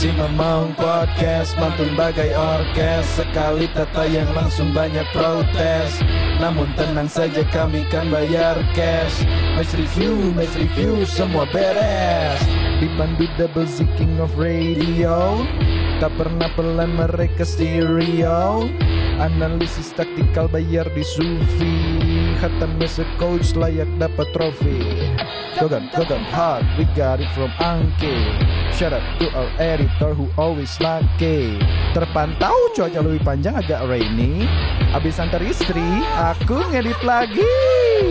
Si Mamang Podcast mantun bagai orkes. Sekali tata yang langsung banyak protes. Namun tenang saja kami kan bayar cash. Match review, match review semua beres. Dipandu double Z king of radio. Tak pernah pelan mereka stereo Analisis taktikal bayar di Sufi. Khatam as a coach layak dapat trofi. Gogan, Gogan hard, we got it from Angke Shout out to our editor who always lucky Terpantau cuaca lebih panjang agak rainy. Abis antar istri, aku ngedit lagi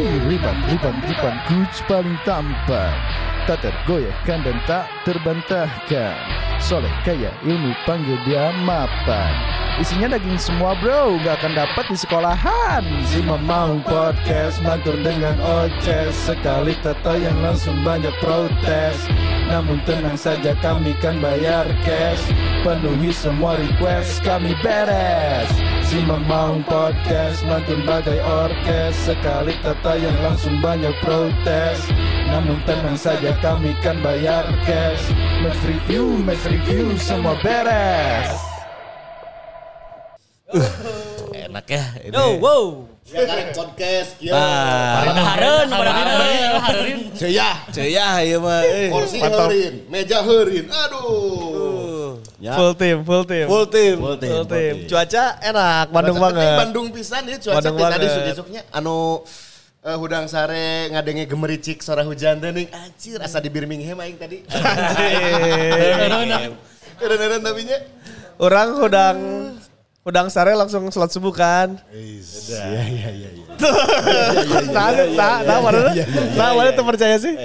Riban, riban, riban, coach paling tampan. Tak tergoyahkan dan tak terbantahkan. Soleh kaya ilmu panggil dia mapan. Isinya daging semua bro. Gak akan dapat di sekolahan. Si Mamang Podcast Mantur dengan oces. Sekali tata yang langsung banyak protes. Namun tenang saja kami kan bayar cash. Penuhi semua request kami beres. Si Mamang Podcast Mantun bagai orkes. Sekali tata yang langsung banyak protes Namun tenang saja kami kan bayar cash Match review, match review semua beres Enak ya. Ini. Yo, wow. Ya karek podcast kieu. Ah, Hareun, pada hareun. Ceuyah. ceuyah ieu mah. eh. Kursi heureun, meja heureun. Aduh. Ya. Full team, full team. Full team. Full team, Full team. Cuaca enak, Bandung Cuaca banget. Bandung pisan ya cuaca Bandung tadi banget. sugi-sugnya anu eh, hudang sare ngadenge gemericik sora hujan teh ning anjir asa di Birmingham aing tadi. Keren-keren tapi nya. Orang hudang hudang sare langsung sholat subuh kan. Iya iya iya iya. Nah, nah, nah, mana nah, mana tuh percaya sih?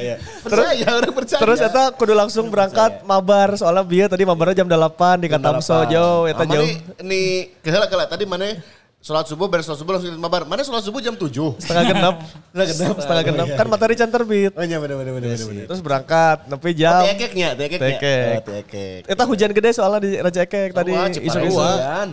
Percaya orang percaya. Terus eta kudu langsung berangkat mabar soalnya bieu tadi mabarnya jam 8 di Katamso jauh eta jauh. nih, nih keheula tadi mana sholat subuh beres sholat subuh langsung mabar. Mana sholat subuh jam 7. Setengah genap. Setengah genap. Setengah genap. Kan matahari can terbit. Oh iya bener bener bener bener. bener. Terus berangkat nepi Oh, jam. tekeknya, tekeknya. Tekek. Oh, tekek. Eta hujan gede soalnya di Raja Ekek tadi Cipareus isu-isu. hujan.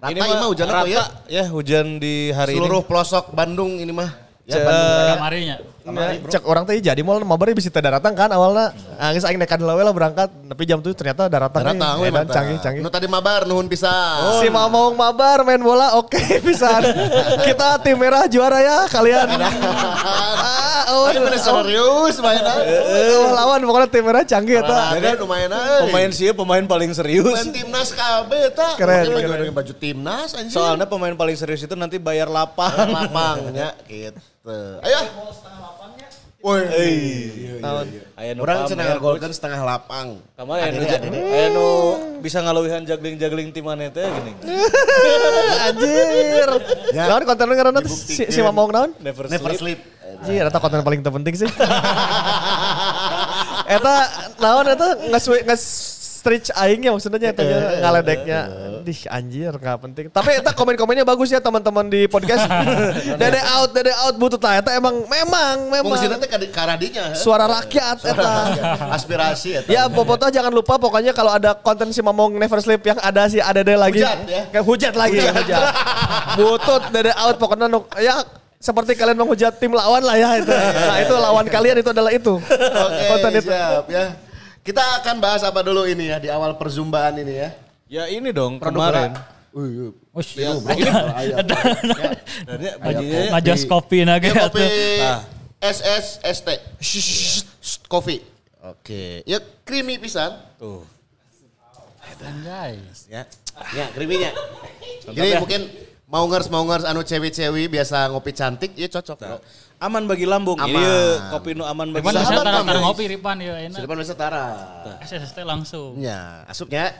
Rata ini mah hujan apa ya? rata ya hujan di hari Seluruh ini. pelosok Bandung ini mah. Ya, Ce- Bandung. Kamarinya. Ya, cek orang teh jadi mal mabar bisa teh daratan kan awalnya. Ah geus aing nekan heula we lah berangkat tapi jam tuh ternyata daratan. Daratan we dan canggih canggih. Nu tadi mabar nuhun pisan. Si mau mabar main bola oke bisa. Kita tim merah juara ya kalian. ah, oh, serius mainan. oh, lawan pokoknya tim merah canggih eta. Ada lumayan euy. Pemain sih pemain paling serius. Pemain timnas KB eta. Keren, Pakai baju, keren. baju timnas anjing. Soalnya pemain paling serius itu nanti bayar lapang. lapangnya gitu. Ayo. Woi. Tahun. Nu Orang Coach. golkan setengah lapang. Anu Adede, adede. aya nu bisa ngaluwihan jagling-jagling tim mana teh gini. Anjir. Ya. Naon konten lu ngaranna si, si Mamong naon? Never, Never sleep. sleep. Anjir, eta konten paling terpenting sih. eta naon eta nges nges stretch aing ya maksudnya eta nya ngaledeknya. Dih anjir nggak penting. Tapi eta komen-komennya bagus ya teman-teman di podcast. dede out, dede out butut lah. Eta emang memang memang Fungsinya teh ka ka radinya. suara rakyat eta. Aspirasi eta. Ya Bobotoh jangan lupa pokoknya kalau ada konten si Mamong Never Sleep yang ada si Adede lagi. Hujat ya. Kayak hujat lagi hujat. Butut Dede out pokoknya ya seperti kalian menghujat tim lawan lah ya itu. Nah itu lawan kalian itu adalah itu. Oke, konten itu. siap ya. Kita akan bahas apa dulu ini ya di awal perjumpaan ini ya. Ya ini dong Produk kemarin. Wih, Ush, Ya, bro. Ayam. Dan ya bajunya ngajos kopi naga Ya, kopi Nah. SSST. Kopi. Oke. Ya creamy pisan. tuh. Anjay. Ya. Ya, creamy-nya. Jadi mungkin mau ngers mau ngers anu cewek-cewek biasa ngopi cantik ya cocok. Aman bagi lambung. Aman. Iya, kopi nu aman bagi Ripan bisa Sahabat tara ngopi Ripan ya enak. Sudah bisa tara. SST langsung. Ya, asupnya.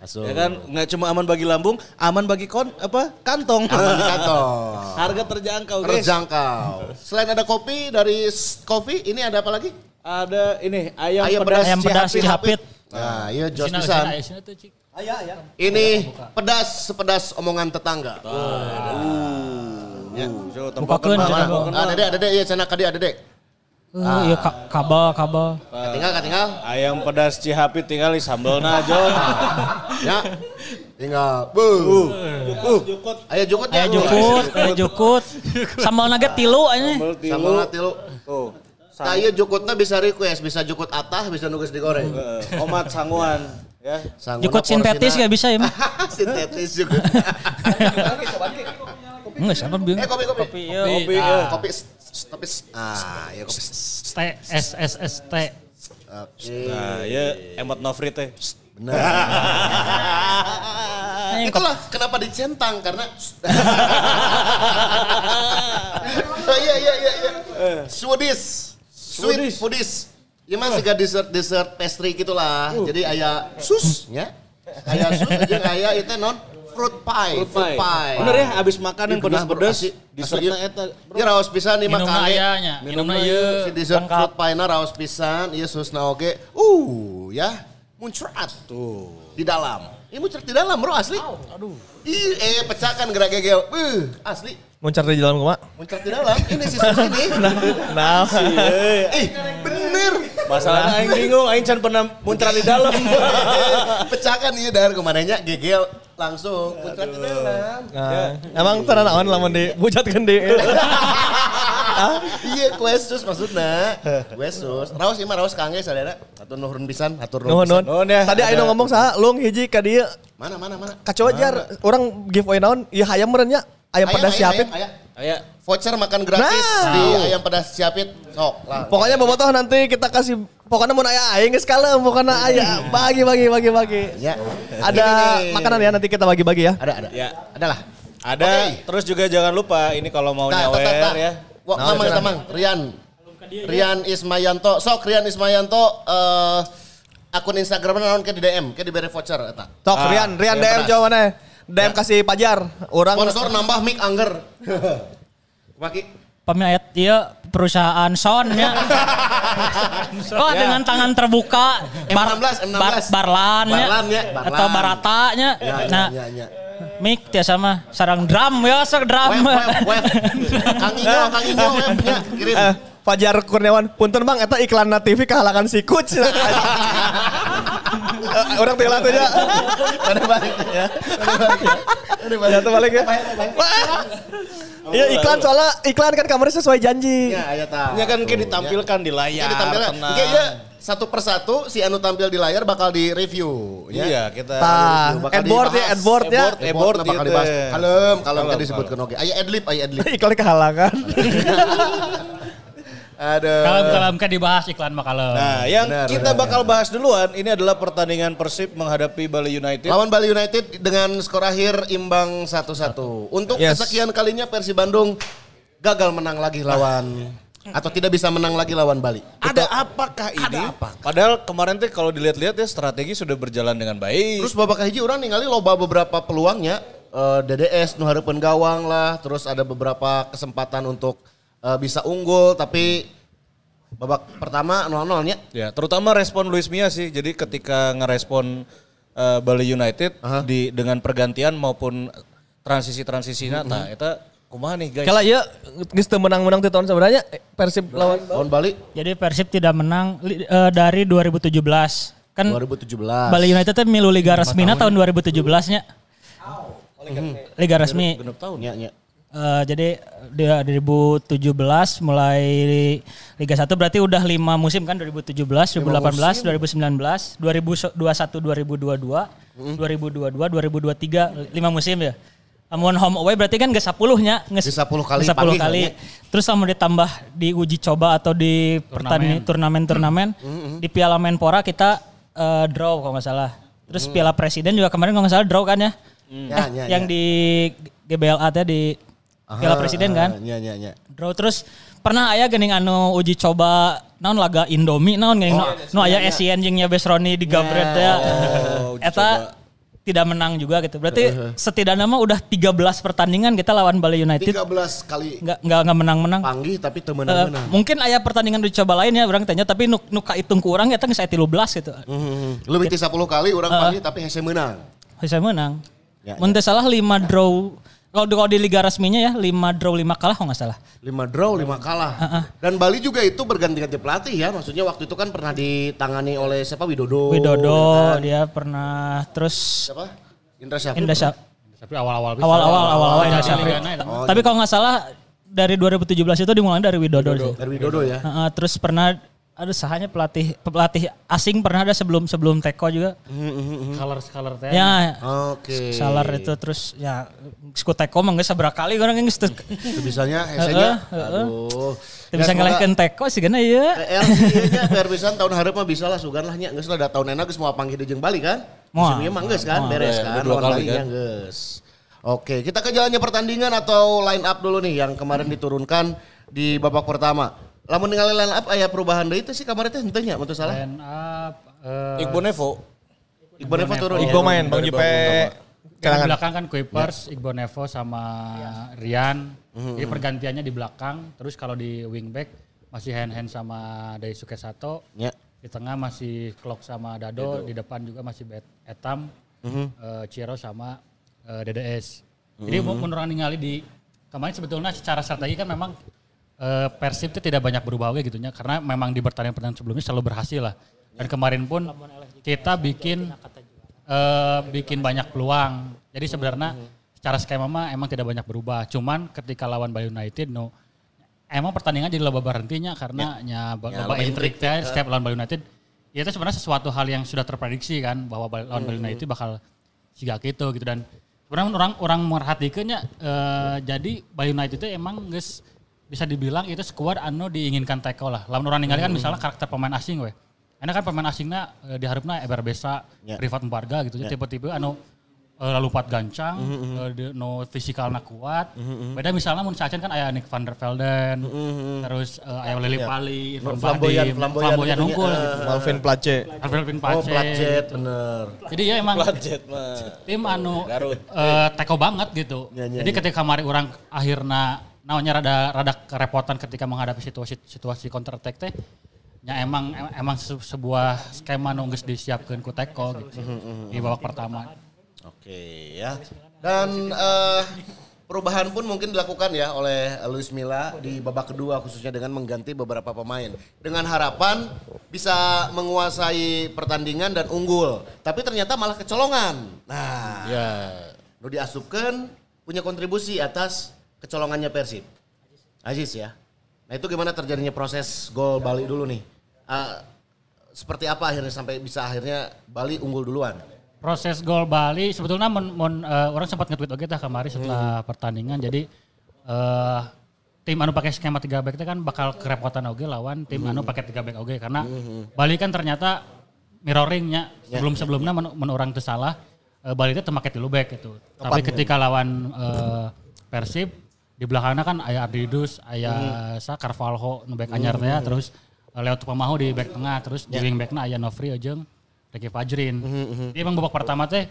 Asup. Ya kan nggak cuma aman bagi lambung, aman bagi kon apa kantong. Aman di kantong. Harga terjangkau guys. Terjangkau. Selain ada kopi dari kopi, ini ada apa lagi? Ada ini ayam, Ayam pedas, pedas Ayam pedas Cihapit. Cihapit. Nah, iya jos pisan. tuh, Cik. Ini pedas sepedas omongan tetangga. Ya, so, Bukakeun, tempat cenah, mana? bukakeun. Ah, dede, dede, iya cenah kadi ada dede. Eh, iya ka- kabel kabel. Katinggal, katinggal. Ayam pedas Cihapit tinggal di sambelna Jon. Ya. Tinggal. Bu. Uh. Ayo jukut ya. Aya jukut, aya jukut. Sambal nugget tilu aja. Sambel tilu. Sambal nanti lu. Tuh. Nah, iya jukutnya bisa request, bisa jukut atah, bisa nugas digoreng. Eh, Omat sanguan. Ya. Sangguna Jukut sintetis gak bisa ya, sintetis juga. Enggak sama bingung. eh kopi kopi. Kopi, iya. Kopi, iya. Kopi kopi s- ah ya kopi. T S S S T. Nah, ya emot Nofri teh. Benar. Itulah kenapa dicentang karena iya iya iya iya. Swedish. Sweet foodies. Ya mas juga dessert dessert pastry gitulah. Jadi ayah sus ya. Ayah sus aja ayah itu non fruit pie. Fruit pie. Bener ya, abis makan yang pedas-pedas, dessertnya asli- eta. Iya raos pisan nih Minumna makan. ayahnya, minumna ieu. Si dessert fruit pie na raos pisan, iya susna oge. Uh, ya muncrat tuh di dalam. Ini muncrat di dalam bro asli. Aduh. Ih, eh pecahkan gerak gegel. Uh, asli. Muncar di dalam kuma. Muncrat di dalam. Ini si sus ini. Nah, Ih, bener. Masalahnya aing bingung, aing can pernah muncrat di dalam. pecahkan iya dari ke mananya gegel langsung muncrat di dalam. nah. emang tenan awan lamun di bujatkeun di. Iya, kue sus maksudnya. Kue sus. Raos mah raos kangge sadara. Atur nuhun pisan, atur Nuhun nuhun. nuhun. Nuhun ya. Tadi Aino ngomong saha lung hiji ka dieu Mana mana mana. kacoa jar orang giveaway naon ieu hayam meureun nya ayam Ayam, pedas ayam, siapit. ayam, ayam. Aya. Voucher makan gratis Nah. di ayam pedas siapit. Sok lah. Pokoknya bobotoh nanti kita kasih pokoknya mau aya aing geus kalem pokoknya aya bagi bagi bagi bagi. Ya. Ada makanan ya nanti kita bagi-bagi ya. Ada ada. Ya. Ada lah. Ada, Oke. terus juga jangan lupa ini kalau mau Tah, tah, tah, nyawer tah. ya. Wah, Nah, mamang tamang, Rian. Rian Ismayanto. Sok Rian Ismayanto eh akun Instagramnya naon ke di DM, ke di bere voucher eta. Tok Ah, Rian, Rian DM pedas. jawabannya. DM kasih pajar. Orang Sponsor nambah mic angger. Maki. Pami ayat iya perusahaan Son ya. Oh dengan tangan terbuka M16, M16. bar, barlan ya. Barlan ya, barlan. atau baratanya. Ya, ya, nah, ya, ya. mic tiasa mah sarang drum ya, sarang drum. Web, web, web. Kang Inyo, Kang Inyo, webnya. Kirim. eh, Fajar Kurniawan, punten bang, eta iklan na TV kehalangan si Kuc. Eh, Orang tinggal tuh ya. Ada balik ya. Ada balik ya. Ada balik. Ya balik ya. Wah. Iya iklan soalnya iklan kan kamarnya sesuai janji. Ya, aya tah. Ini kan kayak ditampilkan di layar. Ya, ditampilkan. tenang. Oke, ya, satu persatu si anu tampil di layar bakal di review. Ya. Iya, kita Tah, bakal adboard ya, adboard ya. Adboard. Bakal gitu. dibahas. Kalem, kalem Kalem, kan disebutkan oke. Aya adlib, aya adlib. Iklan kehalangan. Aduh. Kalem kalem kan dibahas iklan mah kalem. Nah, yang Benar, kita benar, bakal bahas duluan ini adalah pertandingan Persib menghadapi Bali United. Lawan Bali United dengan skor akhir imbang 1-1. Untuk Yes. kesekian kalinya Persib Bandung gagal menang lagi lawan atau tidak bisa menang lagi lawan Bali. Ada apakah ini? Padahal kemarin tuh kalau dilihat-lihat ya strategi sudah berjalan dengan baik. Terus babak hiji orang ningali loba beberapa peluangnya eh, DDS nu gawang lah, terus ada beberapa kesempatan untuk eh, bisa unggul tapi babak pertama 0-0 nya. Ya, terutama respon Luis Mia sih. Jadi ketika ngerespon eh, Bali United di dengan pergantian maupun transisi-transisinya, nah itu kumaha nih guys? Kalau iya geus teu menang-menang di tahun sebenarnya eh, Persib lawan Lawan Bali Jadi Persib tidak menang eh, dari 2017. Kan 2017. Bali United tuh milu liga resminya tahun 2017-nya. Liga resmi. Genep tahun. Nya, nya. Eh, jadi di 2017 mulai Liga 1 berarti udah lima musim kan 2017, 2018, 2019, 2021, 2022, 2022, 2023 lima musim ya. Amun home away berarti kan gak 10 nya, Geus 10 kali Geus 10 pagi kali. kan, Terus sama ditambah di uji coba atau di pertandingan turnamen-turnamen di Piala Menpora kita eh, draw kalau nggak salah. Terus Piala Presiden juga kemarin kalau nggak salah draw kan ya. Ya, nya, yang nya. di GBLA teh di Piala Presiden kan. Nya, nya, nya. Draw terus pernah aya gening anu uji coba naon laga Indomie naon gening Oh, nu, nu aya Asian jeung nya Besroni di Gabret ya. Oh, Eta tidak menang juga gitu. Berarti setidaknya mah udah 13 pertandingan kita lawan Bali United 13 kali nggak nggak nggak menang-menang. panggih tapi teu Eh, menang-menang. mungkin aya pertandingan uji coba lain ya orang tanya tapi nu nu kahitung ku urang eta geus aya 13 gitu. Lebih ti 10 kali orang panggih tapi hese menang. Bisa menang. Ya, Mun teu salah 5 draw kalau di, kalau di liga resminya ya 5 draw 5 kalah kalau nggak salah. 5 draw, 5 kalah. Dan Bali juga itu berganti-ganti pelatih ya. Maksudnya waktu itu kan pernah ditangani oleh siapa Widodo. Widodo ya kan? dia pernah terus Siapa? Indra Syafri. Indah Syaf- Tapi awal-awal awal-awal awal-awal Dari Syafri. Oh, Tapi kalau nggak salah dari 2017 itu dimulai dari Widodo sih. Dari Widodo ya. Heeh, terus pernah ada sahanya pelatih pelatih asing pernah ada sebelum sebelum Teko juga. Color color teh. Ya, Oke. Salar itu terus ya sku Teko mah geus sabaraha kali orang geus teu Itu bisanya hesenya. Aduh. teu bisa ngalahkeun Teko sih gana ieu. LCA nya PR pisan tahun hareup mah bisa lah sugan lah nya geus lah da tahun enak geus mau panggil jeung Bali kan. Musim ieu mah geus kan Moal. beres Ya, kan dua lawan Bali kan. nya geus. Oke, kita ke jalannya pertandingan atau line up dulu nih yang kemarin diturunkan di babak pertama. Lamun ningali line up aya perubahan deui teh sih kemarin teh henteu nya mun salah. Line up eh, Iqbal Nevo. Iqbal Nevo turun. Iqbal main, Bang Jupe. Di belakang kan Kuipers, Iqbal Nevo sama Rian. Jadi pergantiannya di belakang. Terus kalau di wingback masih hand hand sama Daisuke Sato. Ya. Di tengah masih Klok sama Dado. Di depan juga masih Bet Etam, eh, Ciro sama eh, DDS. Jadi mau menurut ningali di kemarin sebetulnya secara strategi kan memang eh, Persib itu tidak banyak berubah we gitunya karena memang di pertandingan-pertandingan sebelumnya selalu berhasil lah. Dan kemarin pun kita bikin eh, bikin banyak peluang. Jadi sebenarnya secara skema mah emang tidak banyak berubah. Cuman ketika lawan Bali United no emang pertandingan jadi loba berhentinya karena ba- Ya, loba intrik teh setiap lawan Bali United. Ya itu sebenarnya sesuatu hal yang sudah terprediksi kan bahwa lawan Bali United bakal siga gitu gitu dan sebenarnya orang orang merhatikannya eh, jadi Bali United itu emang guys bisa dibilang itu skuad anu diinginkan Teko lah. Lawan orang ningali kan misalnya karakter pemain asing weh. Enak kan pemain asingnya eh, diharapna Eber Besa, Ya. Privat Embarga gitu tipe-tipe anu eh, lalu pat gancang, eh, di- no fisikalna kuat. Beda misalnya mun Sachen kan aya Nick van der Velden, terus eh, aya Lili Pali, Irfan Flamboyan, flamboyan flamboyan gitu unggul nya. gitu. Malvin Place. Alvin Oh, Pace. Platjet bener. Jadi ya emang mah. tim anu Garut. eh, teko banget gitu. Ya, ya, Jadi ya. ketika kemarin orang akhirnya namanya rada rada kerepotan ketika menghadapi situasi situasi counter attack teh ya emang em- emang se- sebuah skema nunggus disiapkan ku teko gitu di babak pertama. Oke ya. Dan eh, perubahan pun mungkin dilakukan ya oleh Luis Milla di babak kedua khususnya dengan mengganti beberapa pemain. Dengan harapan bisa menguasai pertandingan dan unggul. Tapi ternyata malah kecolongan. Nah, Ya. nu diasupkan punya kontribusi atas kecolongannya Persib. Aziz ya. Nah itu gimana terjadinya proses gol Bali dulu nih? Ah, seperti apa akhirnya sampai bisa akhirnya Bali unggul duluan? Proses gol Bali sebetulnya mun, mun, eh, orang sempat nge-tweet oke tah kemarin setelah pertandingan jadi eh tim anu pakai skema 3 back itu kan bakal kerepotan oge lawan tim anu pakai 3 back oge karena Bali kan ternyata mirroringnya sebelum-sebelumnya men, men orang salah eh, Bali itu make 3 back gitu. Tapi ketika lawan eh, Persib di belakangnya kan aya Ardidus, aya sa Carvalho nu back anyar teh terus eh, Leo Tupamahu di back tengah terus di wing backna aya Novri jeung Ricky Fajrin. Jadi emang babak pertama teh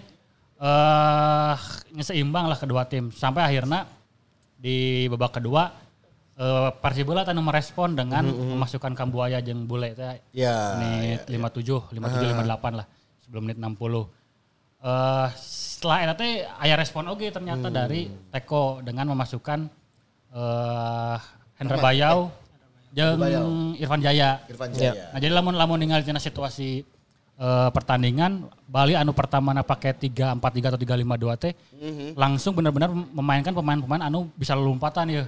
eh seimbang lah kedua tim. Sampai akhirnya di babak kedua eh Persibula tanu merespon dengan memasukkan Kambuaya jeung Bule teh. Ya. menit 57, 57 58 lah. Sebelum menit 60. Eh setelah eta teh aya respon oge ternyata dari Teko dengan memasukkan eh Hendra Bayau jeung Irfan Jaya. Irfan Jaya. Nah, jadi lamun lamun ningali tina situasi eh, pertandingan Bali anu pertama na pakai 3 4 3 atau 3 5 2 teh langsung benar-benar memainkan pemain-pemain anu bisa lompatan ya.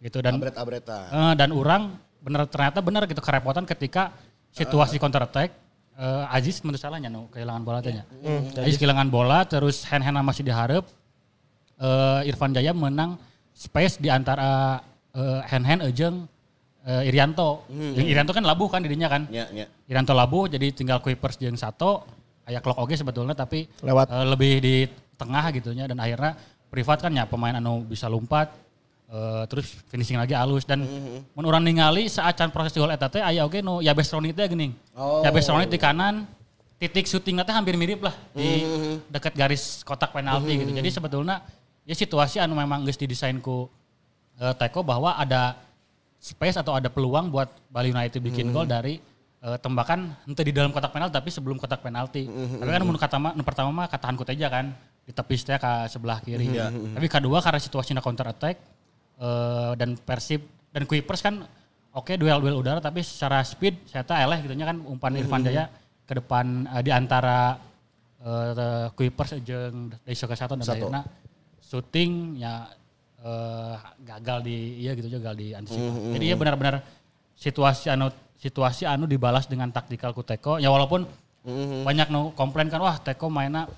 Gitu dan Abret-abretan. Eh, dan orang bener ternyata bener gitu kerepotan ketika situasi counter attack eh, Aziz menurut salahnya nu kehilangan bola tanya. Aziz kehilangan bola terus hand hand masih diharap eh, Irfan Jaya menang space di antara eh, hand hand ejeng eh, Irianto. Yang Irianto kan labuh kan dirinya kan. Ya, ya. Irianto labuh jadi tinggal Kuipers jeung Sato aya clock oge sebetulnya tapi Lewat. eh, lebih di tengah gitunya dan akhirnya privat kan ya pemain anu bisa lompat eh, terus finishing lagi halus dan mun urang ningali saat can proses gol eta teh aya oge nu Yabes Ronit teh geuning. Oh. Yabes Ronit di kanan titik syuting teh hampir mirip lah di dekat garis kotak penalti gitu. Jadi sebetulnya ya situasi anu memang geus didesain ku eh, Teko bahwa ada space atau ada peluang buat Bali United bikin gol dari eh, tembakan ente di dalam kotak penalti tapi sebelum kotak penalti. Tapi kan menurut kata pertama mah katahan Kuteja kan di tepis teh ke sebelah kiri. Tapi kedua karena situasinya counter attack eh, dan Persib dan Kuipers kan oke duel-duel udara tapi secara speed saya tahu eleh gitunya kan umpan Irfan Jaya ke depan eh, di antara eh Kuipers jeung Daisuke Sato dan akhirnya syuting ya eh, gagal di iya gitu gagal di antisipasi. Jadi ya benar-benar situasi anu situasi anu dibalas dengan taktikal ku Teko. Ya walaupun Mhm. banyak nu komplain kan wah Teko mainnya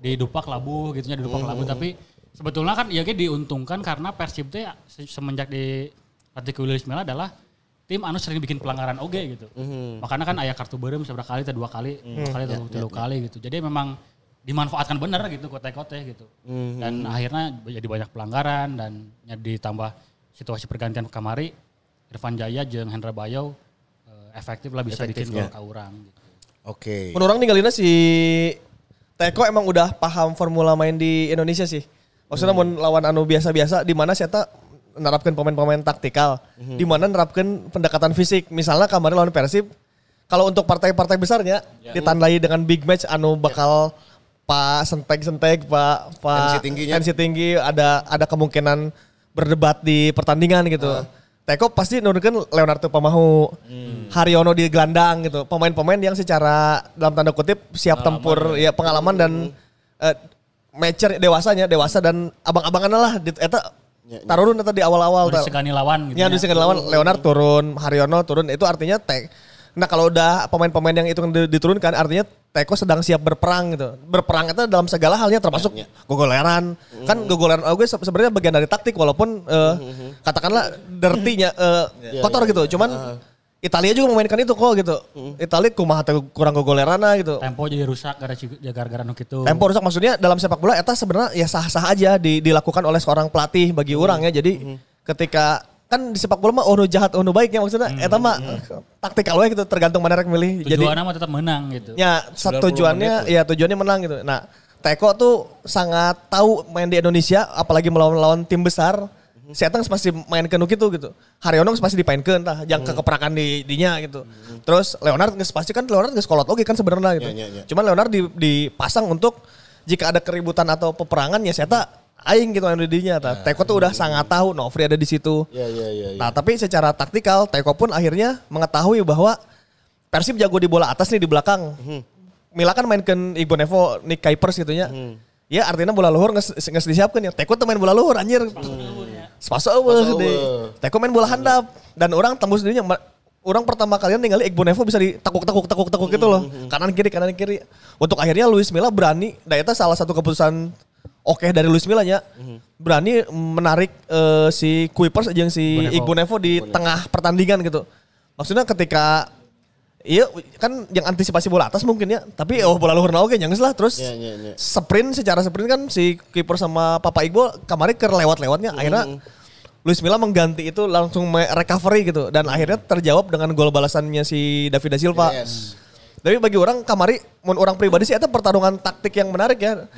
di dupak labu gitu nya di dupak Mhm. labu tapi sebetulnya kan ya ge diuntungkan karena Persib teh se- semenjak di latih ku Luis Milla adalah tim anu sering bikin pelanggaran oge gitu. Mhm. Makanya kan ayah kartu berem seberapa kali, teh dua kali, dua kali atau tiga kali gitu. Jadi memang dimanfaatkan bener gitu kote-kote gitu. Dan akhirnya jadi banyak pelanggaran dan ya ditambah situasi pergantian kamari Irfan Jaya jeung Hendra Bayo eh, efektif lah bisa bikin Efektifnya. gol ke urang gitu. Oke. Menurut orang ninggalinnya si Teko emang udah paham formula main di Indonesia sih. Maksudnya mau lawan anu biasa-biasa di mana saya nerapkan pemain-pemain taktikal, di mana nerapkan pendekatan fisik. Misalnya kemarin lawan Persib, kalau untuk partai-partai besarnya ditandai dengan big match anu bakal pak sentek-sentek, pak pak Tensi tingginya. tinggi, ada ada kemungkinan berdebat di pertandingan gitu. Teko pasti nurunkan Leonardo Pamahu, Haryono di gelandang gitu. Pemain-pemain yang secara dalam tanda kutip siap tempur ya pengalaman dan eh, matcher dewasanya, dewasa dan abang-abangan lah di eta tarurun eta di awal-awal. Udah segani lawan gitu. Ya, disegani lawan Leonard turun, Haryono turun itu artinya Tek. Nah kalau udah pemain-pemain yang itu di- diturunkan artinya Teko sedang siap berperang gitu. Berperang itu dalam segala halnya termasuk gogoleran. Kan gogoleran oke se- sebenarnya bagian dari taktik walaupun eh, katakanlah dirty-nya eh, kotor gitu. Cuman Italia juga memainkan itu kok gitu. Italia kumaha teh kurang gogolerana gitu. Tempo jadi rusak ya gara-gara nu kitu. Tempo rusak maksudnya dalam sepak bola eta sebenarnya ya sah-sah aja di- dilakukan oleh seorang pelatih bagi orang ya. Jadi ketika kan di sepak bola mah oh nu jahat oh nu baik ya maksudnya eta mah taktikal we gitu tergantung mana rek milih. Jadi Tujuannya mah tetap menang gitu. ya 90 satu tujuannya ya tujuannya menang gitu. Nah, Teko tuh sangat tahu main di Indonesia apalagi melawan-lawan tim besar. Si Etang pasti main ke gitu gitu. Haryono pasti dipainkeun tah, yang kekeperakan di dinya gitu. Terus Leonard geus pasti kan Leonard geus kolot oke kan sebenarnya gitu. Ya, ya, ya. Cuman Leonard di- dipasang untuk jika ada keributan atau peperangan ya saya aing gitu main di dinya tah. Teko tuh udah sangat tahu Novri ada di situ. Ya ya ya. ya. Nah tapi secara taktikal Teko pun akhirnya mengetahui bahwa Persib jago di bola atas nih di belakang. Mila kan mainkan Ibu Nevo, Nick Kuipers gitu nya. Ya artinya bola luhur nges disiapkan ya. Teko tuh main bola luhur anjir. Spaso eueuh deh. Teko main bola handap. Dan orang tembus dirinya. Orang pertama kalian ningali Iqbal Nevo bisa ditakuk-takuk takuk-takuk gitu loh. Kanan kiri kanan kiri. Untuk akhirnya Luis Milla berani. Dan itu salah satu keputusan oke dari Luis Milla nya. Berani menarik eh, si Kuipers aja si Iqbal Nevo di tengah pertandingan gitu. Maksudnya ketika Iya kan yang antisipasi bola atas mungkin ya. Tapi oh bola luhur oke nyangis lah. Terus Iya, iya, iya. sprint secara sprint kan si kiper sama Papa Iqbal kemarin ke lewat-lewatnya. Akhirnya Luis Milla mengganti itu langsung recovery gitu. Dan akhirnya terjawab dengan gol balasannya si David da Silva. Yes. Tapi bagi orang kamari, mun orang pribadi sih itu pertarungan taktik yang menarik ya.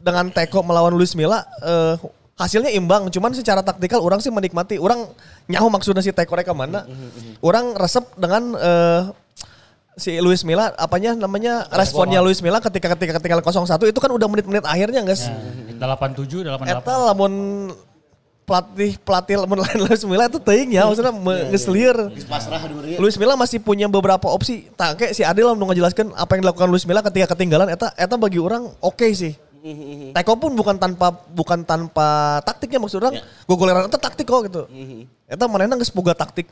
Dengan Teko melawan Luis Milla, eh, hasilnya imbang. Cuman secara taktikal orang sih menikmati. Orang nyahu maksudnya si Teko reka mana. Orang resep dengan eh, si Luis Milla, apanya namanya responnya Luis Milla ketika ketika ketinggalan 0-1 itu kan udah menit-menit akhirnya guys. Ya, 87, 88. Eta lamun pelatih pelatih lamun lain Luis Milla itu teuing ya maksudnya lieur. Pasrah dulu Luis Milla masih punya beberapa opsi. Tak kayak si Adil lah ngejelaskan apa yang dilakukan Luis Milla ketika ketinggalan eta eta bagi orang oke sih. Teko pun bukan tanpa bukan tanpa taktiknya maksud orang. Gogoleran eta taktik kok gitu. Eta manehna geus boga taktik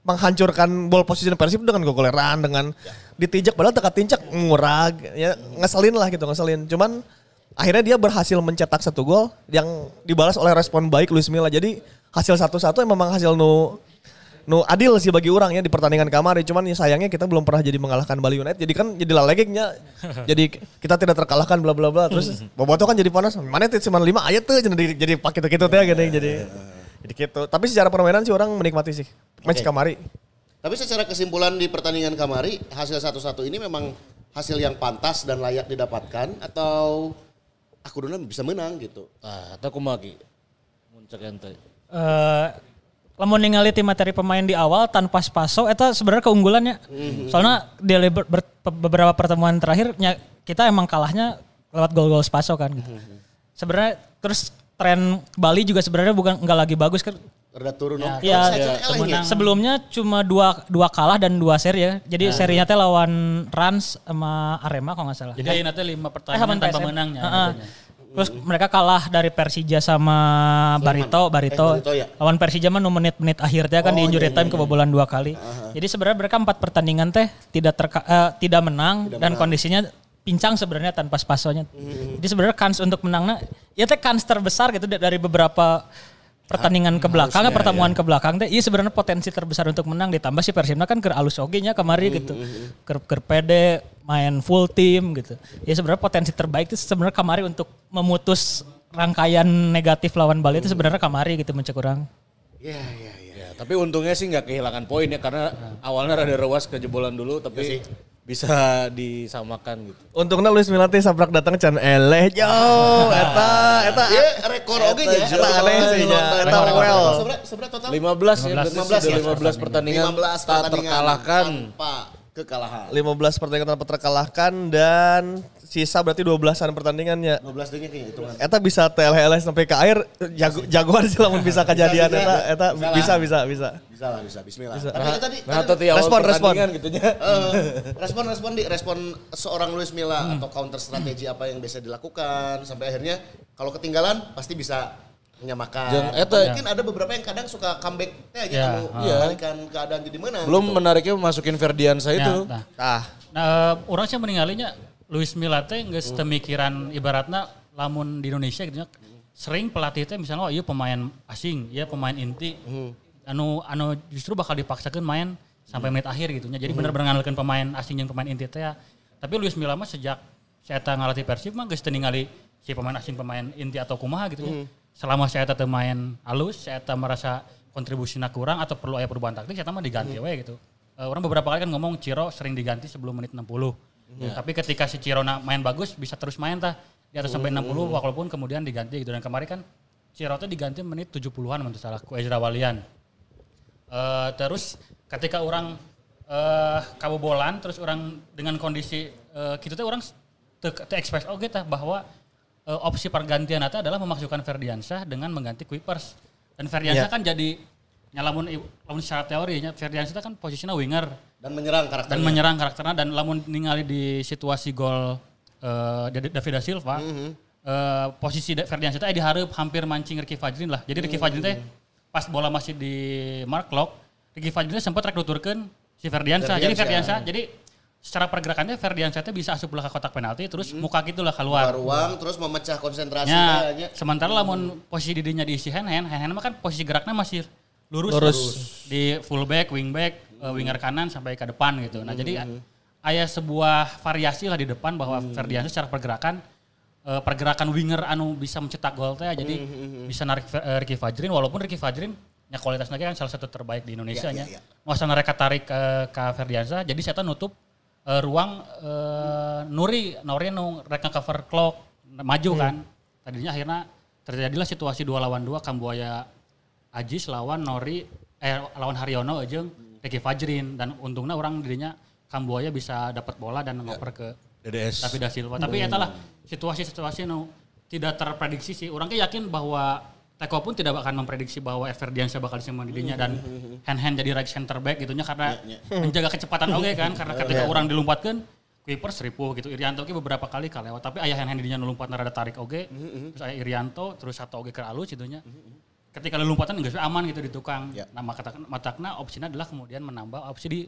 menghancurkan ball position Persib dengan gogoleran dengan ditijak padahal teka tincak ngurag ya ngeselin lah gitu ngeselin. Cuman akhirnya dia berhasil mencetak satu gol yang dibalas oleh respon baik Luis Milla. Jadi hasil satu-satu memang hasil nu nu adil sih bagi orang ya di pertandingan kamari. Cuman ya sayangnya kita belum pernah jadi mengalahkan Bali United. Jadi kan jadi lalegeknya. jadi kita tidak terkalahkan bla bla bla. Terus Boboto kan jadi panas. Mana itu cuma lima ayat tuh jadi jadi pakai gitu teh gitu jadi jadi gitu. Tapi secara permainan sih orang menikmati sih match Oke. kamari. Tapi secara kesimpulan di pertandingan kamari hasil satu-satu ini memang hasil yang pantas dan layak didapatkan atau aku dulu bisa menang gitu. Ah, eta kumaha ki? Mun cek ente. eh lamun ningali tim materi pemain di awal tanpa spaso itu sebenarnya keunggulannya. Soalnya di ber- ber- beberapa pertemuan terakhirnya kita emang kalahnya lewat gol-gol spaso kan gitu. Sebenarnya terus tren Bali juga sebenarnya bukan nggak lagi bagus kan. Rada turun. Ya, oh, ya, ya, temenang. ya. Sebelumnya cuma dua dua kalah dan dua seri ya. Jadi serinya teh lawan Rans sama Arema kalau nggak salah. Jadi teh 5 Eh, pertandingan lawan tanpa PSM. menangnya. Heeh. katanya. Terus mereka kalah dari Persija sama Barito, Barito. Barito ya? Lawan Persija mah nu menit-menit akhir teh kan di injury time kebobolan dua kali. Jadi sebenarnya mereka empat pertandingan teh tidak terka, eh, tidak menang dan kondisinya pincang sebenarnya tanpa spasonya. Jadi sebenarnya kans untuk menangnya ya teh kans terbesar gitu da- dari beberapa pertandingan ke belakang, pertemuan ke belakang teh iya sebenarnya potensi terbesar untuk menang ditambah si Persibna kan ke alus oge nya kemari gitu. Ker, ker pede main full tim gitu. Ya sebenarnya potensi terbaik itu sebenarnya kemari untuk memutus rangkaian negatif lawan Bali itu sebenarnya kamari gitu mencek orang. Iya, iya, iya. Ya, tapi untungnya sih nggak kehilangan poin ya karena awalnya rada rewas kejebolan dulu tapi bisa disamakan gitu. Untungnya Luis Milla teh sabrak datang can eleh jo. Eta eta Iya, rekor oke ya. Eta aneh sih nya. Eta well. Seberapa seberapa total? 15, ya, berarti 15 sudah ya? 15 pertandingan 15 tak pertandingan terkalahkan. tanpa kekalahan. 15 pertandingan tanpa terkalahkan dan sisa berarti 12-an pertandingannya. 12 detik kayaknya hitungan. Eta bisa TLHLS sampai ke air jago jagoan sih lamun bisa kejadian Bisa, eta bisa. eta Bisa lah. bisa bisa bisa. Bisa lah, bisa. Bismillah. Tapi itu tadi, Nah, tadi Respon, pertandingan gitu nya. eh, respon-respon di respon seorang Luis Milla atau counter strategi apa yang bisa dilakukan sampai akhirnya kalau ketinggalan pasti bisa menyamakan. Jeung Atau eta- mungkin ada beberapa yang kadang suka comeback teh gitu, Ya, iya. balikan keadaan jadi menang. Belum gitu. menariknya masukin Ferdiansa Ya, itu. nah. Ah, Nah, eh, orang sih meninggalnya Luis Milla teh geus teu mikiran ibaratna lamun di Indonesia gitu. Sering pelatih teh misalnya oh iya pemain asing, iya pemain inti. Anu anu justru bakal dipaksakan main sampai menit akhir gitu. Jadi bener-bener ngandalkeun pemain asing yang pemain inti teh. ya. Tapi Luis Milla mah sejak saya eta ngalatih Persib mah geus teu ningali si pemain asing pemain inti atau kumaha gitu nya. Selama saya teu main halus, saya merasa kontribusinya kurang atau perlu aya perubahan taktik, saya mah diganti we gitu. Eh, orang beberapa kali kan ngomong Ciro sering diganti sebelum menit 60. Tapi ketika si Ciro na- main bagus bisa terus main tah di atas sampai 60 walaupun kemudian diganti gitu dan kemarin kan Ciro tuh diganti menit 70-an menurut salah ku Ezra Walian. Eh, terus ketika orang eh kabobolan terus orang dengan kondisi eh, kita tuh orang te, te expect oke tah bahwa eh, opsi pergantian itu adalah memasukkan Ferdiansyah dengan mengganti Kuipers. Dan Ferdiansyah Iya. kan jadi nyalamun lamun secara teorinya Ferdiansyah kan posisinya winger dan menyerang karakternya. dan menyerang karakternya dan lamun ningali di situasi gol eh David Da Silva eh, posisi Da- Ferdiansyah teh di hareup hampir mancing Ricky Fajrin lah. Jadi Ricky Fajrin teh pas bola masih di Mark Lock, Ricky Fajrin sempat rek nuturkeun si Ferdiansyah. Jadi. Ferdiansyah jadi secara pergerakannya Ferdiansyah teh bisa asup ke kotak penalti terus muka gitulah keluar. Keluar ruang terus memecah konsentrasi Ya, kayaknya. sementara lamun posisi didinya diisi hand hand, hand hand mah kan posisi geraknya masih lurus, Lurus. di fullback, wingback, eh, winger kanan sampai ke depan gitu. Nah jadi ayah sebuah variasi lah di depan bahwa Ferdiansyah secara pergerakan eh, pergerakan winger anu bisa mencetak gol teh jadi bisa narik eh, Ricky Fajrin walaupun Ricky Fajrin ya kualitasnya kan salah satu terbaik di Indonesia Ya, nya. ya, ya. Mau mereka tarik ke ke Ferdiansyah jadi saya nutup eh, ruang eh, Nuri Nuri nu rek cover clock maju kan. Tadinya akhirnya terjadilah situasi dua lawan dua Kambuaya Ajis lawan Nori eh lawan Haryono jeung Ricky Fajrin. Dan untungnya orang dirinya Kambuaya bisa dapat bola dan ngoper ke DDS. David da Silva. Tapi eta lah situasi-situasi nu tidak terprediksi sih. Orang yakin bahwa Teko pun tidak akan memprediksi bahwa Everdiansyah bakal disimpan dirinya dan hand-hand jadi right center back gitunya karena menjaga kecepatan oke kan. Karena ketika orang dilumpatkan Kuiper seribu gitu. Irianto ki beberapa kali kalewat tapi ayah hand-hand dirinya nulumpat rada tarik oke. Terus ayah Irianto terus satu oke ke alus gitunya ketika lumpatan enggak aman gitu di tukang. Ya. nah maka matakna opsinya adalah kemudian menambah opsi di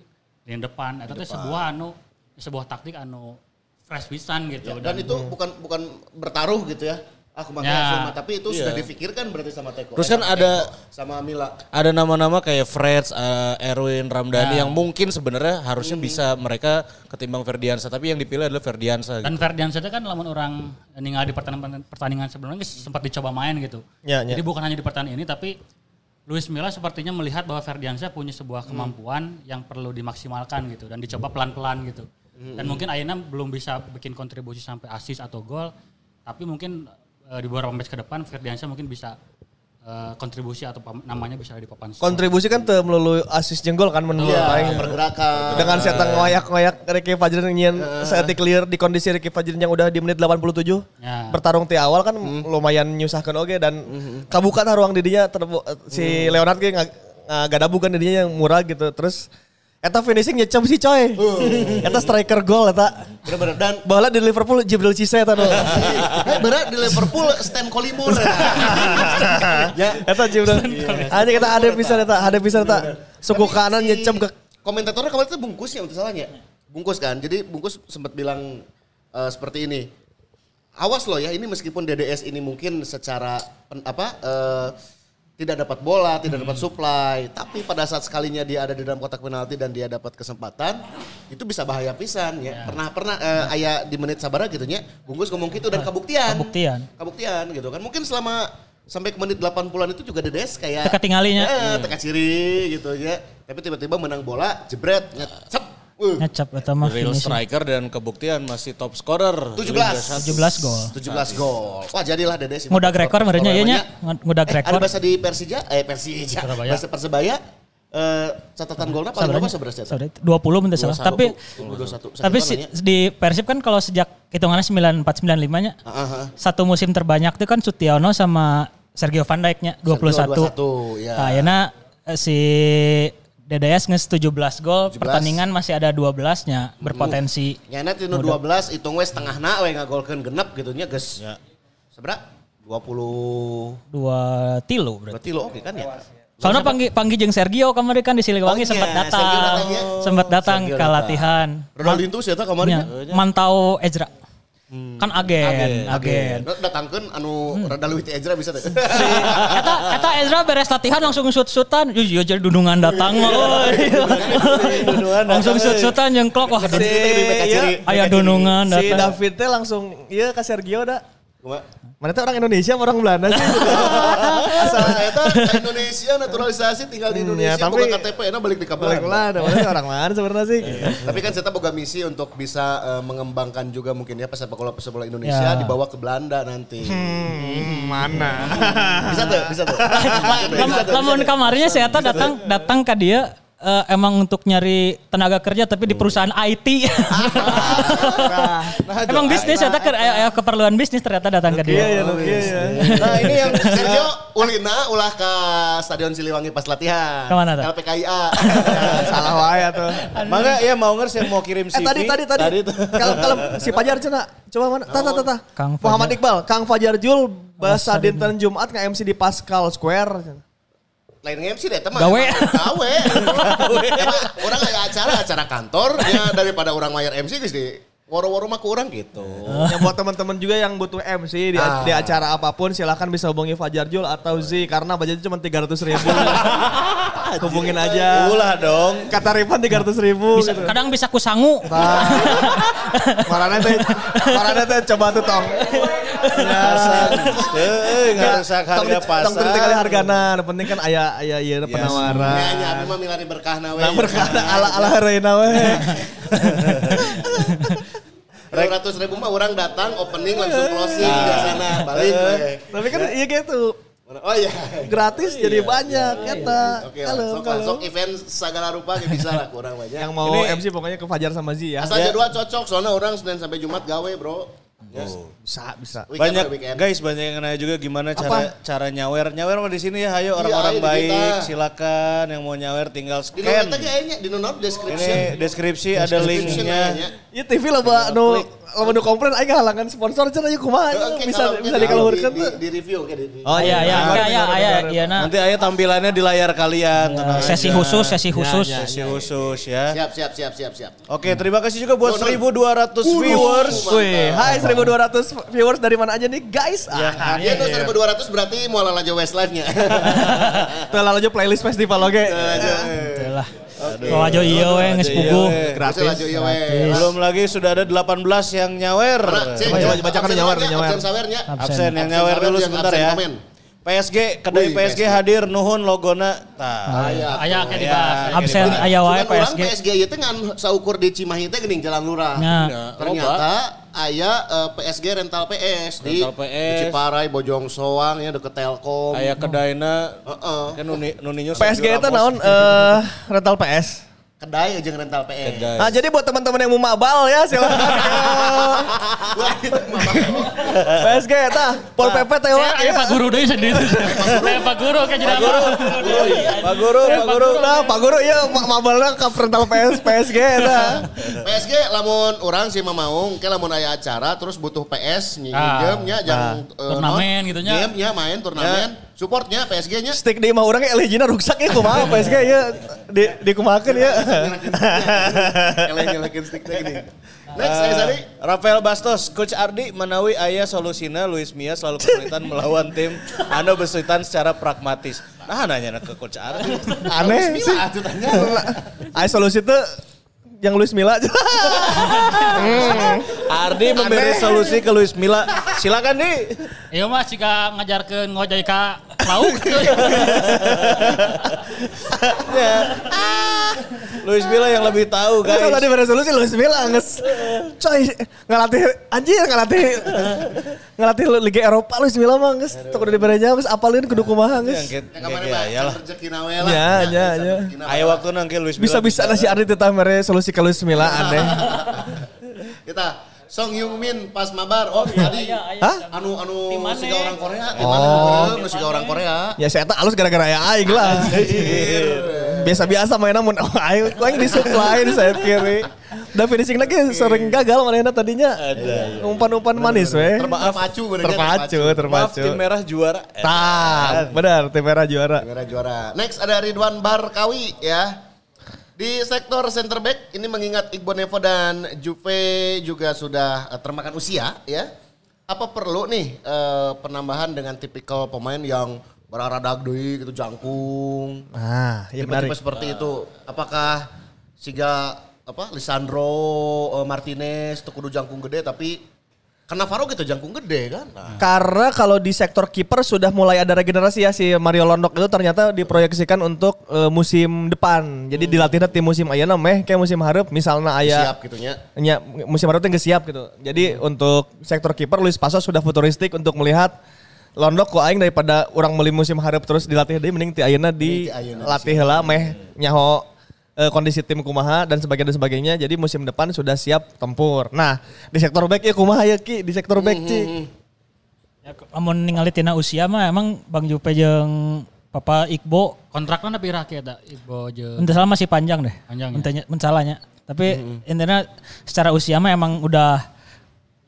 di depan. Itu teh sebuah anu sebuah taktik anu fresh pisan gitu. Ya, dan itu bukan bukan bertaruh gitu ya. Aku makan Ya. hasil mah, tapi itu sudah Iya. difikirkan berarti sama Teko. Terus kan ada- Teko, sama Mila. Ada nama-nama kayak Freds, eh, Erwin, Ramdhani Ya. yang mungkin sebenarnya harusnya bisa mereka ketimbang Ferdiansa, tapi yang dipilih adalah Ferdiansa. Dan Gitu. Ferdian saja kan lamun orang ninggal di pertandingan pertandingan sebelumnya sempat dicoba main gitu. Ya, ya. Jadi bukan hanya di pertandingan ini tapi Luis Milla sepertinya melihat bahwa Ferdiansyah punya sebuah kemampuan yang perlu dimaksimalkan gitu dan dicoba pelan-pelan gitu. Dan mungkin Aina belum bisa bikin kontribusi sampai assist atau gol, tapi mungkin eh, di beberapa match ke depan Ferdiansyah mungkin bisa eh, kontribusi atau namanya bisa ada di papan skor. kontribusi kan teu melulu asis jenggol kan menurut Iya, aing. pergerakan. Dengan saya ngoyak-ngoyak Ricky Fajrin nyian saya clear di kondisi Ricky Fajrin yang udah di menit 87. Ya. Bertarung di awal kan lumayan nyusahkan oke dan kabuka tah ruang didinya terbu- si Leonard ge nggak gadabu kan didinya yang murah gitu. Terus Eta finishing nyecem sih coy. Eta striker gol eta. Bener-bener dan Bahala di Liverpool Jibril Cisse eta nu. Eh, berat di Liverpool Stan Collymore. ya, Eta Jibril. Anjing kita ada bisa eta, ada bisa eta. Suku kanan nyecem ke komentatornya kemarin itu bungkus ya untuk salahnya. Bungkus kan. Jadi bungkus sempat bilang eh, seperti ini. Awas loh ya, ini meskipun DDS ini mungkin secara pen- apa eh, tidak dapat bola, tidak dapat supply, tapi pada saat sekalinya dia ada di dalam kotak penalti dan dia dapat kesempatan, itu bisa bahaya pisan ya. Pernah pernah eh, aya di menit sabara gitu nya, bungkus ngomong gitu dan kabuktian. Kabuktian. Kabuktian gitu kan. Mungkin selama sampai ke menit 80-an itu juga DDS kayak Teka tinggalinya. Eh, teka ciri gitu ya. Tapi tiba-tiba menang bola, jebret, nyecep. Uh, Ngecap eta mah Real finishing. striker dan kebuktian masih top scorer. 17. Liga satu. 17 gol. 17 gol. Wah jadilah Dedes. Ngudag rekor merenya ieu nya. Ngudag Eh, ada rekor. bahasa di Persija, eh Persija, Persebaya. bahasa Persebaya, eh, catatan golnya paling berapa sebenarnya? Sabaranya 20 menit salah. Tapi tapi si, di Persib kan kalau sejak hitungannya 94 95 nya satu musim terbanyak itu kan Sutiono sama Sergio Van Dijk nya 21. 21, ya. Nah, eh, si Dedayas nges 17 gol, 17. pertandingan masih ada 12-nya berpotensi. Nyana tinu 12 hitung we setengah na we ngagolkeun genep gitu nya geus. Ya. Seberapa? 20 Dua tilu berarti. berarti lo oke kan ya? Soalnya panggil panggil jeung Sergio kemarin kan di Siliwangi Oh, sempat iya, datang. Datang ya. Sempat datang Sergio ke latihan. Ronaldinho sih eta kemarin. Ya, ya. mantau Ezra. Kan agen, agen. Datangkeun anu rada leuwih Ezra bisa teh. Si, eta, eta Ezra beres latihan langsung shoot-shootan. Yuh, yuh, jadi dundungan datang mah. euy. langsung shoot-shootan jengklok. Wah, si kiri. aya dundungan Si datang. David teh langsung iya ke Sergio dah. Mana teh orang Indonesia orang Belanda sih? Asal eta ka Indonesia naturalisasi tinggal di Indonesia ya, tapi- KTP enak balik di Balik Kabar. Belanda, mana orang mana sebenarnya sih? Tapi kan saya boga misi untuk bisa eh, mengembangkan juga mungkin ya pesepak bola pesepak bola Indonesia Ya. dibawa ke Belanda nanti. Hmm, mana? Bisa tuh, bisa tuh. Lam- Lamun kamarnya saya datang datang ke dia eh, emang untuk nyari tenaga kerja tapi di perusahaan IT. emang bisnis saya ke aya- aya keperluan bisnis ternyata datang ke Iya dia. ya, iya ya. Nah ini yang Sergio ulina ulah ke Stadion Siliwangi pas latihan. Ke mana tuh? LPKIA. Salah wae tuh. Mangga ya mau ngers yang mau kirim Eh CV. tadi tadi tadi. tuh. Kalau kalau si Fajar cina, coba mana? Tata tata. Kang Fajar. Muhammad Iqbal, Kang Fajar Jul bahasa dinten Jumat nge MC di Pascal Square. Lain MC deh teman. Gawe. Gawe. Orang aya acara acara kantor ya daripada orang mayar MC geus di woro-woro mah ke orang gitu. Yang buat teman-teman juga yang butuh MC di, Ah. di acara apa pun silahkan bisa hubungi Fajar Jul atau Z karena budgetnya cuma 300 ribu. Hubungin aja. Ulah dong. Kata Rifan 300 ribu. Bisa, gitu. kadang bisa kusangu. Marana teh, Marana teh coba tuh tong. Ya. Eh, nggak Tong harga di- pasar. Tong teu kali hargana, nu penting kan aya aya ieu Ya, penawaran. nya abi mah milari berkahna we. Nah, berkata ala ala Reina we. Dua ratus ribu mah orang datang opening langsung closing ke sana balik. Tapi kan iya gitu. Oh iya. Gratis jadi banyak eta. Oke Kalau sok kalau sok event segala rupa kayak bisa lah kurang banyak. yang mau Ini- MC pokoknya ke Fajar sama Z ya. Asal jadwal cocok soalnya orang Senin sampai Jumat gawe bro. Yes. Bisa bisa. Weekend banyak weekend. guys banyak yang nanya juga gimana cara cara nyawer nyawer mah di sini ya ayo Iya, orang-orang di baik kita. silakan yang mau nyawer tinggal Di scan note aja kayaknya di note description. ini deskripsi ada linknya. Iya TV lah mbak, nu lamun nu komplain aing halangan sponsor cenah ieu kumaha Oke, bisa kalau- bisa kalau dikeluarkan di, tuh. di, di review di, di. Oh Iya, iya, iya, iya, iya, iya, nah. nanti ayo tampilannya di layar kalian tenang Sesi aja. khusus, sesi khusus. ya, sesi khusus ya Siap, siap, siap, siap, siap. oke terima kasih juga buat Nun, nun. 1200 viewers Wih, hai 1200 viewers dari mana aja nih guys? Ah, Iya, itu 1200 berarti mau aja Westlife-nya. Tuh lalu aja playlist festival oke. Itulah. Kalau aja iya we geus puguh. Gratis. Ya we. belum lagi sudah ada 18 yang nyawer Coba, bacakan nyawer, nyawer. Absen sawernya. absen yang Absen nyawer dulu sebentar absen ya komen. PSG kedai Wih, PSG PSG. hadir nuhun logona tah Aya kayak dibahas. Absen aya wae PSG. PSG itu ngan saukur di Cimahi teh geuning jalan lurah. Nah. Ternyata aya eh, PSG rental PS di, Rental PS. di Ciparai, Bojong Soang ya deket Telkom. aya kedainya Heeh. kan nuni nuninya PSG itu naon eh rental PS. Kedai aja rental PS. Kedai. Nah jadi buat teman-teman yang mau mabal ya silakan. Ulah PSG tah Pol PP tewa. Kayak Pak Guru deh sendiri. Kayak Pak Guru kayak jadi apa? Pak Guru, Pak Guru. Nah, Pak Guru iya ma- mabalna ka rental PS PSG tah. PSG lamun orang sih mamaung ke lamun aya acara terus butuh PS nyi Ah. nya jang eh, Turnamen gitu nya. Game nya main turnamen, supportnya PSG nya. Stick di imah urang LG-na rusak ya kumaha PSG ya di dikumahakeun ya. Eleng-elengin stick gini. Next saya Sari. Rafael Bastos, Coach Ardi menawi ayah solusina Luis Mia selalu kesulitan melawan tim anu besuitan secara pragmatis. Nah nanya ke Coach Ardi. Aneh sih. Bismillah atuh tanya. Ay solusi tuh yang Luis Milla aja. Ardi memberi solusi ke Luis Milla. Silakan di. Iya mah jika ngajarkeun ngojay ka lauk. Luis Milla yang lebih tahu Kalau guys. tadi beresolusi Luis Milla nges. Coy, ngelatih anjir ngelatih ngelatih Liga Eropa Luis Milla mah nges. Tok udah dibere geus apalin kudu kumaha nges. Yang kemarin kayak mah ya lah. rezeki nawe lah. Ya, ya, ya. Ayo waktu nangke Luis Milla. Bisa-bisa nasi Ardi tetap mere solusi ke Luis Milla aneh. Kita Song Yung Min pas mabar. Oh tadi. Hah? Anu anu siga orang Korea. Oh. Gimana? Anu siga orang Korea. Ya saya tak halus gara-gara ya aing lah. Biasa-biasa main namun oh, aing kau yang disuplai di sayap kiri. Udah finishing lagi sering gagal mana tadinya. Umpan-umpan manis weh. Terpacu bener Terpacu, terpacu. tim merah juara. Tah, benar tim merah juara. Juara juara. Next ada Ridwan Barkawi ya. Di sektor center back ini mengingat Iqbal Nevo dan Juve juga sudah eh, termakan usia ya. Apa perlu nih eh, penambahan dengan tipikal pemain yang beraradag deui gitu jangkung. Ah, iya Tipe-tipe seperti itu. Apakah siga apa Lisandro eh, Martinez itu kudu jangkung gede tapi karena Faro gitu jangkung gede kan. Nah, Karena kalau di sektor kiper sudah mulai ada regenerasi ya si Mario Londok itu ternyata diproyeksikan untuk eh, musim depan. Jadi dilatihnya tim musim ayana meh kayak musim harap misalnya aya siap gitunya. nya musim harap nggak siap gitu. Jadi untuk sektor kiper Luis Pasos sudah futuristik untuk melihat Londok kok aing daripada orang beli musim harap terus dilatih deui mending ti ayeuna ti ayeuna dilatih heula meh nyaho eh, kondisi tim kumaha dan sebagainya dan sebagainya. Jadi musim depan sudah siap tempur. Nah, di sektor back ya kumaha ya Ki di sektor back Ci. Ya, Amun ningali tina usia mah emang Bang Jupe jeung Papa Iqbo Kontraknya tapi rakyat da Ibo jeung Entah salah masih panjang deh. Panjang ya? Mensalahnya. Tapi intinya secara usia mah emang udah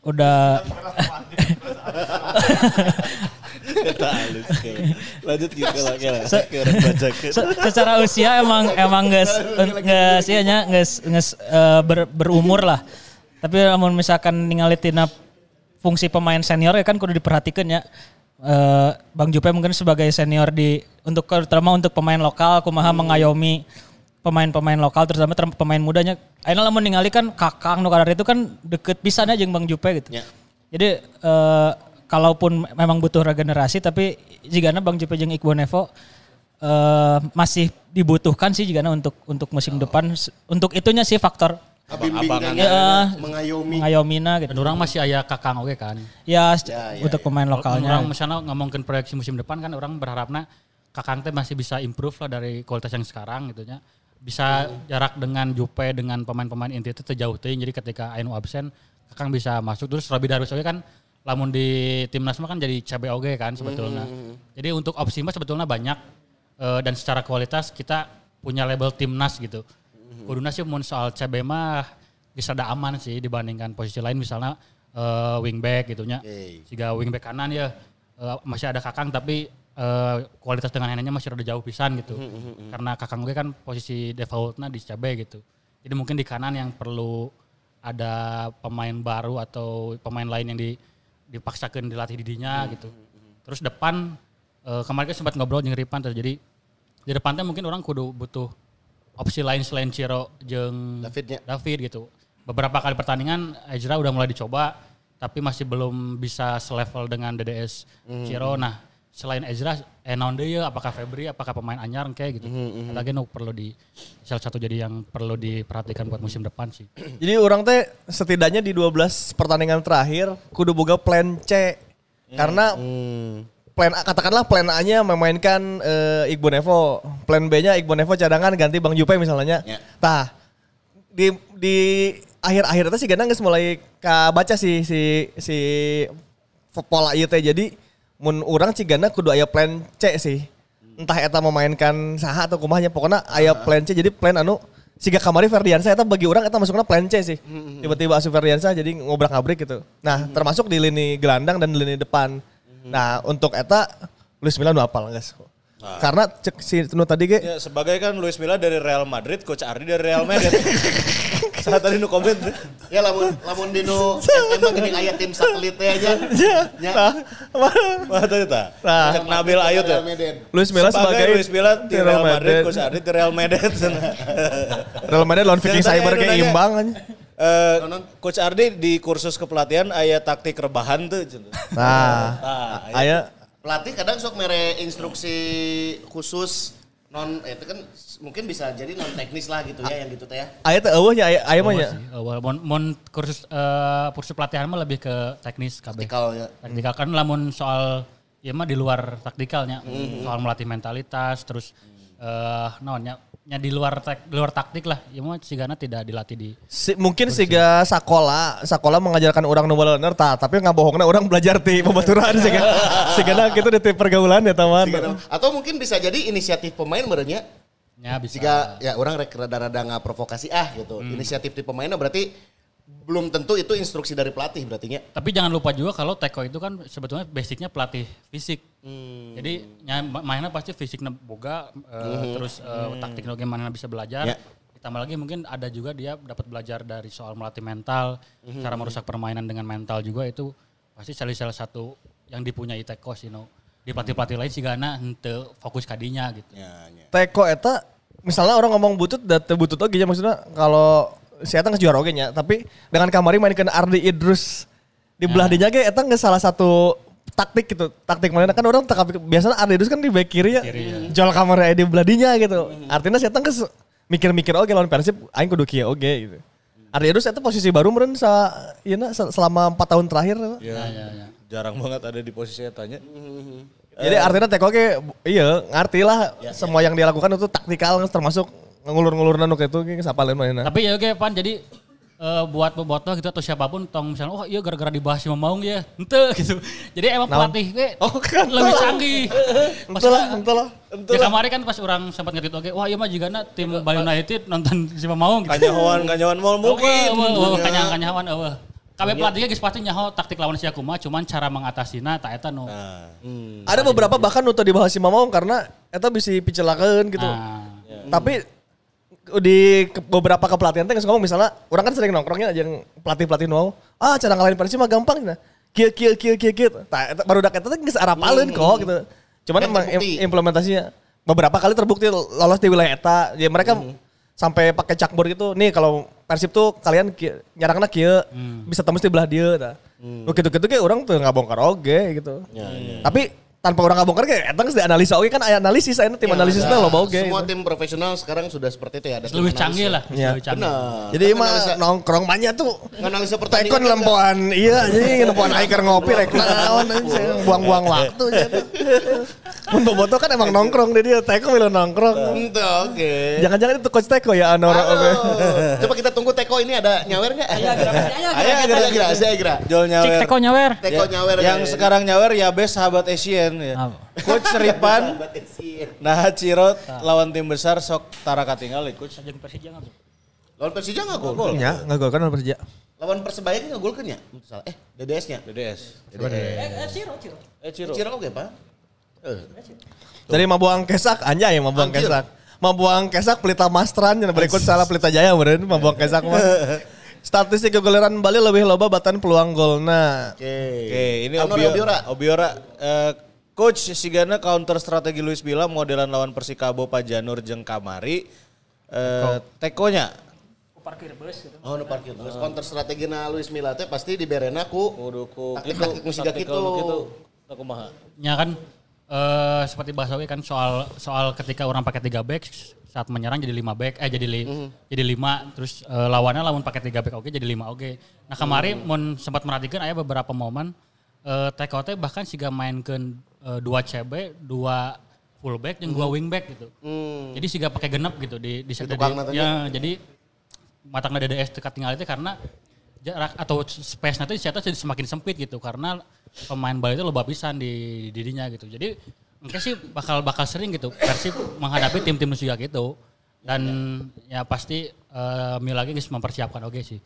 udah Kata halus. Lanjut gitu lah. Secara usia emang emang geus geus ieu nya geus geus eh, ber- berumur lah. Tapi namun misalkan ningali tina fungsi pemain senior ya kan kudu diperhatikan ya. Eh, Bang Jupe mungkin sebagai senior di untuk terutama untuk pemain lokal kumaha mengayomi pemain-pemain lokal terutama ter- pemain mudanya. Ayeuna lamun ningali kan Kakang nu itu kan deket pisan aja jeung Bang Jupe gitu. Ya. Jadi eh, kalaupun memang butuh regenerasi tapi jika Bang Jupe jeung Iqbal Nevo eh, masih dibutuhkan sih jika untuk untuk musim depan untuk itunya sih faktor Bimbingan Ya. mengayomi. ngayomina gitu. Dan orang masih aya kakang oke kan. Ya, Ya, ya, untuk pemain lokalnya. Orang misalnya ngomongin proyeksi musim depan kan orang berharapnya kakang teh masih bisa improve lah dari kualitas yang sekarang gitu nya. Bisa jarak dengan Jupe dengan pemain-pemain inti itu terjauh teh. Jadi ketika Ainu absen kakang bisa masuk terus Robi Darwis oke kan lamun di timnas mah kan jadi CB oge kan sebetulnya. Jadi untuk opsi mah sebetulnya banyak eh, dan secara kualitas kita punya label timnas gitu. Kuduna sih mun soal CB mah bisa ada aman sih dibandingkan posisi lain misalnya eh, wingback gitunya. Oke. Jika wingback kanan ya eh, masih ada Kakang tapi eh, kualitas dengan neneknya masih rada jauh pisan gitu. Karena Kakang gue kan posisi defaultnya di CB gitu. Jadi mungkin di kanan yang perlu ada pemain baru atau pemain lain yang di, dipaksakan dilatih didinya gitu. Terus depan eh, kemarin kan sempat ngobrol jeung Ripan jadi di depannya mungkin orang kudu butuh opsi lain selain Ciro jeung Davidnya. David gitu. Beberapa kali pertandingan Ezra udah mulai dicoba tapi masih belum bisa selevel dengan DDS Ciro. Nah, selain Ezra eh naon deui ya apakah Febri apakah pemain anyar kayak gitu. Lagi nu perlu di salah satu jadi yang perlu diperhatikan buat musim depan sih. Jadi orang teh setidaknya di 12 pertandingan terakhir kudu boga plan C. Karena plan A, katakanlah plan A-nya memainkan eh, Iqbal Nevo, plan B-nya Iqbal Nevo cadangan ganti Bang Jupe misalnya. Ya. Tah di di akhir-akhir itu sih Gana geus mulai ka baca si si si pola ieu teh jadi mun urang cigana kudu aya plan C sih. Entah eta memainkan saha atau kumahnya pokoknya aya plan C jadi plan anu siga kamari Ferdiansa eta bagi orang eta masuknya plan C sih. Tiba-tiba asup Ferdiansa jadi ngobrak-ngabrik gitu. Nah, termasuk di lini gelandang dan di lini depan. Nah, untuk eta Luis Milla nu apal guys. Karena cek si nu tadi ge Ya, sebagai kan Luis Milla dari Real Madrid, Coach Ardi dari Real Madrid. Saat tadi nu komen. Ya lamun lamun dinu emang gini aya tim satelit teh aja. Ya. Wah, tadi. Nah. Cek Nabil Ayut ya. Real Madrid. Luis Milla sebagai, Luis Milla di Real Madrid, Coach Ardi di Real Madrid. Real Madrid lawan Viking Cyber kayak imbang aja. Eh, Coach Ardi di kursus kepelatihan aya taktik rebahan tuh. Nah, Nah, aya Pelatih kadang sok mere instruksi khusus non eh, itu kan mungkin bisa jadi non teknis lah gitu ya yang gitu teh ya. aya teh eueuhnya aya aya mah Awal nya. sih. Mon, mon kursus eh, kursus pelatihan mah lebih ke teknis KB. Taktikal ya. Taktikal kan lamun soal ya mah di luar taktikalnya, soal melatih mentalitas terus eh naonnya nya di luar tek, di luar taktik lah. Ya mah sigana tidak dilatih di Si, mungkin siga sakola, sakola mengajarkan orang nu bener ta, tapi ngabohongna orang belajar ti pembaturan siga. Siga gitu di pergaulan ya teman. Atau mungkin bisa jadi inisiatif pemain merenya ya bisa. jika ya orang rada-rada nggak provokasi ah gitu. Inisiatif di pemainnya berarti belum tentu itu instruksi dari pelatih berartinya. Tapi jangan lupa juga kalau Teko itu kan sebetulnya basicnya pelatih fisik. Jadi nya- mainnya pasti fisiknya boga, eh, terus eh, taktik bagaimana bisa belajar. Ya. Ditambah lagi mungkin ada juga dia dapat belajar dari soal melatih mental, cara merusak permainan dengan mental juga itu pasti salah salah satu yang dipunyai Teko sih no. Di pelatih-pelatih lain sih gana henteu fokus kadinya gitu. Ya, ya. Teko eta misalnya orang ngomong butut dan teu butut oge nya maksudnya kalau si eta geus juara oge nya, tapi dengan kamari mainkan Ardi Idrus di belah dinya ge eta geus salah satu taktik gitu. Taktik mana kan orang tak biasanya Ardi Idrus kan di back kiri ya. Jol kamari aya di belah dinya gitu. Artinya si eta geus mikir-mikir oge lawan Persib aing kudu kieu oge gitu. Ardi Idrus eta posisi baru meureun sa ieu selama 4 tahun terakhir. Ya, Jarang banget ada di posisi tanya. Jadi artinya Teko ke iya ngerti lah semua yang dia lakukan itu taktikal termasuk ngulur-ngulur nanu kayak itu kayak siapa lain mainnya. Tapi ya oke Pan jadi eh, buat bobotoh gitu atau siapa pun tong misalnya oh iya gara-gara dibahas sama Maung ya ente gitu. Jadi emang pelatih gue Oh, kan. lebih canggih. Entah lah, entah lah. Ya kemarin kan pas orang sempat ngetit oke wah iya mah juga tim Bali United nonton si Maung gitu. Kanyawan, kanyawan mal mungkin. Oh, kanyang kanyawan eueuh. Kabeh pelatihnya geus pasti nyaho taktik lawan si Akuma cuman cara mengatasina tak eta nu. Nah, Ada beberapa bahkan nutup dibahas si Mamong karena eta bisa picelakeun gitu. Nah, Tapi di ke- beberapa kepelatihan teh geus ngomong misalnya orang kan sering nongkrongnya aja yang pelatih-pelatih nu ah cara ngalahin Persib mah gampang nah. Kieu kieu kieu kieu kieu. Tah eta baru dak eta teh geus arapaleun kok gitu. Cuman Dan emang terbukti. implementasinya beberapa kali terbukti lolos di wilayah eta. Ya mereka sampai pakai cakbor gitu. Nih kalau Persib tuh kalian kieu- nyarangna kieu bisa tembus di belah dia tah. Nu gitu-gitu kayak orang tuh nggak bongkar oge gitu. Tapi tanpa orang nggak bongkar kayak eta geus dianalisa oge kan analisis aya tim analisis teh loba oge. Semua gitu. tim profesional sekarang sudah seperti itu ya. Ada lebih analisa. canggih lah, Iya. lebih canggih. Benar. Jadi mah analisa- nongkrong banyak tuh analisa Tekon pertandingan. kan lempoan, iya jadi lempoan aiker ngopi rek naon anjing, buang-buang waktu gitu. Mun boboto kan emang nongkrong deh dia, Teko milu nongkrong. Oke. Jangan-jangan itu coach Teko ya oke. Halo. Coba kita tunggu Teko ini ada nyawer nggak? Ayo, Ayo, kira kira saya kira. Jol Cik nyawer. teko nyawer. Teko Ya, nyawer. Yang sekarang nyawer ya best sahabat Asian ya. Apa? Coach Seripan, nah Ciro lawan tim besar sok tara katinggal ya coach. Jeung Persija nggak? Lawan Persija nggak gol? Ya, enggak gol kan lawan Persija. Lawan Persebaya nggak gol kan ya? Salah. Eh, DDS-nya. DDS. Eh, Ciro, Ciro. Eh Ciro. Ciro oke, Pak. Eh, Dari Mabuang Kesak anjay Mabuang Anjir. Kesak. Mabuang Kesak pelita Mastran yang berikut salah pelita Jaya meureun Mabuang Kesak mah. Statistik kegoleran Bali lebih loba batan peluang golna. Oke. Oke, ini Anwar Obio- Obiora. Obiora. Eh, Coach Sigana counter strategi Luis Milla modelan lawan Persikabo Pajanur jeung Kamari. Eh, tekonya Parkir bus gitu. Oh, nu parkir terus counter strategi na Luis Milla teh pasti diberena ku kudu ku musik gitu. nu kitu. Teu kumaha. Ya kan eh seperti bahasa oke kan soal soal ketika orang pakai tiga back saat menyerang jadi lima back eh jadi li, jadi lima terus eh, lawannya lawan pakai tiga back oke jadi lima oke. Nah kemarin mun sempat merhatikan ada beberapa momen eh Teko teh bahkan siga mainkeun eh, dua CB, dua fullback dan dua wingback gitu. Hmm. Jadi siga pakai genep gitu di di, di, tukangna tadi. ya jadi matangnya DDS dekat tinggal itu karena jarak atau space nanti saya jadi semakin sempit gitu karena pemain Bali itu loba pisan di dirinya gitu. Jadi mungkin sih bakal bakal sering gitu Persib menghadapi tim-tim juga gitu. Dan ya pasti eh Mila lagi geus mempersiapkan oke sih.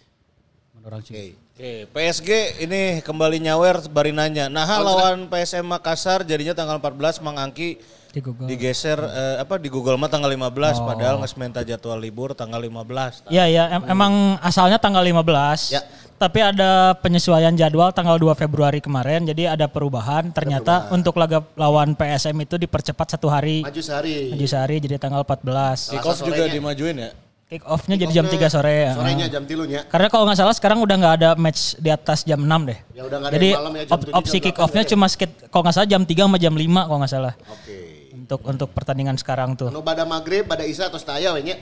Orang sih. Oke, PSG ini kembali nyawer bari nanya. Nah, lawan PSM Makassar jadinya tanggal 14 Mang Angki Di Google. digeser eh, apa di Google mah tanggal 15 padahal nggak minta jadwal libur tanggal 15. Iya ya em- emang asalnya tanggal 15. Ya. Tapi ada penyesuaian jadwal tanggal 2 Februari kemarin jadi ada perubahan. Ternyata untuk laga lawan PSM itu dipercepat satu hari. Maju sehari. Maju sehari jadi tanggal 14. Kick off juga dimajuin ya. Kick off-nya jadi jam 3 sore. ya. Sorenya jam tilunya. Karena kalau nggak salah sekarang udah nggak ada match di atas jam 6 deh. Ya udah nggak ada Jadi malam ya, jam op- 7, opsi jam kick off-nya 8 cuma sekit kalau nggak salah jam 3 sama jam 5 kalau nggak salah. Oke. Untuk untuk pertandingan sekarang tuh. Nu pada maghrib, pada isya atau setaya we nya.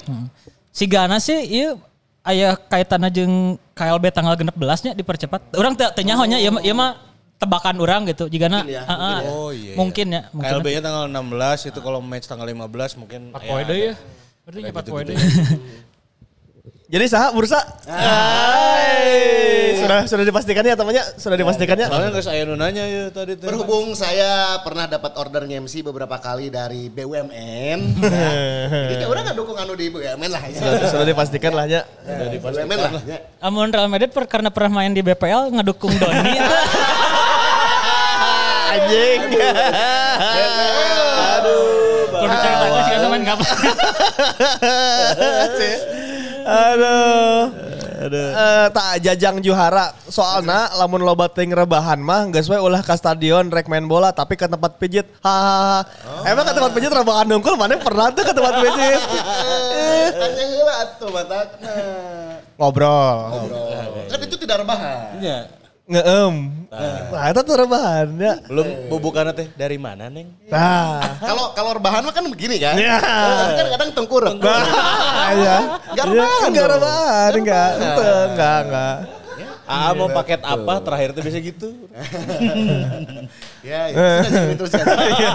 Si Gana sih iya aya kaitannya jeung KLB tanggal 16 nya dipercepat. Orang teu nyahonya ieu mah ieu mah tebakan orang gitu. Jigana Mungkin ya, heeh, mungkin ya. Oh, iya, iya. Mungkin ya, mungkin. KLB-nya tanggal 16 itu kalau match tanggal 15 mungkin 4 poin deh ya. Berarti 4 poin deh. Jadi sah bursa. Hai. Sudah sudah dipastikan ya temannya? Sudah dipastikan ya? Soalnya nggak saya nanya ya tadi tuh. Berhubung saya pernah dapat order MC beberapa kali dari BUMN. Jadi kayak orang nggak dukung anu di BUMN lah. Ya. Sudah, sudah dipastikan lah ya. BUMN lah. ya. Amun Real Madrid per, karena pernah main di BPL ngedukung Doni. Anjing. Main kapan. Aduh. Eh, tak jajang juara soalnya lamun loba ting rebahan mah geus we ulah ka stadion rek main bola tapi ke tempat pijit hahaha emang ke tempat pijit rebahan dongkul mana pernah tuh ke tempat pijit Eh, batakna. ngobrol Kan itu tidak rebahan. Iya. Ngeem nah itu tuh rebahan ya Belum bubukannya teh dari mana, Neng? nah Kalau kalau rebahan mah kan begini kan. Ya. Tapi kan kadang tengkurap. Nah, ya. Nggak rebahan Enggak rebahan, enggak. Enggak, enggak. Ah, mau paket apa terakhir tuh bisa gitu. Ya, ya. Sudah terus ya.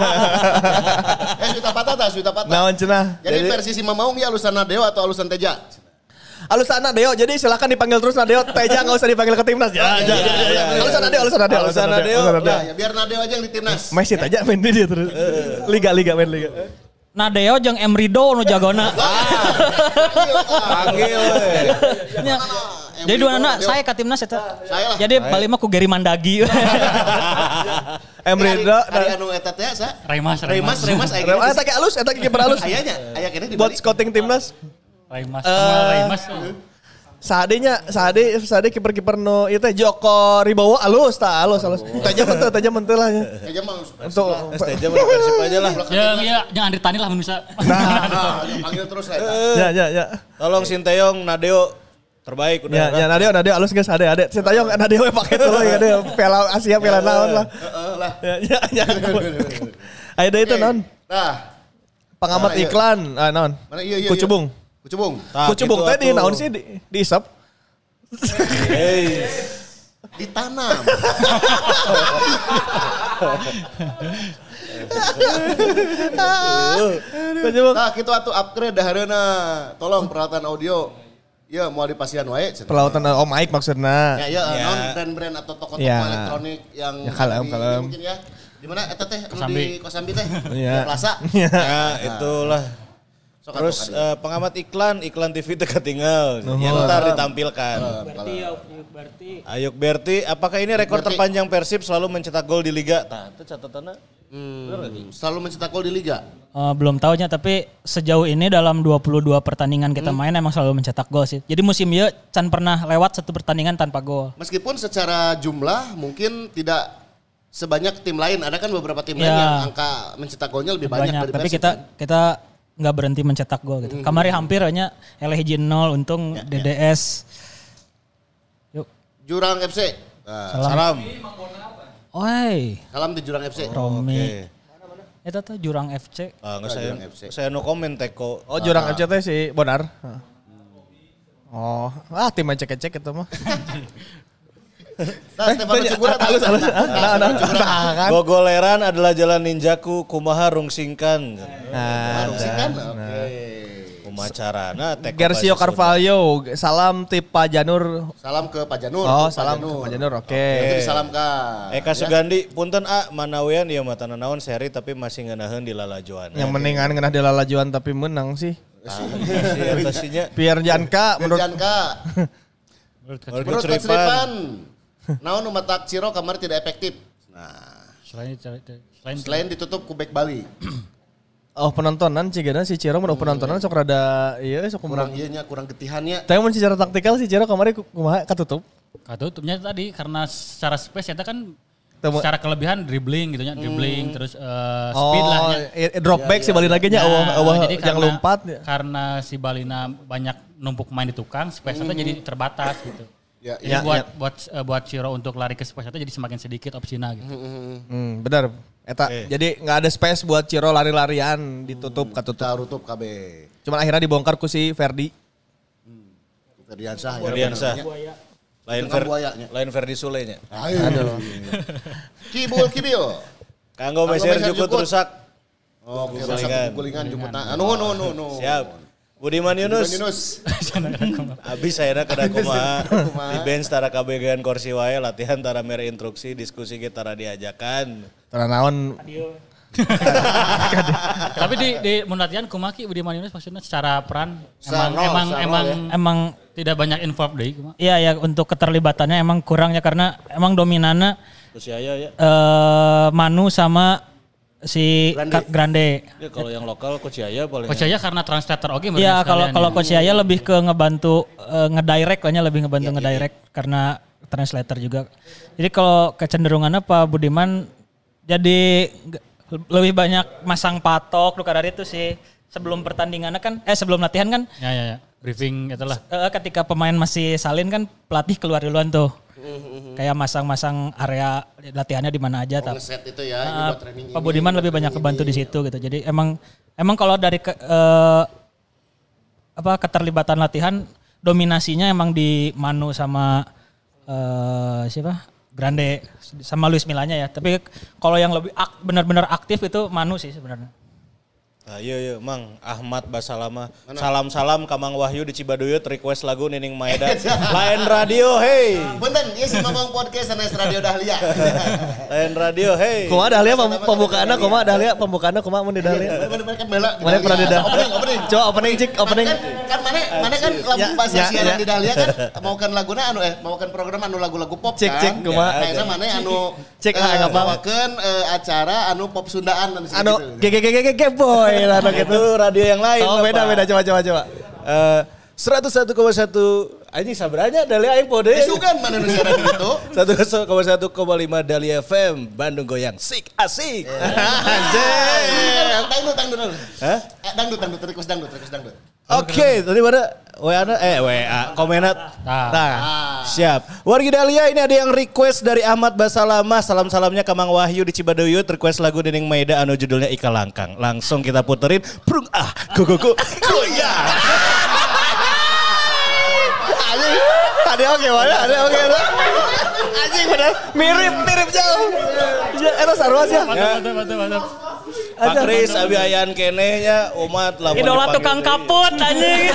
Eh, Suita Patah tak? Suita Patah. Naon cenah? Jadi versi si Mamaung ya alusan Nadeo atau alusan Teja? Alus anak Deo, jadi silakan dipanggil terus Nadeo. Teja nggak usah dipanggil ke timnas. Ya, ya, ya, ya. Alus anak Deo, alus anak Deo, alus anak Deo. alus anak Deo. Nah, ya biar Nadeo aja yang di timnas. Messi aja main di dia terus. Liga, liga, main liga. Nadeo jeung Emrido nu jagona. Panggil we. Nya. Jadi dua anak saya ke timnas eta. Saya lah. Jadi balik mah ku Gary Mandagi. Emrido. Hari anu eta teh sa? Remas, Raimas. Remas aya Ah, tak alus, eta kiper alus. Ayanya, aya kene di Buat scouting timnas. Raimas, sama Raimas. Saadenya, saade, saade kiper-kiper no itu Joko Ribowo alus, tak alus, alus. Teja mentel, teja mentel lah. ya. Aja mah Untuk mau persib aja lah. Ya, ya, jangan Andri Tani lah bisa. Nah, panggil terus lah eta. ya, ya, ya. Tolong Sinteyong, Nadeo terbaik udah. Ya, ya, Nadeo, Nadeo, alus guys, ade, ade. Sintayong, Nadeo pakai tuh lah, Nadeo. Piala Asia, Piala naon lah. Heeh lah. Ya, ya, ya. Deh itu non. Nah, Pengamat Ah, iya. iklan, ah non. mana iya iya. Kucubung. Iya. Kucubung. Nah, Kucubung gitu di atuh. naon sih di diisap? Hey. Ditanam. Kucubung. Nah, kita atuh upgrade dahareuna. Tolong peralatan audio. Ya, mau dipasihan wae. cenah. Pelautan oh mic maksudnya. Ya, ya, Ya. non brand-brand atau toko-toko Ya. elektronik yang Ya, kalem, di- kalem. mungkin ya. Di mana eta teh? Anu Kosambi. di Kosambi teh. Iya. Di Plaza. Ya, itulah. Sok Terus eh, pengamat iklan, iklan TV teka tinggal. Nuhun. Ya, ntar ditampilkan. Berarti berarti Ayuk Berti, apakah ini rekor Berti. terpanjang Persib selalu mencetak gol di liga? Nah, itu catatannya. Hmm, selalu mencetak gol di liga. Eh, belum tahunya tapi sejauh ini dalam 22 pertandingan kita main emang selalu mencetak gol sih. Jadi musim ieu can pernah lewat satu pertandingan tanpa gol. Meskipun secara jumlah mungkin tidak sebanyak tim lain. Ada kan beberapa tim lain Ya. yang angka mencetak golnya lebih banyak, Banyak, dari tapi Persib. kita kita nggak berhenti mencetak gol gitu. Kamari hampir hanya hiji 0 untung DDS. Yuk. Jurang FC. Nah, Salam. Oi, salam di Jurang FC. Romi. Oke. Eta tuh Jurang FC. Ah, nggak saya, Jurang FC. saya no komen teko. Oh jurang FCT si Bonar. Oh, ah tim cek-cek itu mah. Nah, Stefano Cugura alus. Nah, nah, nah. Gogoleran adalah jalan ninjaku, kumaha rungsingkan. Nah, Harus sih kan? Oke. Kumacarana teh Gersio. Carvalho, salam tip Pak Janur. Salam ke Pak Janur. Oh, Pak salam ke Pak Janur, oke. Itu disalamkan. Eka Sugandi, punten A, manawean ya mata naon seri tapi masih ngenaheun di lalajuan. Yang mendingan kena di lalajuan tapi menang sih. Ah, si atasinya. Pierre Janka menurut Menurut Kak. Menurut Coach Naon umatak Ciro kamar tidak efektif. Nah, selain selain selain ditutup kubek Bali. oh penontonan cigana si Ciro menurut penontonan sok rada iya sok Kurang kurang. iya nya, kurang getihannya. Tapi mun secara taktikal si Ciro kemarin ku- kumaha katutup. tutupnya tadi karena secara space itu kan Temu- secara kelebihan dribbling gitu ya, dribbling terus eh, Oh, speed lah nya. i- drop back si Bali lagi nya Nah, jadi yang karena- lompat. Karena si Balina banyak numpuk main di tukang, space itu jadi terbatas gitu. Ya, Jadi Ya, buat buat eh, buat Ciro untuk lari ke space itu jadi semakin sedikit opsinya gitu. Hmm, benar. Eta jadi nggak ada space buat Ciro lari-larian ditutup katutup. kita tutup KB. Cuman akhirnya dibongkar ku si Ferdi. Ferdiansah. ya, Ferdiansah. namanya. Lain Fer, buayanya. lain Ferdi Sule nya. Aduh. Kibul kibil. Kanggo meser meser jukut jukut. rusak. Oh, Gulingan. gulingan. Gulingan jukutna. Anu no no no. Siap. Budiman Yunus. Yunus. Abis saya kada di bench tara kabegean kursi wae latihan tara mere instruksi diskusi kita tara diajakan. Tara naon Tapi di di mun latihan kumaki Budiman Yunus maksudnya secara peran emang emang emang role Emang tidak banyak involved deh kumaha. Iya ya untuk keterlibatannya emang kurangnya karena emang dominannya Terus ya ya. eh Manu sama si Grande. Grande. Ya, kalau yang lokal Coach Yaya paling. Coach Yaya karena translator oke Iya kalau kalau ya. Coach Yaya lebih ke ngebantu eh, ngedirect kayaknya lebih ngebantu ngedirect karena translator juga. Jadi kalau kecenderungannya Pak Budiman jadi lebih banyak masang patok lu kadar itu sih sebelum pertandingannya kan eh sebelum latihan kan Ya ya ya. Briefing itulah. eh, ketika pemain masih salin kan pelatih keluar duluan tuh. Kayak masang-masang area latihannya di mana aja tapi Ngeset itu ya. buat training Pak ini, Budiman lebih banyak kebantu ini. di situ gitu. Jadi emang emang kalau dari ke, eh, apa keterlibatan latihan dominasinya emang di Manu sama eh, siapa? Grande sama Luis Milanya ya. Tapi kalau yang lebih ak- benar-benar aktif itu Manu sih sebenarnya. Ah, iya iya Mang Ahmad Basalama. Salam-salam ka Mang Wahyu di Cibaduyut request lagu Nining Maeda. Lain radio hey. Punten, ieu si Mamang Podcast sanes Radio Dahlia. Lain radio hey. Kumaha Dahlia pem- pembukaannya kumaha Dahlia pembukaannya kumaha mun di Dahlia. Bener-bener kan bela. Mana pernah di Dahlia? Opening, opening. Coba opening cik opening. Kan, kan mana mana kan lagu bahasa ya, siaran di Dahlia kan maukan laguna anu eh maukan program anu lagu-lagu pop Cek, kan. cek, kumaha. Nah, mana anu Cek, eh, ah, bawakeun eh, acara anu pop Sundaan anu. GGGGG boy lah anu gitu. Itu radio yang lain. Oh beda beda coba coba coba. Eh 101,1 anjing sabranya Dahlia aing pode. Isukan mana nu siaran gitu. 101,1,5 Dahlia FM Bandung goyang sik asik. Anjir. Dangdut dangdut. dangdut. Hah? Eh, Dangdut dangdut request dangdut request dangdut. Oke, tadi mana WA eh WA komenat. Nah, Nah, Siap. Wargi Dahlia ini ada yang request dari Ahmad Basalama. Salam-salamnya ke Mang Wahyu di Cibaduyut. Request lagu Dening Maeda anu judulnya Ika Langkang. Langsung kita puterin. Prung ah. Go go go. Goyang. anjing. Ada oke mana? Ada oke. Anjing bener mirip mirip jauh. Ya, sarua sih. mantap mantap mantap mantap. Pak Kris abi ayaan keneh nya umat lamun Idola tukang kaput anjing.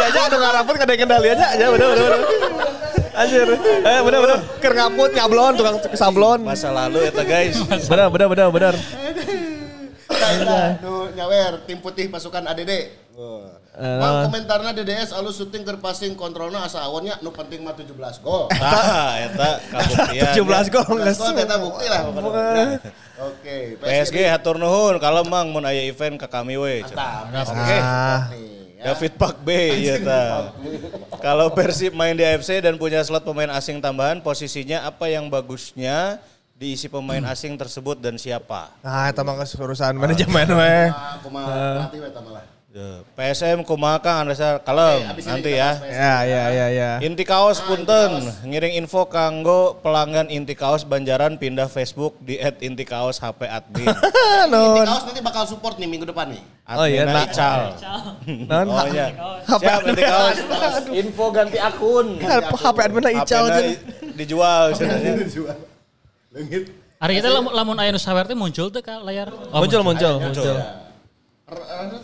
Ya aja anu ngaraput kada kendali aja. Ya bener bener bener. Anjir. Eh bener bener. Keur ngaput nyablon tukang sablon. Masa lalu eta guys. Bener bener bener bener. Nah, nyawer tim putih pasukan ADD. Eh, Bang komentarna DDS alus syuting keur passing kontrolna asa awonnya nu penting mah 17 gol. Ah, eta kabuktian. 17 gol 17 geus. gol eta bukti lah. Oke, PSG hatur nuhun kalau mang mun aya event ka kami we. Mantap. Oke. Ya. David Pak B ya ta. Kalau Persib main di AFC dan punya slot pemain asing tambahan, posisinya apa yang bagusnya diisi pemain asing tersebut dan siapa? Nah, eta mah urusan manajemen we. Ah, kumaha pelatih eta malah. Ya, PSM kumaha Kang Andresa kalem ini nanti kita ya. Ya ya ya ya. Inti kaos punten, ngiring info kanggo pelanggan Inti kaos Banjaran pindah Facebook di @intikaos HP admin. Nun. Kaos nanti bakal support nih minggu depan nih. Oh iya, nah. Ical. Oh iya. HP Siap Inti kaos. Info ganti akun. HP admin ical HP-na aja. i- dijual sebenarnya. Leungit Hari itu lamun, lamun aya nu sawer teh muncul tuh ke layar. Oh, muncul, muncul, muncul. Anu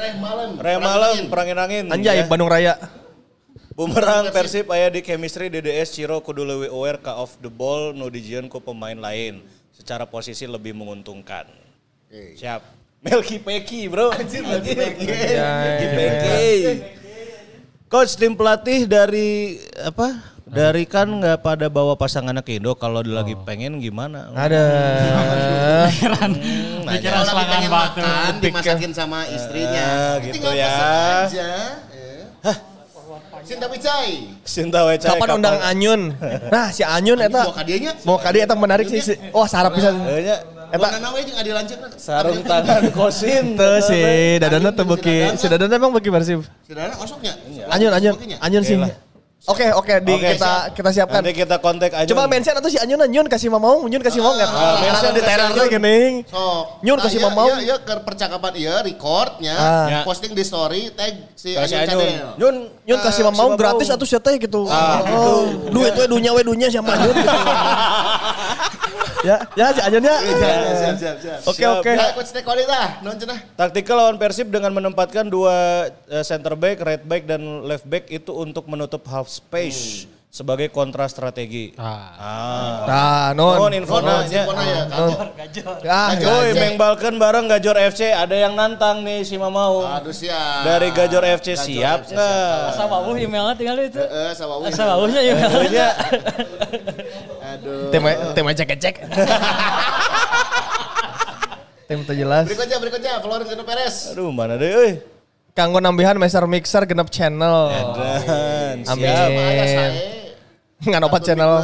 Reh malam. Reh malam, perangin angin. Anjay, Ya. Bandung Raya. Bumerang Persib aya di chemistry DDS Ciro kudu leuwih aware ka off the ball nu dijieun ku pemain lain. Secara posisi lebih menguntungkan. Siap. Melki Peki, Bro. Anjir, Melki Peki. Melki Peki. Coach tim pelatih dari apa? Dari kan nggak pada bawa pasangannya ke Indo kalau lagi pengen gimana? Ada. Pikiran, pikiran Kalau lagi selangan pengen batu. makan, dimasakin sama istrinya. Ah, gitu Tinggal ya. aja. Hah? Sinta Wicai. Sinta Wecai Kapan undang Anyun? Nah, si Anyun eta Bawa kadianya. mau kadi eta menarik sih. si- Wah, sarap bisa. Eta Eta nana we jeung adi lanceuk. sarung tangan kosin. Tuh si Dadana tuh beki. Si Dadana emang beki Persib. Saudara osoknya. Anyun, Anyun? Anyun sih. Oke, oke, di Oke, kita kita siapkan. Nanti kita kontak aja. Coba mention atau si Anyun, Anyun kasih mamau, Nyun kasih mau nggak? Ah, Mention di kasih Thailand Anyun. gening. Sok. Nyun kasih Ah, iya, mamau. Iya, iya, ke percakapan iya, recordnya, Ah. Ya. posting di story, tag si Kasih Anyun Anyun. Channel. Nyun, Nyun kasih mamau gratis atau siapa gitu. Oh, duit we dunya we dunya sama Anyun gitu. ya, ya si Anyun ya. Oke, oke. Coach Teko dah, non cenah. Taktikal lawan Persib dengan menempatkan dua eh, center back, right back dan left back itu untuk menutup half space sebagai kontra strategi. Ah. Nah, non. Nuhun infona nya. Infona ya, Gajor. Ah, Woi, mengbalkan bareng Gajor FC. Ada yang nantang nih si Mamau. Aduh siap. Dari Gajor FC Gajor siap nggak? Asa wawuh emailnya tinggal itu. Eh, sama Win. Asa wawuhnya email. Pokoknya Aduh. tim tim cek cek. Tim teu jelas. Berikutnya, berikutnya, Florentino Perez. aduh mana deh euy. Kanggo nambihan meser mixer genep channel. Dan Amin. siap. Ngan opat channel.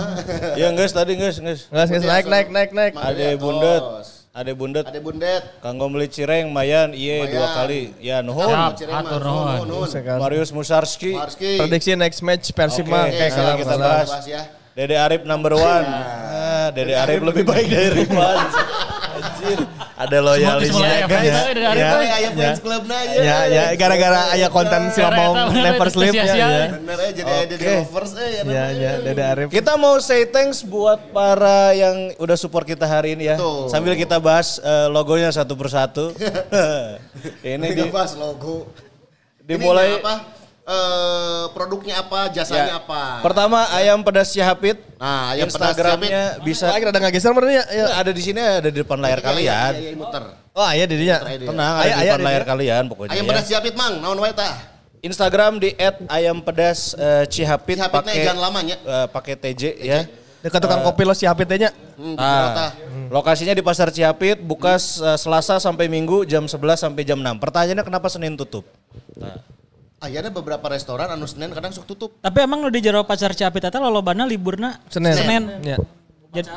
Ya geus tadi geus geus. Nggak sih naik naik naik naik. Ade bundet. Ade bundet. Ada bundet. Kanggo beli cireng mayan iye dua kali. Ya nuhun. Atur Nuhun. Marius Musarski. Prediksi next match Persib Oke, mah oke, kayak kita bahas. Ya. Dede Arif number one. Ah, Dede Arif lebih baik dari Ridwan. Anjir. Ada loyalisnya semua kan ya. Dede Ya. Ayah ayah fans clubnya aja. Ya ya gara-gara aya konten si mau never sleep ya. Ya Bener aja jadi ada Oke. lovers eh ya. ya, ya Dede Arif. Kita mau say thanks buat para yang udah support kita hari ini ya. Sambil kita bahas eh, logonya satu persatu. ini Ini di, logo. dimulai apa? Eh, produknya apa, jasanya Ya. apa. Pertama ayam pedas Syahapit. Nah, ayam pedas Instagramnya bisa Lagi rada ngageser mana ya? ya. ada di sini ada di depan layar Iya, kalian. Iya, iya, muter. Oh iya didinya. Tenang, ada Aya- di depan layar kalian pokoknya. Ayam ya. pedas siapit mang, naon wae tah? Instagram di @ayampedas eh, Cihapit Cihapitnya pakai jangan lamanya. eh, pakai TJ ya. Dekat tukang kopi lo si HP-nya. Hmm, Ah, lokasinya di Pasar Cihapit, buka eh, Selasa sampai Minggu jam 11 sampai jam 6. Pertanyaannya kenapa Senin tutup? Ayana beberapa restoran anu Senin kadang sok tutup. Tapi emang nu di jero pacar Capit eta lolobana liburna Senin. Senin. Ya. Jadi,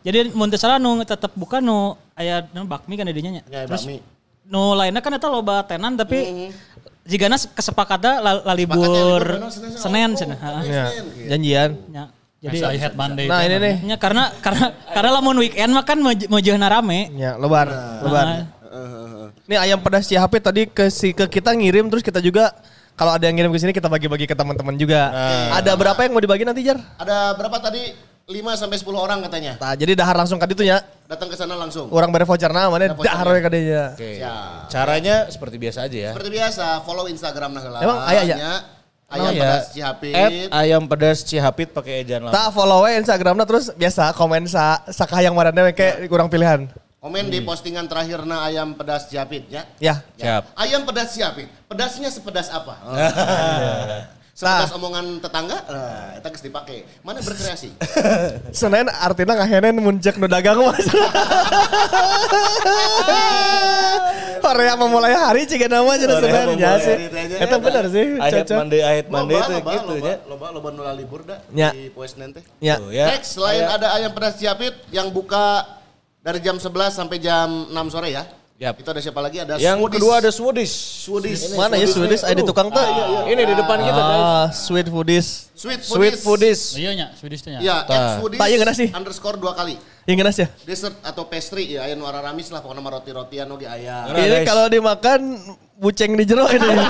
jadi mun teu salah nu tetep buka nu aya nu bakmi kan di dinya nya. Ya, Terus bakmi. nu lainnya kan eta loba tenan tapi jigana kesepakatan la, la libur libur bener, Senin, Senin cenah. heeh. Ya. Janjian. Nya. Jadi Jadi head Monday. Nah ini nih. nya karena karena karena lamun weekend mah kan mau rame. Ya, lebar, lebar. Nih ayam pedas Cihapit tadi ke si ke kita ngirim terus kita juga kalau ada yang ngirim ke sini kita bagi-bagi ke teman-teman juga. Ada berapa yang mau dibagi nanti Jar? Ada berapa tadi? 5 sampai 10 orang katanya. Nah, jadi dahar langsung ke itu ya. Datang ke sana langsung. Orang bare voucher na mana dahar we dinya. Oke. Siap. Caranya seperti biasa aja ya. Seperti biasa, follow Instagram nah. Emang aya, aya? Nya, Oh, Ayam ya. pedas Cihapit. At ayam pedas Cihapit pakai ejaan lama. Tak follow we Instagramna terus biasa komen sa sakahayang marane we kayak kurang pilihan. Komen di postingan terakhirna ayam pedas Cihapit ya. Ya. Siap. Ayam pedas Cihapit. Pedasnya sepedas apa? Oh. Nah. Sepedas omongan tetangga, nah, itu geus dipake. Mana berkreasi? Senin artinya ngahenen muncak nu dagang mas. Korea memulai hari jika nama jadi Senin ya sih. Itu benar sih. Ayat. Monday, ayat Monday itu gitu ya. loba, loba nula libur dah Ya. di poes nanti. Ya. Tuh, ya. Next, selain ada ayam pedas Cihapit yang buka dari jam 11 sampai jam 6 sore ya. Yap. Itu ada siapa lagi? Ada Yang Swedish. kedua ada Swedish. Swedish. Mana ya Swedish? Ada di tukang tuh. Ini di depan kita guys. Ah, sweet foodies. Sweet Sweet Foodies. Foodies. Iya nya, Swedish nya. Ya, Tah. at Foodies Tak, iya sih? underscore dua kali. Yang genas ya. Dessert atau pastry ya, ayam warna ramis lah pokoknya roti-rotian oke ayam. Ini kalau dimakan buceng di jero ini.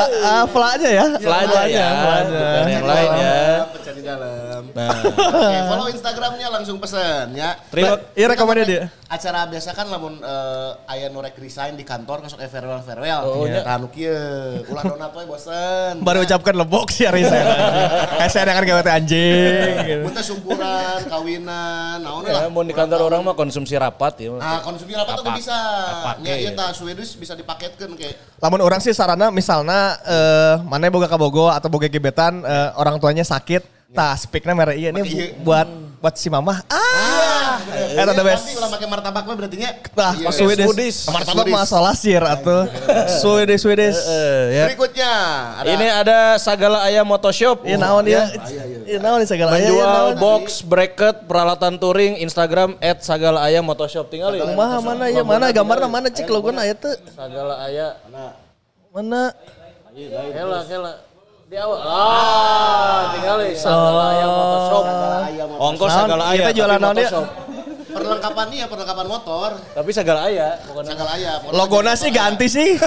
Ah, Fla-nya ya. Fla-nya ya, bukan yang lain ya. Pecah di dalam. Nah, Oke, follow Instagramnya langsung pesen ya. terima Iya rekomennya dia. Acara biasa kan lamun eh, aya nu rek resign di kantor kasih eh farewell farewell. Oh, Iya. nya. Tanu kieu. Ulah donat we bosen. Baru ucapkan lebok sih hari saya. Kayak saya kan gawe anjing. gitu. Mun teh sumpuran, kawinan, naon ya, lah. mau di kantor orang mah konsumsi rapat ya. Nah, konsumsi apa tuh bisa. ya. tah Swedish bisa dipaketkeun kayak Lamun orang sih sarana misalnya eh mana boga kabogo atau boga gebetan eh, orang tuanya sakit. Tah speaknya merah iya ini iya. buat buat si mama. Ah. Eta the best. Nanti ulah make martabak mah berarti nya. Tah, Iya. Swedish. Swedish. Martabak mah solasir atuh. Swedish Swedish. Eh, ya. Berikutnya ada Ini ada Sagala Ayam Motoshop. Iya naon ya. Iya naon nih segala aya, Menjual naon. box, bracket, peralatan touring, Instagram at Sagala Ayam Motoshop. Tinggal ya. Kumaha mana ya mana gambarna mana cik logona aya teu. Sagala Ayam. Mana? Hela, hela. Di awal. Ah, tinggal ya. Sagala Ayam Motoshop. ayam Ongkos Naon? Sagala Ieu Ayam. teh jualan tapi naon ya? Motoshop. perlengkapan nih ya perlengkapan motor. Tapi Sagala Ayam. Bukan Sagala ayam. Logona sih ganti sih.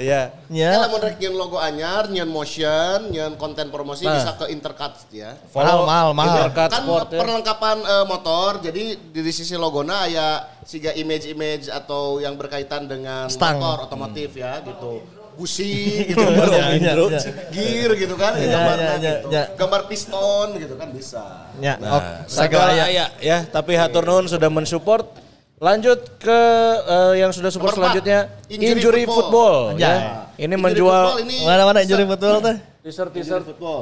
Iya. Ya, Ya. lamun rek nyeun logo anyar, nyeun motion, nyeun konten promosi Nah. bisa ke Intercut ya. Mahal, mahal, mahal. Intercut kan Sport ya. perlengkapan eh, motor, jadi di, sisi logona aya siga image-image atau yang berkaitan dengan Stang. motor otomotif ya gitu. Busi gitu, Ya, ya, Bro. ya. gear gitu kan, Ya, gambarnya ya, ya, gitu. ya. gambar piston gitu kan bisa. Ya, Nah, ok. Sagala Ayam ya. Tapi Hatur Nuhun sudah mensupport. Lanjut ke eh, yang sudah support Nomor selanjutnya injury Injury, football. Football. Ya. ya. Ini Injury menjual football Mana-mana injury betul teh. t-shirt Injury t-shirt football.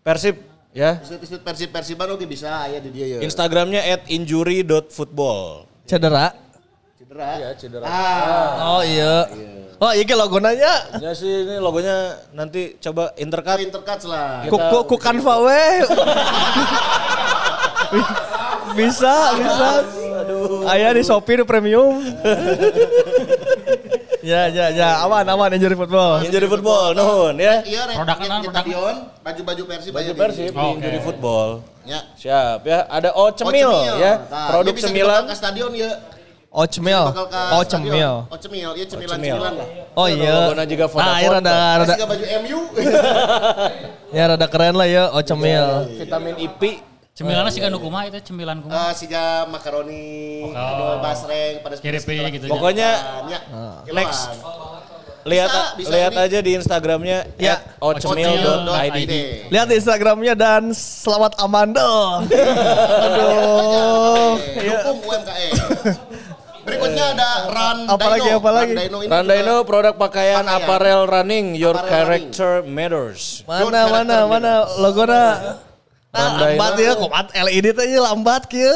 Persib ya. Tisut-tisut Persib Persiban oke bisa aya di dia ya. Instagramnya at injury.football. Cedera. Cedera. Iya, cedera. Oh iya. Oh iya ke logonanya. Ya sih ini logonya nanti coba intercut. Intercut lah. Ku ku ku Canva we. bisa, bisa. Ayah di Shopee di premium. ya, ya, ya. Aman, aman injury football. Injury football, nuhun ya. Iya. Produk produk? stadion, baju-baju Persib Baju Persib di Oke. Injury Football. Ya. Siap ya. Ada O Oh, Cemil ya. Nah, Produk cemilan. ke stadion ya. Ocemil. Oh, stadion. cemil. Oh, cemil. Iya, cemilan cemil. cemilan lah. Oh iya. Logonya juga Nah, Vodafone. iya rada rada Masih ke baju MU. ya rada keren lah ya Ocemil. Vitamin IP. Cemilannya sih kan kumaha itu cemilan kumaha. Eh, siga makaroni, aduh, basreng, pada Kiripi gitu ya. Pokoknya next next. Lihat Bisa, bisa lihat ini. aja di Instagramnya Ya. ocemil.id. Lihat Instagramnya dan selamat Amanda. Aduh. Dukung UMKM. Berikutnya ada Run Apalagi, Dino. apalagi? Run Dino ini juga- produk pakaian, Pakaian. apparel running, your Apparel character matters. Mana mana mana logona. Ah, Randaino. lambat ya, komat LED ieu lambat kieu.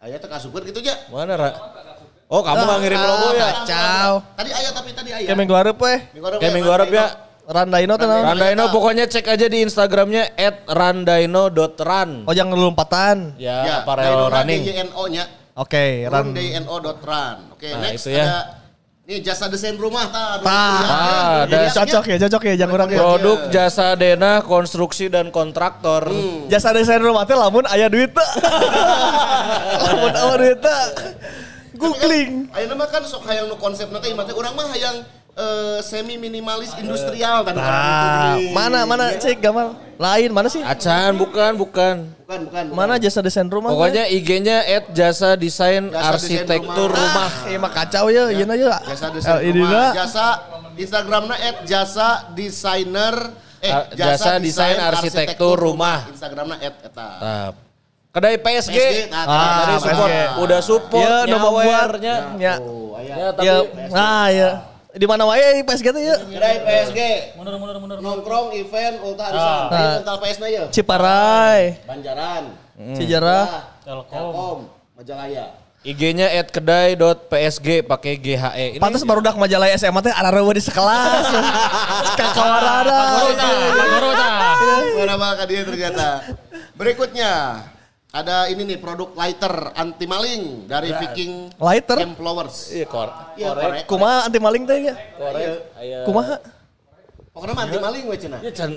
Aya teh kasupkeun kitu ya. Mana Ra? Oh kamu nggak ngirim logo ya? Kacau. Tadi aya tapi tadi aya. Kayak minggu harap Kayak minggu harap ya. Randaino teh naon? Randaino pokoknya cek aja di Instagramnya at randaino.run. Oh jangan lompatan. Ya, Ya, apparel running. DYNO-nya. Oke, Run ran. DYNO.run. Oke, Nah, next itu ya. ada Nih jasa desain rumah. Tah. Ah, ada Cocok ya, cocok ya jangan kurang ya. Produk jasa dena, konstruksi dan kontraktor. Jasa desain rumah teh lamun aya duit teh. lamun aya duit teh. Googling. Ayo nama kan sok hayang nu konsep nanti imatnya orang mah hayang eh, semi minimalis industrial kan Nah, mana mana cek gambar lain mana sih? Acan, bukan, bukan. Bukan, bukan. bukan. Mana jasa desain rumah? Pokoknya IG-nya at jasa desain Jasa desain arsitektur rumah. rumah. Eh mah kacau ya, ieu na ya. Jasa desain LED rumah. Jasa Instagramnya at jasa desainer eh Ah, jasa desain arsitektur rumah. Instagramnya at eta. Nah, kedai PSG. PSG, nah, Ah, Tadi support, PSG. udah support, Iya, nu membuat nyawernya. ya. Oh. Ya, tapi Ya, nah ya. Di mana wae PSG teh ya? Kedai PSG Mundur mundur mundur. nongkrong event ulta arisan. Ah. Ayo rental PS na ya. Ciparai, Banjaran. Cijarah. Ah, Telkom. Majalaya. IG-nya at kedai.psg pakai GHE. Ini Pantes baru dak majalah SMA teh ada rewe di sekelas. Kakawarana. Mana bakal dia ternyata. Berikutnya ada ini nih produk lighter anti maling dari Viking Lighter? Camp Flowers. Iya, kor. Iya, korek. Kumaha anti maling teh ya? Korek. Aya. Kumaha? Pokoknya mah anti maling we cenah. Ya, can,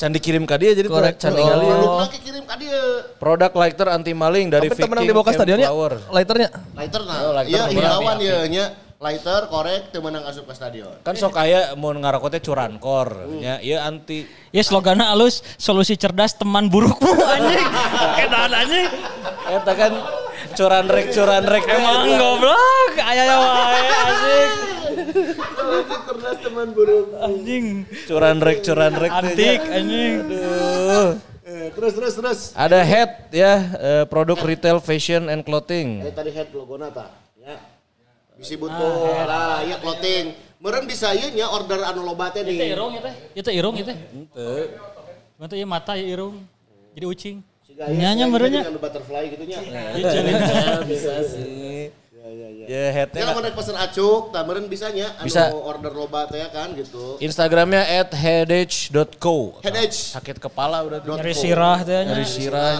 can dikirim ke dia jadi Korek. can Oh. ningali ya. Produk lagi kirim ka dia. Produk lighter anti maling dari Tapi temen yang Viking dibawa ke Camp stadionnya lighternya. Lighter nah. Oh, lighter Iya, hilawan berapa? ya nya. Lighter korek teu meunang asup ke stadion. Kan sok aya mau ngarakotnya curankor. Ya, iya anti. Ya slogannya halus, solusi cerdas teman burukmu anjing. Edan anjing. Eta kan curanrek curanrek Emang goblok, aya wae anjing. Cerdas teman buruk. Anjing. curanrek curanrek. teh, Antik nya. anjing. Aduh. Eh, terus terus terus. Ada head ya, eh, produk retail fashion and clothing. Eh tadi head logo nata ya. Bisi butuh lah ya clothing. Meureun bisa ieu nya order anu loba teh Itu di irung ya teh. Itu irung ya teh. Cuma tuh ya mata ya irung. Jadi ucing. Siga aya Nyanya siga meureun nya. anu butterfly gitu nya. Bisa sih. Ya headnya Ya lamun rek pesen acuk, tah meureun bisa nya anu Bisa. order loba teh kan gitu. Instagramnya at headage.co. Headage. Sakit kepala udah tuh. Nyeri sirah teh nya. Dari sirah.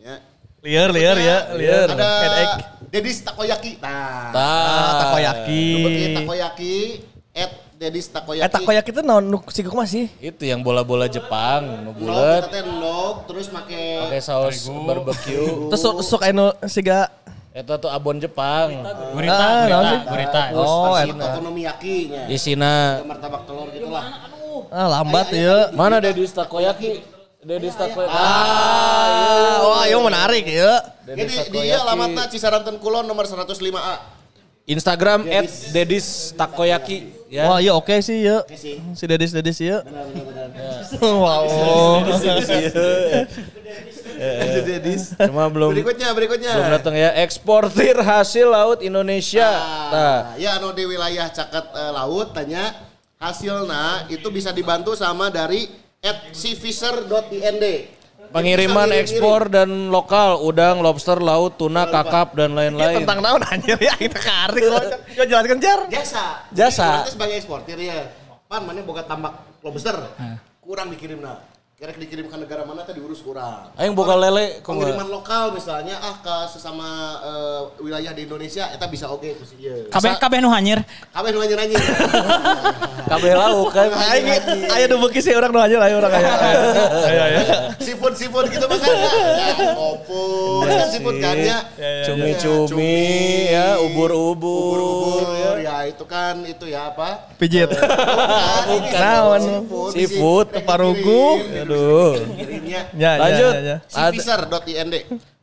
Ya. Liar, liar ya, liar. Ada Headache. Dedis Takoyaki. Nah, Tah. Takoyaki. nu beuki takoyaki at Dedis Takoyaki. Eh takoyaki itu naon nu si kumaha sih? Itu yang bola-bola Jepang, nu bulet, kita teh ndog terus make pakai saus barbecue. Terus sok sok anu siga Eta tuh abon Jepang. Gurita, Ah, naon gurita, sih? gurita. Oh, eta. okonomiyaki nya. Isina Martabak telur gitu lah. Ah lambat ya. mana Dedis Takoyaki? Dedis Takoyaki. Ah, wah, ieu menarik ya. Jadi dia alamatnya Cisaranten Kulon nomor 105A. Instagram at Dedis Takoyaki. Ya. Wah, iya oke sih ya. sih. Si Dedis Dedis ya. Wow. Dedis. Cuma belum Berikutnya, berikutnya. belum datang ya. Eksportir hasil laut Indonesia. Tah. Nah, ya anu di wilayah caket eh, laut tanya hasilnya itu bisa dibantu sama dari at seafisher.ind. Pengiriman ekspor dan lokal, udang, lobster, laut, tuna, kakap dan Ini lain-lain. tentang naon anjir ya kita karik lo. Yo jelaskan jar. Jasa. Jasa. Jadi sebagai eksportir ya. Pan mana boga tambak lobster. Kurang dikirim nah. Kira dikirim ke negara mana tadi diurus kurang. Aing boga lele Pengiriman lokal misalnya ah ke sesama eh, wilayah di Indonesia eta bisa oke itu sih ieu. Kabeh kabeh nu hanyir. Kabeh nu nanya-nanya. Kabeh lauk kan. Aing aya nu beuki sih orang nu aja lah orang aya. Aya aya. Seafood seafood gitu makanya. Ya, opus kan seafood kan ya. Cumi-cumi ya, ubur-ubur. Ubur-ubur ya itu kan itu ya apa? Pijit. Bukan, seafood. Parugu. Aduh. Kirimnya Ya, ya, Lanjut. ya, ya. Ada, seafisher.ind.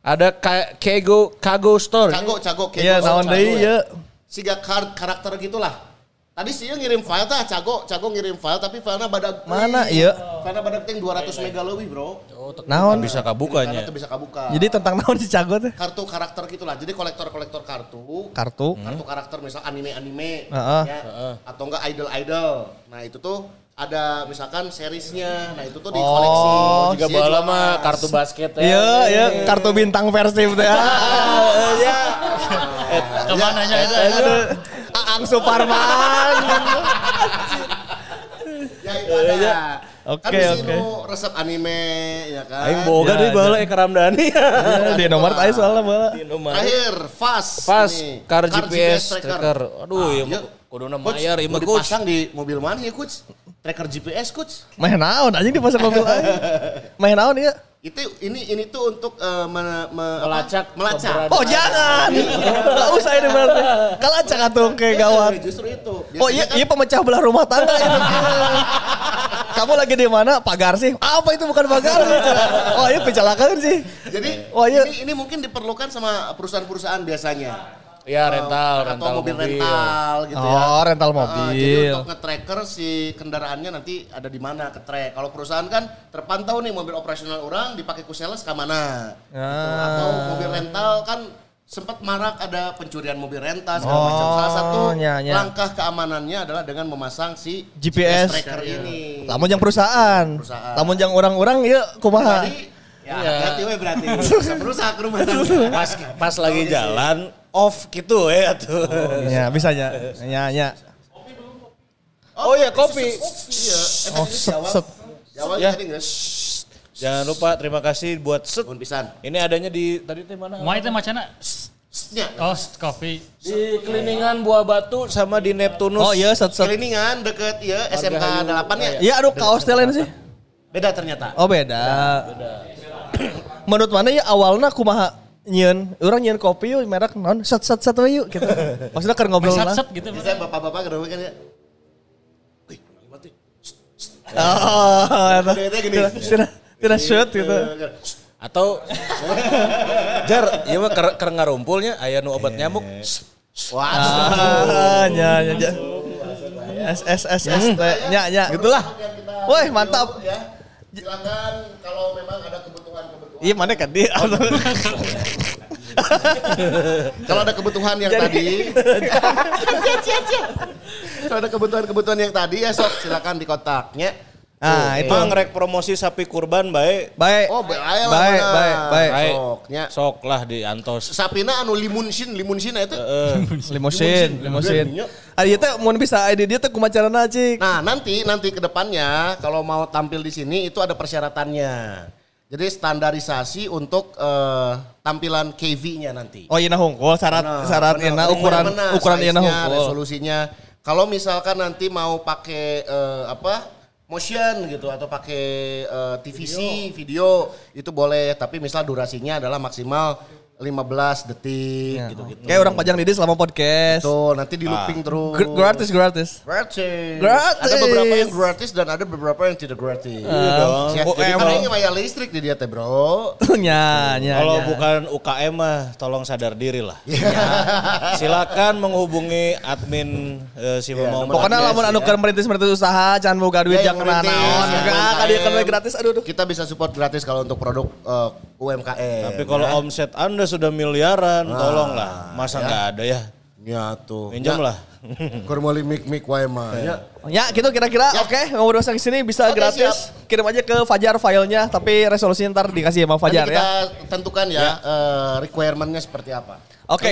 ada Ka- Kego Kago Store. Cago, cago, kego, Iya, naon deui ya. ya. Siga kar- karakter gitulah. Tadi sih ngirim file tah, cago, cago ngirim file tapi filenya badak. Mana iya? Filenya badak ting 200 mega lebih, Bro. Naon? Bisa kabukanya. itu bisa kabuka. Jadi tentang naon si Cago teh? kartu karakter gitulah. Jadi kolektor-kolektor kartu. Kartu. Kartu karakter misal anime-anime Heeh. ya, atau enggak idol-idol. Nah, itu tuh ada misalkan seriesnya. Nah, itu tuh dikoleksi. Oh, Juga Isinya bala jelas. mah kartu basket ya. Iya, iya, kartu bintang Persib teh. Ya. Ke mana nya itu? Aduh, Aang Suparman. Ya itu ada. Oke, kan di sini oke. nu resep anime ya kan. Aing boga Ya, deui ya. baheula Eka Ramdhani. Iya, Di nomor aja soalnya bala. Terakhir, fast. Nih. car GPS tracker. Aduh, Ah, ya iya. kuduna Coach, mayar ieu mah coach. dipasang di mobil mana ya coach? Tracker GPS coach. Main naon anjing di pasar mobil aing. Main naon ya? Itu ini ini tuh untuk eh, me- me- apa? Melacak melacak. keberadaan. Oh jangan. Enggak usah ini berarti. Kalacak atuh kayak gawat. Eh, Justru itu. Oh iya, Biasanya iya pemecah belah rumah tangga itu. Kamu lagi di mana? Pagar sih. Apa itu bukan pagar? Oh iya kecelakaan sih. kan- Jadi Oh, iya. ini ini mungkin diperlukan sama perusahaan-perusahaan biasanya. Ya rental, atau rental mobil, mobil. rental gitu ya. Oh, rental jadi mobil. untuk nge-tracker si kendaraannya nanti ada di mana ke track. Kalau perusahaan kan terpantau nih mobil operasional orang dipakai ku sales ke mana. Gitu. Ah. Atau mobil rental kan sempat marak ada pencurian mobil rental segala macam. Oh, Salah satu nya, nya. langkah keamanannya adalah dengan memasang si GPS. tracker ini. Lamun yang perusahaan. Perusahaan. Lamun yang orang-orang ya kumaha. Jadi ya hati-hati we berarti. Bisa merusak rumah tangga. Pas pas lagi jalan off gitu ya tuh. Ya, bisa ya. Ya, ya. Oh iya kopi. Iya, Oh, efek ini di set, set. Ya. Jangan lupa terima kasih buat set. Pisan. Ini adanya di tadi teh mana? Mau itu macana? Oh, kopi. Di Keliningan Buah Batu sama di Neptunus. Oh iya, set, set. Keliningan deket ya SMK 8 ya. Iya, aduh kaos teh lain sih. Beda ternyata. Oh beda. Menurut mana ya awalnya kumaha nyian, orang nyian kopi yuk merek non sat sat sat we yuk gitu. Maksudnya kan ngobrol lah. Set-set gitu. Bisa bapak-bapak kedua kan ya. Oh, gini. Tidak tidak shoot gitu. Atau Jar, iya mah ker, ker ngarumpulnya aya nu obat nyamuk. Wah, Ah, nya nya nya. S S S S T nya nya gitulah. Woi, mantap. ya. Silakan kalau memang ada kebutuhan-kebutuhan. Iya mana kan dia? Kalau ada kebutuhan yang tadi. Kalau ada kebutuhan-kebutuhan yang tadi ya sok silakan di kontaknya. Ah, itu. Mang rek promosi sapi kurban baik. Baik. Oh, baik lah. Baik, baik, baik. Baik. Soknya. Sok lah di antos. Sapina anu limunsin, limunsin itu. Limusin, limusin. Ah ieu teh mun bisa ide dia teh kumacarana cik. Nah, nanti nanti ke depannya kalau mau tampil di sini itu ada persyaratannya. Jadi standarisasi untuk eh, tampilan KV-nya nanti. Oh iya nah hungkul syarat Nah, syarat benar. ieu Jadi ukuran benar, ukuran ieu nah size-nya, hungkul. resolusinya. Kalau misalkan nanti mau pakai eh, apa? motion gitu atau pakai eh, TVC video. itu boleh tapi misal durasinya adalah maksimal 15 detik gitu-gitu. Kayak orang pajang didi selama podcast. Tuh, nanti di looping terus. Gr- Gratis gratis. Gratis. Gratis. Ada beberapa yang gratis dan ada beberapa yang tidak gratis. Iya dong. Ya, Oh, jadi emang. kan ini bayar listrik di dia teh, Bro. nya nya. Kalau bukan UKM mah tolong sadar diri lah. Silakan menghubungi admin eh, si Iya, mau nomor Pokoknya lamun anu ya. keur merintis merintis usaha jangan boga duit Ya, jangan naon. Enggak UMKM. ka dia kan gratis aduh aduh. Kita bisa support gratis kalau untuk produk eh, UMKM. Tapi kalau ya. omset Anda sudah miliaran, tolonglah. Masa ya. nggak ada ya? Ya tuh. Minjam lah. Kur meuli mik-mik wae mah. Ya. Ya gitu kira-kira Ya. oke ngobrol sang sini bisa Oke, gratis. Kirim aja ke Fajar filenya tapi resolusinya ntar dikasih sama Fajar Nanti kita ya. tentukan ya, eh, requirement-nya seperti apa. Oke.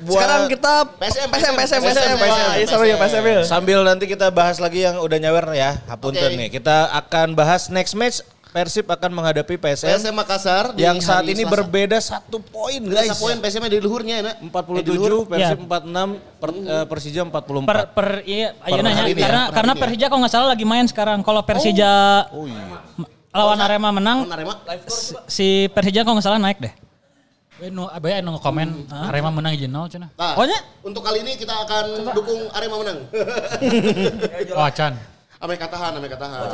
Buat- Sekarang kita PSM, PSM PSM PSM, PSM. Iya seru ya PSM. ya. Sambil nanti kita bahas lagi yang udah nyawer ya, hapunten Oke. nih. Kita akan bahas next match Persib akan menghadapi PSM, PSM Makassar yang saat ini Selasa. berbeda satu poin guys. poin PSM di luhurnya ya, nak. Eh, di 47, luhur. Persib Ya. 46, per, eh, Persija 44. Per, per iya, ayo nanya hari ini ya, karena per karena ya. Persija kalau nggak salah lagi main sekarang. Kalau Persija oh iya. lawan Arema menang, Arema. si- si Persija kalau nggak salah naik deh. Eh, nu abe anu komen Arema menang izin nol cenah. Nah, Pokoknya- untuk kali ini kita akan dukung Arema menang. Oh, Acan. Ame katahan, ame katahan.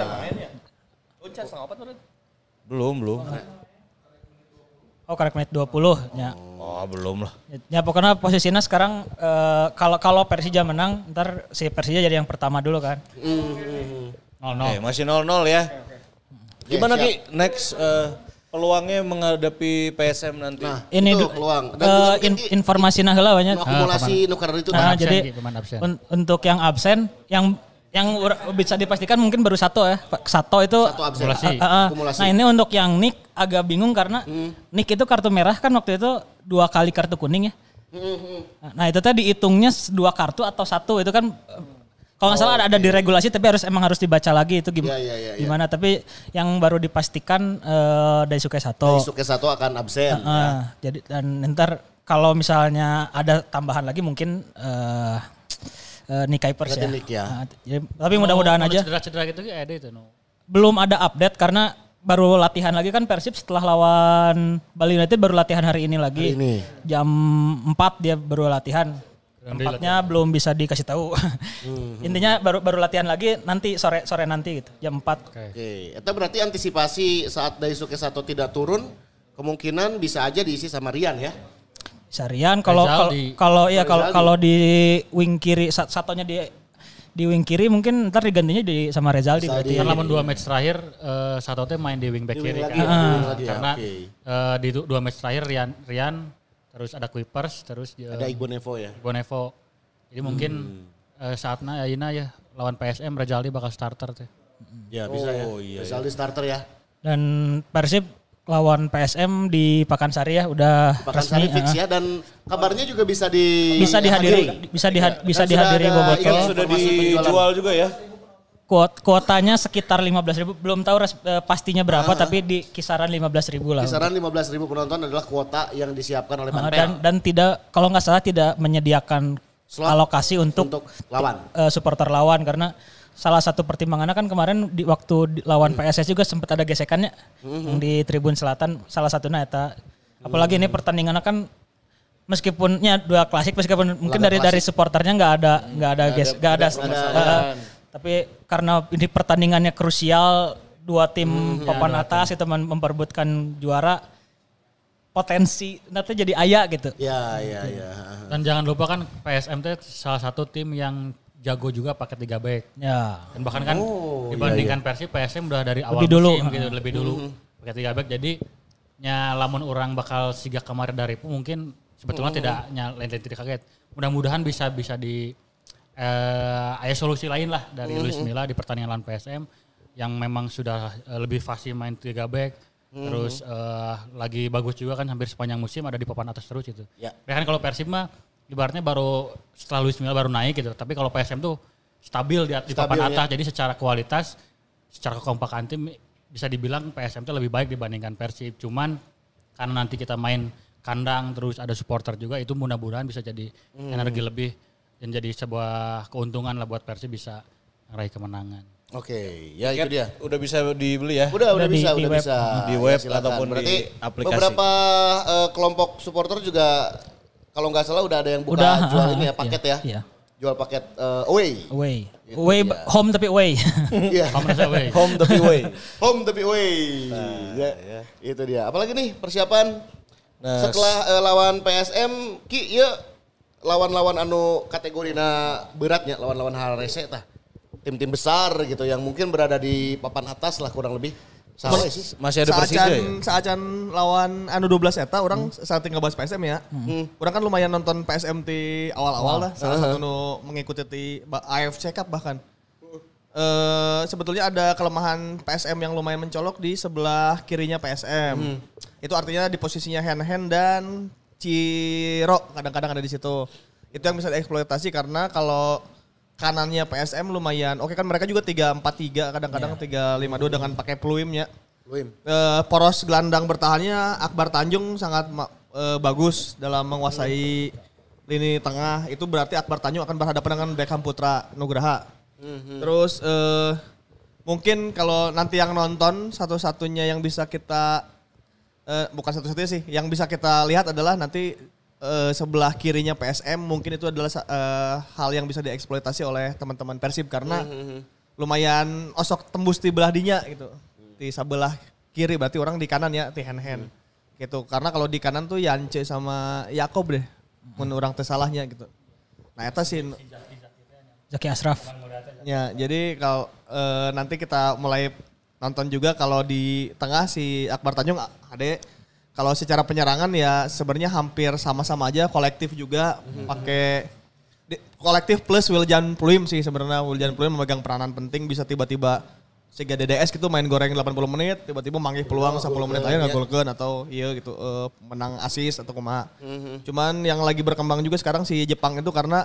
Belum, belum. Oh karek menit 20 ya. Oh, belum lah. Ya pokoknya posisinya sekarang eh, kalau kalau Persija menang, ntar si Persija jadi yang pertama dulu kan. Nol Oke, nol. masih 0-0 ya. Gimana siap. Ki next eh, peluangnya menghadapi PSM nanti? Nah, Ini itu peluang. Dan eh, juga in- informasi nah heula banyak. akumulasi nu karena itu Nah, nah, absen, jadi absen. un- untuk yang absen, yang yang bisa dipastikan mungkin baru satu ya. Satu itu. satu absen. Akumulasi. Ah, ah. Akumulasi. Nah ini untuk yang Nick agak bingung karena Nick itu kartu merah kan waktu itu dua kali kartu kuning ya. Nah itu tadi dihitungnya dua kartu atau satu itu kan kalau nggak salah ada, ada di regulasi tapi harus emang harus dibaca lagi itu gimana? Iya, iya, iya, iya. Gimana? Tapi yang baru dipastikan eh, Daisuke Sato. Daisuke satu akan absen. Ah, jadi dan ntar kalau misalnya ada tambahan lagi mungkin eh eh, Nick Kuipers Berarti ya. Nick ya. Ah, jadi- tapi mudah-mudahan aja. Cedera-cedera gitu ya ada itu. nu. Belum ada update karena baru latihan lagi kan Persib setelah lawan Bali United baru latihan hari ini lagi. Hari ini. Jam 4 dia baru latihan. Tempatnya belum bisa dikasih tahu. Intinya baru baru latihan lagi nanti sore sore nanti gitu jam 4. Oke, itu berarti antisipasi saat Daisuke satu tidak turun, kemungkinan bisa aja diisi sama Rian ya. Sarian kalau kalau di- kalau ya kalau di- kalau di wing kiri sat- satunya di di wing kiri mungkin ntar digantinya di sama Rezaldi berarti. Kan lamun dua match terakhir eh, satu teh main di wingback kiri lagi, kan. wing ya, Karena oke. eh, di du- dua match terakhir Rian Rian terus ada Kuipers terus eh, Ada Ibu Nevo ya. Bonevo. Jadi mungkin eh, saatnya Aina ya lawan PSM Rezaldi bakal starter teh. Ya bisa ya. Oh, iya, Rizaldi starter ya. Dan Persib lawan PSM di Pakansari ya udah Pakansari resmi. fix ah. ya dan kabarnya juga bisa di Bisa dihadiri, bisa diha- bisa Dan sudah dihadiri ada Boboto. ini Sudah informasi penjualan. dijual juga ya. Kuot, kuotanya sekitar 15 ribu, belum tahu res- eh, pastinya berapa tapi di kisaran 15 ribu lah. Kisaran 15 ribu penonton adalah kuota yang disiapkan oleh Ah, Panpel dan dan tidak kalau nggak salah tidak menyediakan Slot alokasi untuk, untuk lawan. eh, supporter lawan karena salah satu pertimbangannya kan kemarin di waktu di- lawan Hmm. PSS juga sempat ada gesekannya yang di Tribun Selatan salah satunya eta. Apalagi ini pertandingannya kan meskipunnya dua klasik meskipun mungkin dari dari supporternya nggak ada nggak ada guys nggak ada, eh, tapi karena ini pertandingannya krusial dua tim papan atas itu mem- memperebutkan juara potensi nanti jadi ayah gitu. Ya, ya, ya. Dan jangan lupa kan PSM itu salah satu tim yang jago juga pakai tiga back. Ya. Dan bahkan kan Oh, dibandingkan Persib, PSM udah dari awal Lebih dulu. musim gitu, lebih dulu pakai tiga back. Jadi nya lamun orang bakal sigak kemarin dari itu mungkin sebetulnya tidak nya lain tidak kaget. Mudah-mudahan bisa bisa di eh ada solusi lain lah dari Luis Milla di pertandingan lawan PSM yang memang sudah eh, lebih fasih main tiga back. Terus eh, lagi bagus juga kan hampir sepanjang musim ada di papan atas terus itu. Ya. Ya kan kalau Persib mah ibaratnya baru setelah Luis Milla baru naik gitu. Tapi kalau PSM tuh stabil di, di papan Stabil, ya. atas. Jadi secara kualitas, secara kekompakan tim bisa dibilang PSM itu lebih baik dibandingkan Persib. Cuman karena nanti kita main kandang terus ada supporter juga itu mudah-mudahan bisa jadi Hmm. energi lebih dan jadi sebuah keuntungan lah buat Persib bisa meraih kemenangan. Oke, ya itu dia. Udah bisa dibeli ya? Udah, udah, Udah di- bisa, di udah web. bisa. Di web silakan. ataupun di Berarti aplikasi. Beberapa eh, kelompok supporter juga kalau nggak salah udah ada yang buka Udah, jual ini ya paket iya, ya. iya. Jual paket eh, away. Away. Itu Away dia. home tapi away. Iya. Home tapi way. Home tapi away. ya. Itu dia. Apalagi nih persiapan Nah, setelah eh, lawan PSM Ki ya lawan-lawan anu kategorina beratnya lawan-lawan hal rese tah. Tim-tim besar gitu yang mungkin berada di papan atas lah kurang lebih. Sama sih. Masih ada Persija ya? Saacan, lawan anu 12 eta orang saat tinggal bahas PSM ya. Orang kan lumayan nonton PSM di awal-awal lah. Salah satu nu mengikuti di AFC Cup bahkan. Eh sebetulnya ada kelemahan PSM yang lumayan mencolok di sebelah kirinya PSM. Itu artinya di posisinya hand hand dan Ciro kadang-kadang ada di situ. Itu yang bisa dieksploitasi karena kalau kanannya PSM lumayan. Oke kan mereka juga 3-4-3 kadang-kadang 3-5-2 dengan pakai peluimnya. Luim. Eh, poros gelandang bertahannya Akbar Tanjung sangat eh, bagus dalam menguasai lini tengah. Itu berarti Akbar Tanjung akan berhadapan dengan Beckham Putra Nugraha. Terus eh, mungkin kalau nanti yang nonton satu-satunya yang bisa kita eh, bukan satu-satunya sih, yang bisa kita lihat adalah nanti eh, sebelah kirinya PSM mungkin itu adalah eh, hal yang bisa dieksploitasi oleh teman-teman Persib karena lumayan osok tembus di belah dinya gitu. Di sebelah kiri berarti orang di kanan ya, di hand hand. Gitu. Karena kalau di kanan tuh Yance sama Yakob deh. Menurut orang tersalahnya gitu. Nah, itu sih Zaki Asraf. Ya, jadi kalau eh, nanti kita mulai nonton juga kalau di tengah si Akbar Tanjung Ade kalau secara penyerangan ya sebenarnya hampir sama-sama aja kolektif juga pakai di- kolektif plus Wiljan Pluim sih sebenarnya Wiljan Pluim memegang peranan penting bisa tiba-tiba sehingga DDS gitu main goreng 80 menit tiba-tiba manggih peluang 10 menit aja ngagolkeun atau iya gitu eh, menang asis atau kumaha. Cuman yang lagi berkembang juga sekarang si Jepang itu karena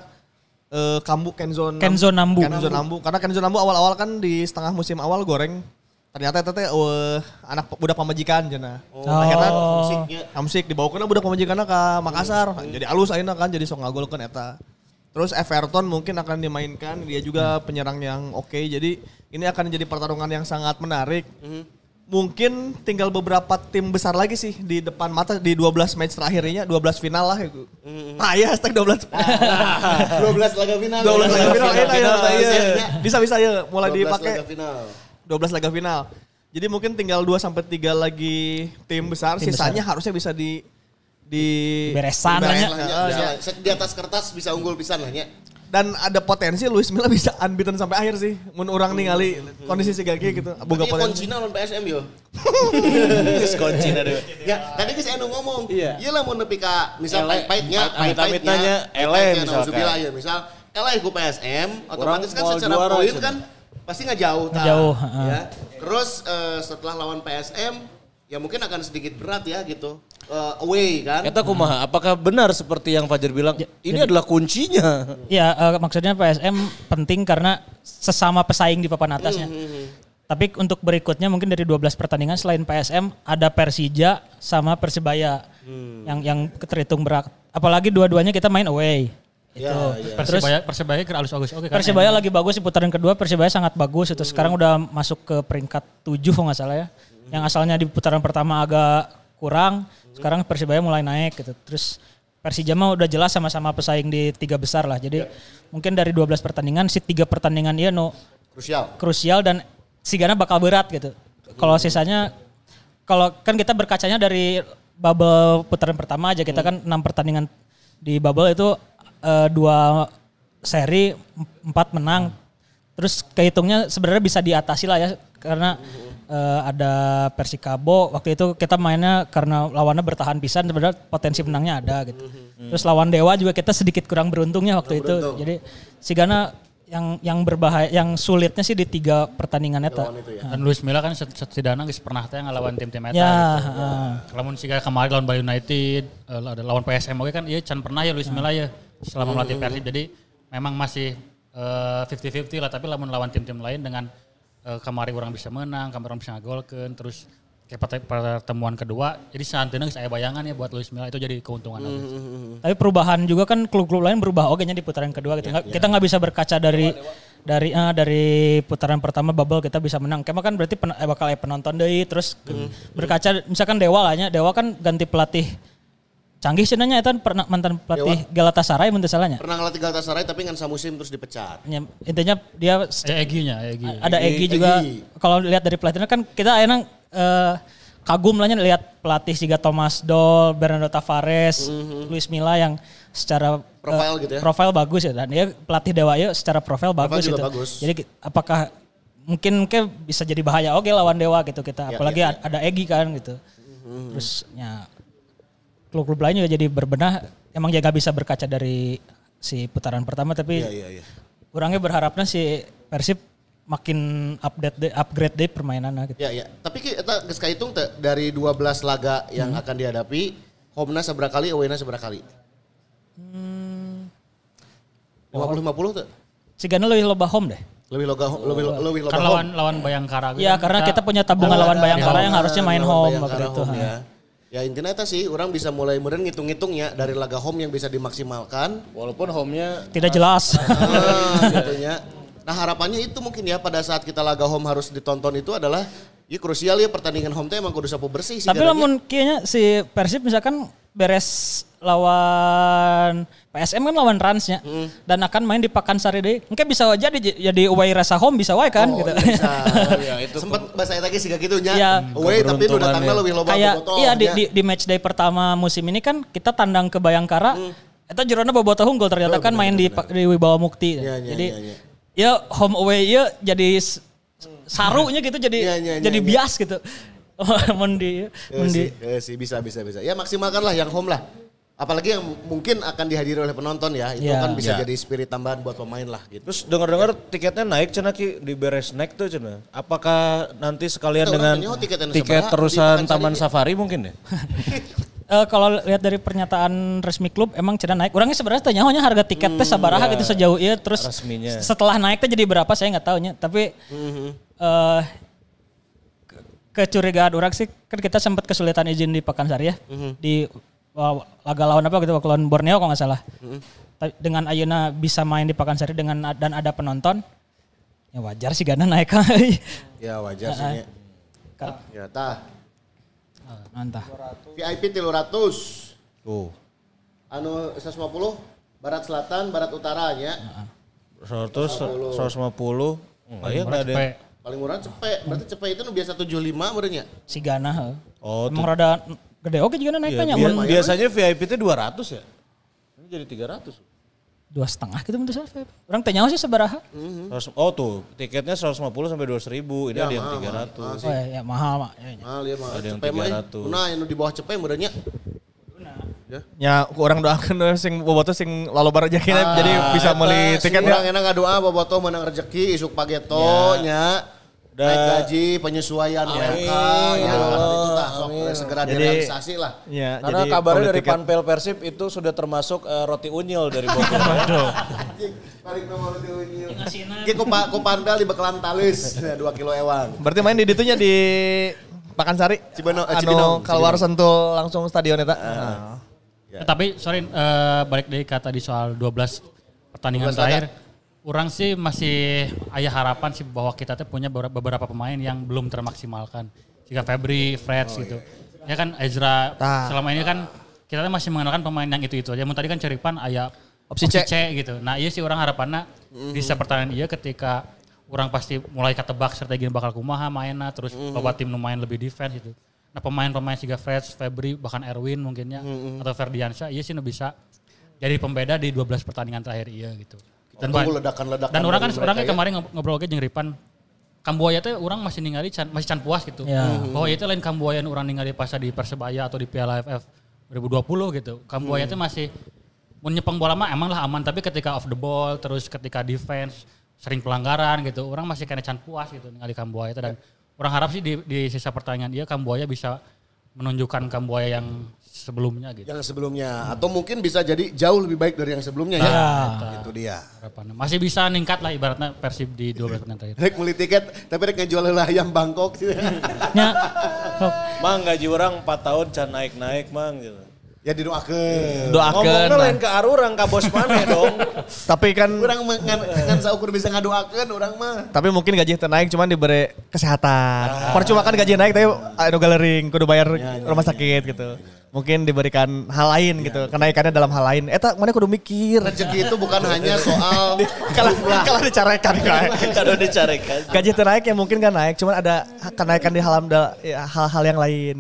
eh, Kambu Kenzo Kenzo Nambu. Kenzo Nambu. Karena Kenzo Nambu awal-awal kan di setengah musim awal goreng. Ternyata itu teh eh, anak budak pamajikan cenah. Oh. Akhirnya Musiknya. Hamsik dibawa kena budak pamajikan ke Makassar. Jadi alus akhirnya kan jadi sok ngagolkeun eta. Terus Everton mungkin akan dimainkan, dia juga penyerang yang oke. Jadi ini akan jadi pertarungan yang sangat menarik. Mungkin tinggal beberapa tim besar lagi sih di depan mata di 12 match terakhirnya, 12 final lah. Ah ya, hashtag 12. 12 laga final. 12 laga final, Laga enak ya, final, iya. iya. Bisa bisa ya, mulai 12 dipakai laga final. 12 laga final. Jadi mungkin tinggal 2 sampai 3 lagi tim besar, Tim sisanya harusnya bisa di di Beresan Beres lah, ya, ya, ya. Di atas kertas bisa unggul pisan lah nya. Dan ada potensi Luis Milla bisa unbeaten sampai akhir sih. Mun orang ningali kondisi si Gagi gitu. Boga potensi. kuncinya lawan PSM yo. Geus kunci na deui. Ya, tadi geus anu ngomong. Iya. Iya lah mau nepi ka misal Ele- pahit-pahitnya, ele misalkan. ya, misal eleh ku PSM, otomatis kan secara poin kan pasti nggak jauh tah. Ngejauh, heeh. ya. Terus eh, setelah lawan PSM ya mungkin akan sedikit berat ya gitu. Eh, away kan. Eta kumaha? Apakah benar seperti yang Fajar bilang? Ini adalah kuncinya. Ya eh, maksudnya PSM penting karena sesama pesaing di papan atasnya. Tapi untuk berikutnya mungkin dari 12 pertandingan selain PSM ada Persija sama Persebaya yang yang terhitung berat. Apalagi dua-duanya kita main away. Itu. Terus Persebaya Persebaya ke alus bagus oke kan. Persebaya lagi bagus di putaran kedua, Persebaya sangat bagus itu. Sekarang udah masuk ke peringkat 7 kalau nggak salah ya. Yang asalnya di putaran pertama agak kurang. Sekarang Persibaya mulai naik gitu. Terus Persija mah udah jelas sama-sama pesaing di tiga besar lah. Jadi mungkin dari 12 pertandingan si tiga pertandingan dia no Krusial. krusial dan Sigana bakal berat gitu. Kalau sisanya kalau kan kita berkacanya dari bubble putaran pertama aja kita kan enam pertandingan di bubble itu eh, dua seri em- empat menang. Terus kehitungnya sebenarnya bisa diatasi lah ya karena eh, ada Persikabo waktu itu kita mainnya karena lawannya bertahan pisan sebenarnya potensi menangnya ada gitu. Terus lawan Dewa juga kita sedikit kurang beruntungnya waktu itu. Jadi Sigana yang yang berbahaya yang sulitnya sih di tiga pertandingan eta. Dan Luis Milla kan set- setidaknya pernah teh ngelawan tim-tim eta. Ya, gitu. heeh. Lamun siga kemarin lawan Bali United, eh, ada lawan PSM oke kan iya can pernah ya Luis Milla ya selama melatih Persib. Jadi memang masih eh, 50-50 lah tapi lamun lawan tim-tim lain dengan eh, kemarin orang bisa menang, kemarin orang bisa ngagolkeun terus kayak perte- pertemuan kedua jadi santeuna geus aya bayangan ya buat Luis Milla itu jadi keuntungan Luis. Tapi perubahan juga kan klub-klub lain berubah oke nya di putaran kedua gitu. Nggak- Kita nggak bisa berkaca dari dari eh, dari putaran pertama bubble kita bisa menang. Kema kan berarti pen, eh, bakal aya penonton deui terus ke- berkaca misalkan Dewa lah nya. Dewa kan ganti pelatih canggih cenanya itu pernah mantan pelatih Galatasaray mun teu salahnya. Pernah ngelatih Galatasaray tapi kan samusim terus dipecat. Ya, Intinya dia Eh, Egy-nya, Egy. ada Egi juga. Kalau lihat dari pelatihnya kan kita enak eh, kagum lah nya lihat pelatih juga Thomas Doll, Bernardo Tavares, Luis Milla yang secara Mhm. Profil eh, gitu ya. Profil bagus ya dan dia pelatih Dewa ya secara profil bagus juga itu. bagus. Jadi apakah mungkin mungkin bisa jadi bahaya oke lawan Dewa gitu kita. Ya, Apalagi ya, Mhm. ada Egi kan gitu. Terus ya klub-klub lain juga jadi berbenah emang ya gak bisa berkaca dari si putaran pertama tapi Iya, iya, iya. Orangnya berharapnya si Persib makin update deh, upgrade deh permainannya gitu. Ya, ya. Tapi ki- eta geus kahitung teh dari 12 laga yang akan dihadapi, home-na seberapa kali, away-na seberapa kali? Hmm. 50-50 tuh? Sigana lebih loba home deh. Lebih loga lebih lo- lebih loga Kan home. lawan lawan Bayangkara gitu Iya kan karena kita punya tabungan lawan Bayangkara yang harusnya main home waktu itu. home ya. Ya intinya itu sih orang bisa mulai meren ngitung-ngitungnya dari laga home yang bisa dimaksimalkan. Walaupun home-nya Tidak jelas. Ah, gitu ya. Nah harapannya itu mungkin ya pada saat kita laga home harus ditonton itu adalah ya krusial ya pertandingan home teh emang kudu sapu bersih sih. Tapi lamun kayaknya si Persib misalkan beres lawan PSM kan lawan Ransnya Hmm. dan akan main di Pakansari deh. Mungkin bisa aja jadi jadi away rasa home bisa wae kan Oh, gitu. iya bisa. Iya, itu Sempat bahasa lagi sih gitu nya. Iya. Away tapi lu datangnya lebih loba kayak iya di, di, di match day pertama musim ini kan kita tandang ke Bayangkara itu jerona bobotoh unggul ternyata kan main di di Wibawa Mukti Iya, iya, jadi iya, iya. ya home away ya jadi sarunya gitu jadi Iya, iya, iya, jadi iya. bias gitu mun di Ya mun di sih, ya sih bisa bisa bisa. Ya maksimalkan lah yang home lah. Apalagi yang mungkin akan dihadiri oleh penonton ya. Itu Ya. kan bisa Ya. jadi spirit tambahan buat pemain lah gitu. Terus dengar-dengar tiketnya naik cina ki di beres naik tuh cina. Apakah nanti sekalian orang dengan tiket seberapa di terusan Taman ya? Safari mungkin ya? Eh, kalau lihat dari pernyataan resmi klub emang cina naik. Orangnya sebenarnya tanya hanya harga tiket teh sabaraha gitu sejauh iya terus Resminya. setelah naik teh jadi berapa saya nggak tahu nya. Tapi eh ke- kecurigaan orang sih kan kita sempat kesulitan izin di Pekansari ya. Di wah, laga lawan apa gitu lawan Borneo kalau nggak salah. Tapi Dengan Ayuna bisa main di Pekansari dengan dan ada penonton ya wajar sih Gana naik Ya wajar sih. Ka- Ya tah. Mantah. VIP 300. Tuh. Anu 150 barat selatan, barat utara nya. 100, 150. Enggak ya enggak ada. Cepet. Paling murah cepet. Berarti cepet itu nu biasa 75 berenya. Si Gana. Oh, Emang rada gede oke juga naik Iya, tanya. bia- Mun biasanya VIP itu 200 ya? Ini jadi 300. dua setengah gitu menurut saya. Orang tanya sih sebaraha. Seratus- Oh tuh, tiketnya 150 sampai 200 ribu. Ini ada yang mahal, 300. Oh ya, ya mahal mak. Ya, ya. Mahal ya mahal. Ada yang eh. 300. Nah, yang di bawah cepet berenya. Ya, orang doakan sing bobotoh sing lalu bar rezekina Ah, jadi bisa meuli tiket Orang ya. enak ngadoa bobotoh menang rezeki isuk pageto nya. Da- Naik gaji, penyesuaian mereka, ya itu tah sok segera Jadi- direalisasi lah. Ya, Karena jadi kabarnya dari tiket. Panpel Persib itu sudah termasuk eh, roti unyil dari Bogor. Balik nomor diunyil. Ki ku pa- ku panpel di bekalan talis, 2 kilo ewang. Berarti main di ditunya di Pakansari. Cibano- eh, anu Cibinong, keluar Cibinong. sentul langsung stadion eta. Nah. Ya, tapi sorry eh, balik dari kata di soal 12 pertandingan 12 terakhir. Orang sih masih ayah harapan sih bahwa kita tuh punya beberapa pemain yang belum termaksimalkan. Jika Febri, Freds gitu. Ya kan Ezra Tah. selama ini kan kita tuh masih mengandalkan pemain yang itu-itu aja. Mun tadi kan Ceripan aya Opsi opsi, C. C. gitu. Nah iya sih orang harapannya di sisa pertandingan iya ketika orang pasti mulai ketebak strategi bakal kumaha mainnya terus loba tim nu main lebih defense gitu. Nah pemain-pemain siga Freds, Febri, bahkan Erwin mungkinnya atau Ferdiansyah iya sih bisa jadi pembeda di 12 pertandingan terakhir iya gitu. Dan, Tunggu ledakan-ledakan dan orang kan dari orang mereka ya. kemarin ngob- ngobrol aja jeung Ripan Kambuaya teh orang masih ningali can, masih can puas gitu. Ya. Bahwa itu lain Kambuaya yang orang ningali pas di Persebaya atau di Piala AFF 2020 gitu. Kambuaya Hmm. teh masih mau nyepeng bola mah emang lah aman tapi ketika off the ball terus ketika defense sering pelanggaran gitu orang masih kena can puas gitu ningali Kambuaya teh dan orang harap sih di, di sisa pertandingan dia Kambuaya bisa menunjukkan Kambuaya yang sebelumnya gitu. Yang sebelumnya atau mungkin bisa jadi jauh lebih baik dari yang sebelumnya ya. Ya. Itu dia. Harapannya. Masih bisa ningkat lah ibaratnya Persib di 12 pertandingan terakhir. Rek beli tiket tapi rek ngejual lah ayam Bangkok sih. Nya. Mang gaji orang 4 tahun can naik-naik mang gitu. ya didoakeun. Doakeun. Ngomongnya lah. lain ke arurang ka bos maneh dong. Tapi kan Orang mah ngan, ngan saukur bisa ngadoakeun orang mah. tapi mungkin gaji teu naik cuman diberi kesehatan. Percuma kan gaji naik tapi anu galering kudu bayar rumah sakit gitu. Mungkin diberikan hal lain gitu. Kenaikannya dalam hal lain. Eta mana kudu mikir. Rezeki itu bukan hanya soal Kalau kalau dicarekan kan. Kado dicarekan. Gaji ternaik ya mungkin kan naik, cuman ada kenaikan di hal ya, hal-hal yang lain.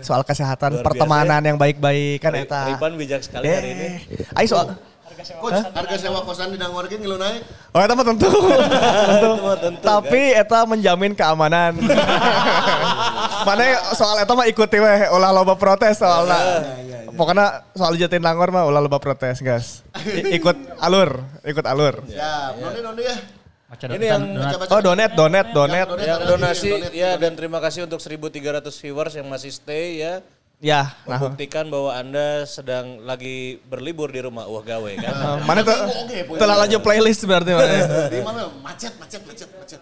Soal kesehatan, Luar pertemanan yang baik-baik kan eta. Ripan bijak sekali hari ini. Eh, Ayo soal Coach, harga sewa kosan di Nangor ge ngilu naik. Oh eta mah tentu. tentu. tentu, Tapi eta menjamin keamanan. Mana soal eta mah ikuti weh ulah loba protes soalnya. Pokoknya soal jatin langor mah ulah loba protes guys. I- ikut alur, ikut alur. Ya, nonde nonde ya. Maca Ini yang Baca-baca. Oh donet, donet, donet. yang donasi ya dan terima kasih untuk 1300 viewers yang masih stay ya. Ya, nah. Membuktikan bahwa Anda sedang lagi berlibur di rumah wah gawe kan. Eh, Mana tuh telah lanjut playlist berarti mana? Di mana? Macet, macet, macet, macet.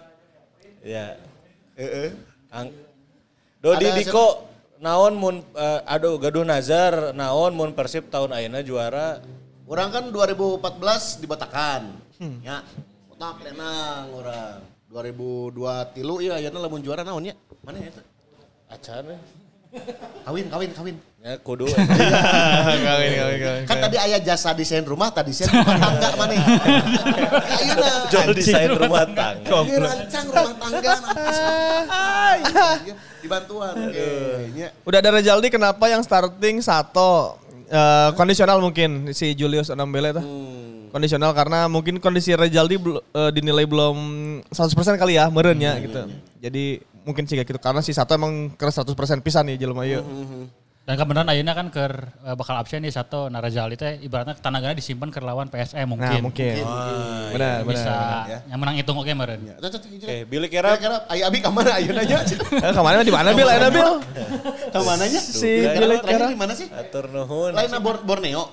Ya. Heeh. Ang- Dodi Ada Diko naon mun eh, aduh gaduh nazar naon mun Persib tahun ayeuna juara Orang kan 2014 dibatakan. Ya. Otak lenang orang. 2002 tilu ya ayeuna lamun juara naon ya? Mana ya itu? acan. Kawin, kawin, kawin. ya kudu Kawin, kawin, kawin. Kan tadi ayah jasa desain rumah, tadi desain rumah tangga mana? Ayeuna. jual desain rumah tangga. Ini rancang rumah tangga nanti. Dibantuan. Oke. nya. Udah ada Rejaldi kenapa yang starting Sato eh, kondisional mungkin si Julius Anambele tuh. Kondisional karena mungkin kondisi Rejaldi bel- eh, dinilai belum 100% kali ya merenya gitu. Jadi mungkin sih kayak gitu karena si Sato emang keras 100% pisan nih jelema ieu. Dan kebenaran ayeuna kan ke bakal absen nih satu Narazali teh ibaratnya tenaganya disimpan ke lawan PSM mungkin. Nah, mungkin. Benar, Bisa benar. yang menang hitung oke meren. Tuh, tuh, tuh, Oke, Billy Kira Kira-kira ayah abi ke mana ayeuna nya? Eh, ke mana di mana Bil? Enak Bil? Ke mana nya? Si. Billy Kira. di mana sih? atur nuhun. Lain Bor- Borneo. Oh,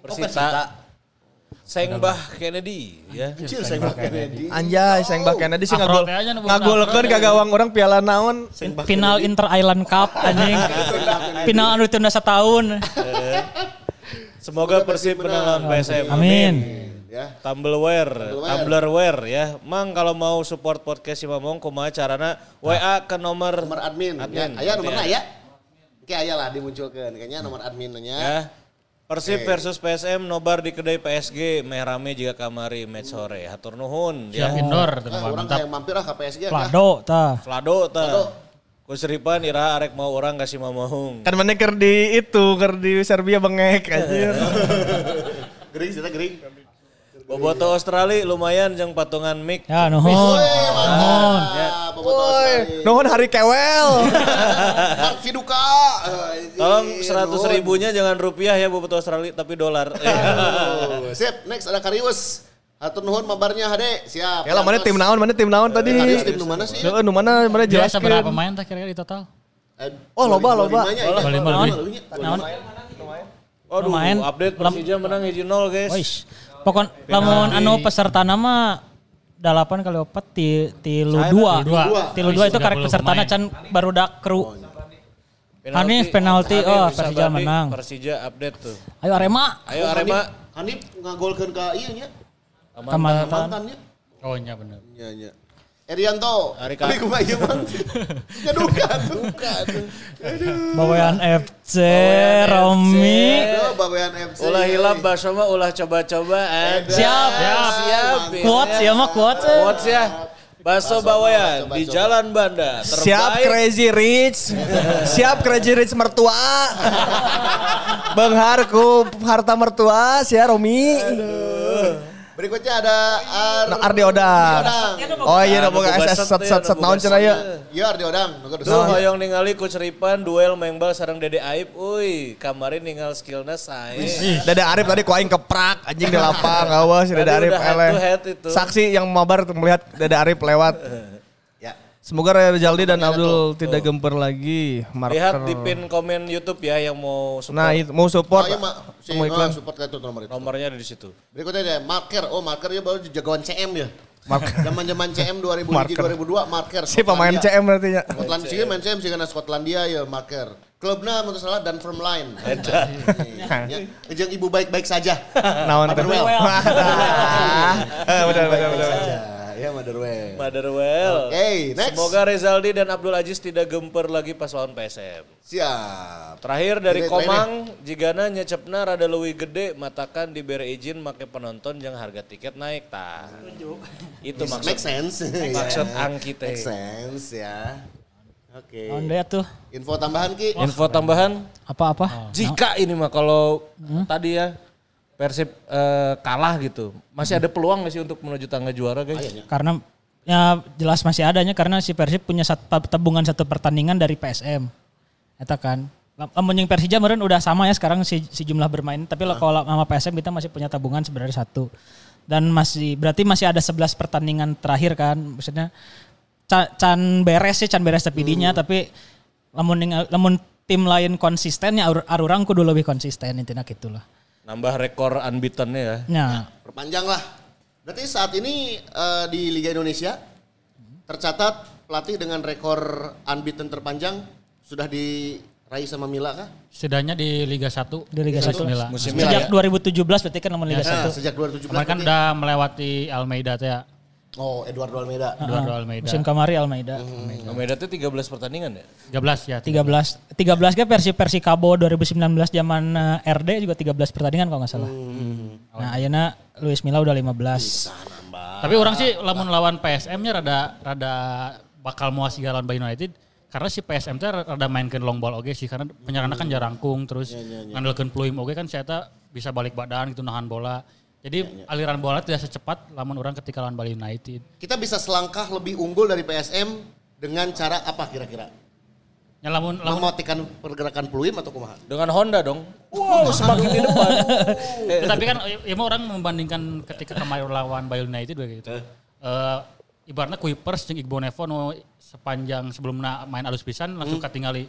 Persita. Sengbah Kennedy ya. Kecil saya pakai Kennedy. Anjay, sayang bah Kennedy sih ngagol ngagolkeun ka gawang orang piala naon. Final Inter Island Cup anjing. Final anu ditunda setahun. Semoga Persib menang lawan PSM. Amin. Ya. Tumblrware, Tumblrware ya. Mang kalau mau support podcast si Mamong kumaha carana WA ke nomor Nomor admin. Admin. Ya, aya nomorna Ya. aya. Oke aya lah dimunculkan. Kayaknya nomor adminnya. ya. Persib versus PSM nobar di kedai PSG meh rame jika kamari match sore. Hatur nuhun Siap ya. indoor Ah, teman orang mantap. kayak mampir lah ke PSG. tah. Flado ta. Flado. Kuseripan ira arek mau orang kasih mamahung. Kan mana ker di itu, ker di Serbia bengek anjir. Gering, cerita gering. Boboto Australia lumayan jeung patungan mic. Ya nuhun. Nuhun. Boboto Woi, Australia. nuhun hari kewel. Mark Viduka. Eh, Tolong ini, seratus ribunya jangan rupiah ya Boboto Australia tapi dolar. Eh, Sip, next ada Karius. Atur nuhun mabarnya Hade. Siap. Ya lah mana tim naon, mana tim naon tadi. Karius tim nu mana sih? Heeh, nu mana mana Dia jelaskeun. seberapa pemain teh kira-kira di total? Eh, Oh, loba, loba. 25-nya, iya. Dua lima lebih. Naon? Lumayan. update Lam- Persija menang hiji nol guys. Pokon lamun anu peserta nama delapan kali opat ti tilu dua. Tilu dua itu karek 30 pesertana pemain. can baru dak kru. Hanif, penalti. Oh, Persija menang. Persija update tuh. Ayo Arema. Ayo Arema. Hanif- ngagolkeun ka ieu nya. Mantannya. Oh iya bener. Nya nya. Erianto. Ari Tapi Ka- kumaha ieu mah. Nyadukan. Bukan. Bawayan FC, Romi. Aduh, bawean FC. Ulah hilap bakso mah ulah coba-coba. eh. Siap. Siap. Siap. Quotes ya mah quotes. Quotes ya. Bakso Bawayan coba, di coba. Jalan Banda. Siap. Crazy Rich. Siap Crazy Rich mertua. Benghar ku harta mertua si Romi. Berikutnya ada Ar Nah, Ardi Odang. Oh iya, boga boga SS set set set set naon cenah ya. Iya Ardi Odang. Nuker Tuh hoyong ningali ku ceripan duel mengbal sareng Dede Aib. Uy, kemarin ninggal skillnya sae. Dada Arif tadi ku aing keprak anjing di lapang awas Tadi Arif eleh. itu. Saksi yang mabar melihat Dada Arif lewat. Semoga Raya Jaldi dan Abdul tidak gemper lagi. Marker. Lihat di pin komen YouTube ya yang mau support. Nah, itu mau support. Oh iya, Mak. Si, mau oh, iklan. support ke itu nomor itu. Nomornya ada di situ. Berikutnya ada marker. Oh, marker ya baru jagoan CM ya. Marker. Zaman-zaman CM 2000 Marker. 2002 marker. Si pemain. CM berarti ya. Skotlandia sih main CM sih karena Skotlandia ya marker. Klubnya menurut salah dan firm line. Ya, Jeung ibu baik-baik saja. Naon Benar benar benar. Ya Motherwell. Motherwell. Oke, next. Semoga Rezaldi dan Abdul Aziz tidak gemper lagi pas lawan PSM. Siap. Terakhir dari Terakhir, Komang, jigana nyecepna rada leuwih gede, matakan diberi izin make penonton yang harga tiket naik tah. Itu maksud Make sense. maksud Ya. angki teh. Make sense ya. Oke. Deh tuh. Info tambahan Ki. Info tambahan, Apa-apa? jika ini mah kalau tadi ya Persib eh, kalah gitu, masih ada peluang nggak sih untuk menuju tangga juara guys? Karena ya jelas masih adanya karena si Persib punya satu tabungan satu pertandingan dari PSM. Eta kan. Lamun yang Persija meureun udah sama ya sekarang si, si jumlah bermain, tapi lah kalau sama PSM kita masih punya tabungan sebenarnya satu. Dan masih berarti masih ada 11 pertandingan terakhir kan. Maksudnya ca- can beres sih, can beres tapi dinya, tapi lamun tim lain konsisten ya ar- arurang kudu lebih konsisten intinya gitulah. Nambah rekor unbeaten-nya ya. Ya, Perpanjang lah. Berarti saat ini eh, di Liga Indonesia tercatat pelatih dengan rekor unbeaten terpanjang sudah diraih sama Mila kah? Setidaknya di Liga 1. Di Liga 1. Mila. Musim sejak 2017 berarti kan lamun Liga Nah, 1. sejak 2017. Kemarin kan berarti- udah melewati Almeida teh ya. Oh, Eduardo Almeida. Eduardo Almeida. Musim kamari Almeida. Almeida itu 13 pertandingan ya? 13 ya. 13 13 kan versi versi Kabo 2019 zaman eh, RD juga 13 pertandingan kalau nggak salah. Nah, ayeuna Luis Milla udah 15. Tapi orang sih lamun lawan PSM-nya rada rada bakal muas lawan Bali United karena si PSM teh rada mainkeun long ball oge sih karena penyerangna kan jarangkung terus ngandalkeun peluim oge kan saya bisa balik badan gitu nahan bola. Jadi aliran bola tidak secepat lamun orang ketika lawan Bali United. Kita bisa selangkah lebih unggul dari PSM dengan cara apa kira-kira? Ya lamun lamun Mematikan pergerakan peluim atau kumaha? Dengan Honda dong. Wow, semakin di depan. Tetapi kan ya mau orang membandingkan ketika kemarin lawan Bali United juga gitu. Eh ibaratnya Kuipers jeung Igbo Nevo nu sepanjang sebelumnya main alus pisan langsung ketinggali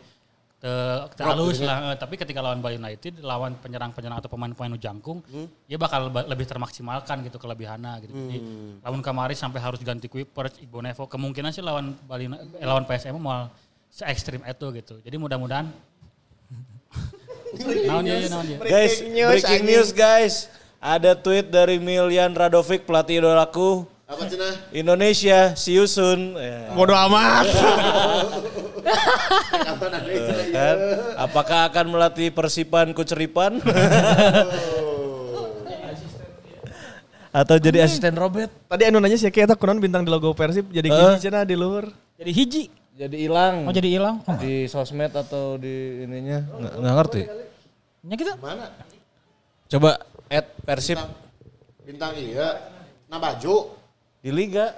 te, te alus lah. Eh, tapi ketika lawan Bali United lawan penyerang-penyerang atau pemain-pemain jangkung, dia bakal ba- lebih termaksimalkan gitu kelebihannya gitu. Jadi lawan kemarin sampai harus ganti Kuipers, Igbo Nevo, kemungkinan sih lawan Bali eh, lawan PSM mau se ekstrim itu gitu. Jadi mudah-mudahan Naon dia, naon dia. Guys, breaking news guys. Ada tweet dari Milyan Radovic, pelatih idolaku. Apa cina? Indonesia, see you soon. Ya, Bodoh amat. Itu? kan? Apakah akan melatih persipan kuceripan? Atau jadi asisten Robert? Tadi anu nanya sih kayak kunon bintang di logo Persib jadi gini cenah di luhur. Jadi hiji. Jadi hilang Oh jadi hilang. Oh, di sosmed atau di ininya? Nggak, nggak ngerti. nya gitu. Mana? Coba add Persib Bintang iya. Nah baju. Di Liga.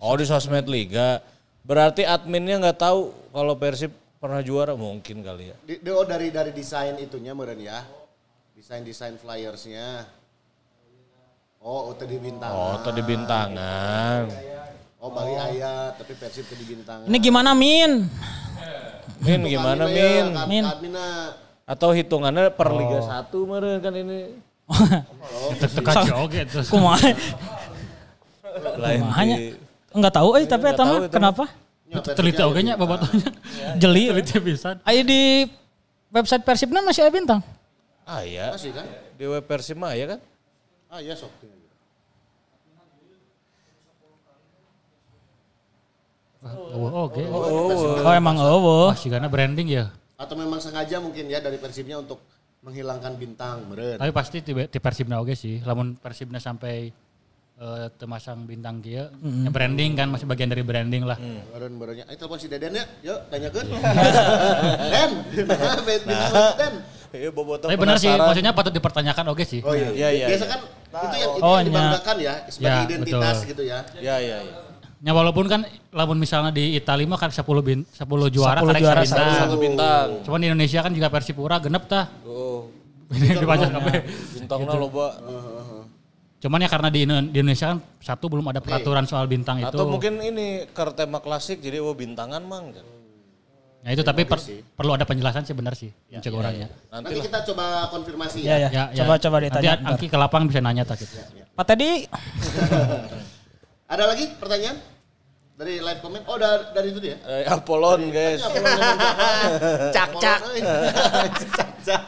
Oh di sosmed Liga. Berarti adminnya nggak tahu kalau Persib pernah juara mungkin kali ya. Di, di- oh dari dari desain itunya meren ya. Desain-desain flyersnya. Oh, itu di bintangan. Oh tadi bintangan. Oh, Bali Aya, tapi Persib ke di bintangan. Ini gimana Min? Min gimana Min? Min. Atau hitungannya per Liga 1 meren kan ini. Teka joget terus. Kumaha? Lain Kumahanya? di- Enggak tahu eh tapi eta mah kenapa? Teliti oge nya babatunya. Jeli. Teliti pisan. Ayo di website Persibna masih ada bintang. Ah iya. Masih kan? Di web Persib mah ya kan? Ah iya sok. Oh, oke. Oh emang oh. Masih karena branding ya. Atau memang sengaja mungkin ya dari Persibnya untuk menghilangkan bintang, meren. Tapi pasti di, di Persibna oke sih. Lamun Persibna sampai eh, temasang bintang kia, ya branding kan masih bagian dari branding lah. Meren merennya. Ayo telepon si Deden ya. Yuk, tanyakan. Den. Nah, Den. Iya bobotoh Tapi benar sih, maksudnya patut dipertanyakan oke sih. Oh iya. Iya, iya, Biasa iya. kan itu yang, itu Oh, yang iya. dibanggakan ya sebagai Ya, identitas betul. gitu ya. Ya ya ya. Ya walaupun kan lamun misalnya di Italia mah kan 10 bin, 10 juara 10 karek juara, sabintang. Satu bintang. Cuman di Indonesia kan juga Persipura genep tah. Oh, Ini dibaca kabeh. bintangnya loba. Cuman ya karena di, Indo- di Indonesia kan satu belum ada peraturan soal bintang itu. Atau mungkin ini ke tema klasik jadi oh bintangan mang. Ya itu tapi per- perlu ada penjelasan sih benar sih. cek orangnya. Nanti Nanti kita coba konfirmasi Ya ya. ya. Coba coba Nanti ditanya. ntar. Angki ke lapang bisa nanya tak gitu. Pak Teddy. Ada lagi pertanyaan? Dari live comment? Oh, dari, dari itu dia. Eh, Apollon guys. Cak cak. Cak cak.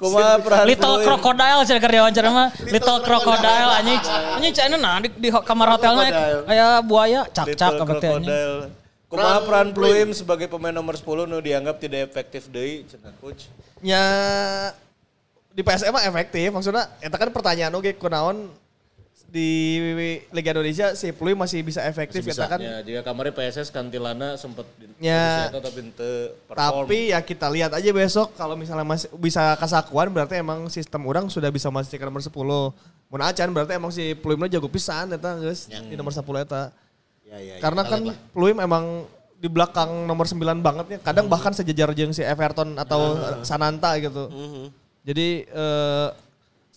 Kumaha peran Little? Crocodile cina keur diwawancara mah. Little Crocodile anjing. Anjing cina nah di, di kamar hotelnya Crocodile. kayak buaya cak-cak. Crocodile. Kumaha peran Pluim sebagai pemain nomor 10 nu dianggap tidak efektif deui cenah coach. nya di PSM mah efektif maksudnya eta kan pertanyaan oke kunaon di Liga Indonesia si Pluy masih bisa efektif Masih bisa, eta kan Ya, jika kemarin PSS Kantilana sempat Ya. Tapi tapi ya kita lihat aja besok kalau misalnya masih bisa kasakuan berarti emang sistem orang sudah bisa ke nomor 10 mun acan berarti emang si Pluimnya jago pisan eta geus di nomor 10 eta. Ya, ya, ya. karena Kita kan lah. Pluim emang di belakang nomor 9 banget ya. Kadang bahkan sejajar jeung si Everton atau Sananta gitu. Jadi eh,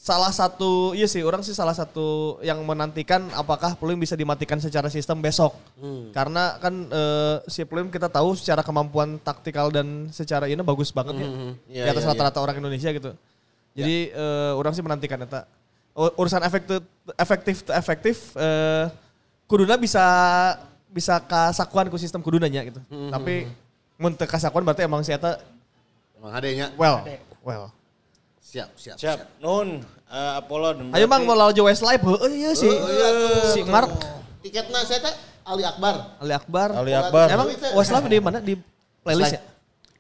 salah satu iya sih orang sih salah satu yang menantikan apakah Pluim bisa dimatikan secara sistem besok. Karena kan eh, si Pluim kita tahu secara kemampuan taktikal dan secara ini bagus banget ya. Iya, di atas iya, rata-rata orang Indonesia gitu. Jadi eh, orang sih menantikan eta. U- Urusan efektif efektif efektif eh kuduna bisa bisa kasakuan ku sistem kudunanya gitu. Tapi mun teu kasakuan berarti emang si eta Emang adanya. well well. Siap, siap. Siap. Nun, eh, Apollon. Ayo mang berarti- mau lawan Westlife, oh iya sih. si Mark Tiketnya saya teh Ali Akbar. Ali Akbar. Ali Akbar. Emang Westlife di mana di playlist ya?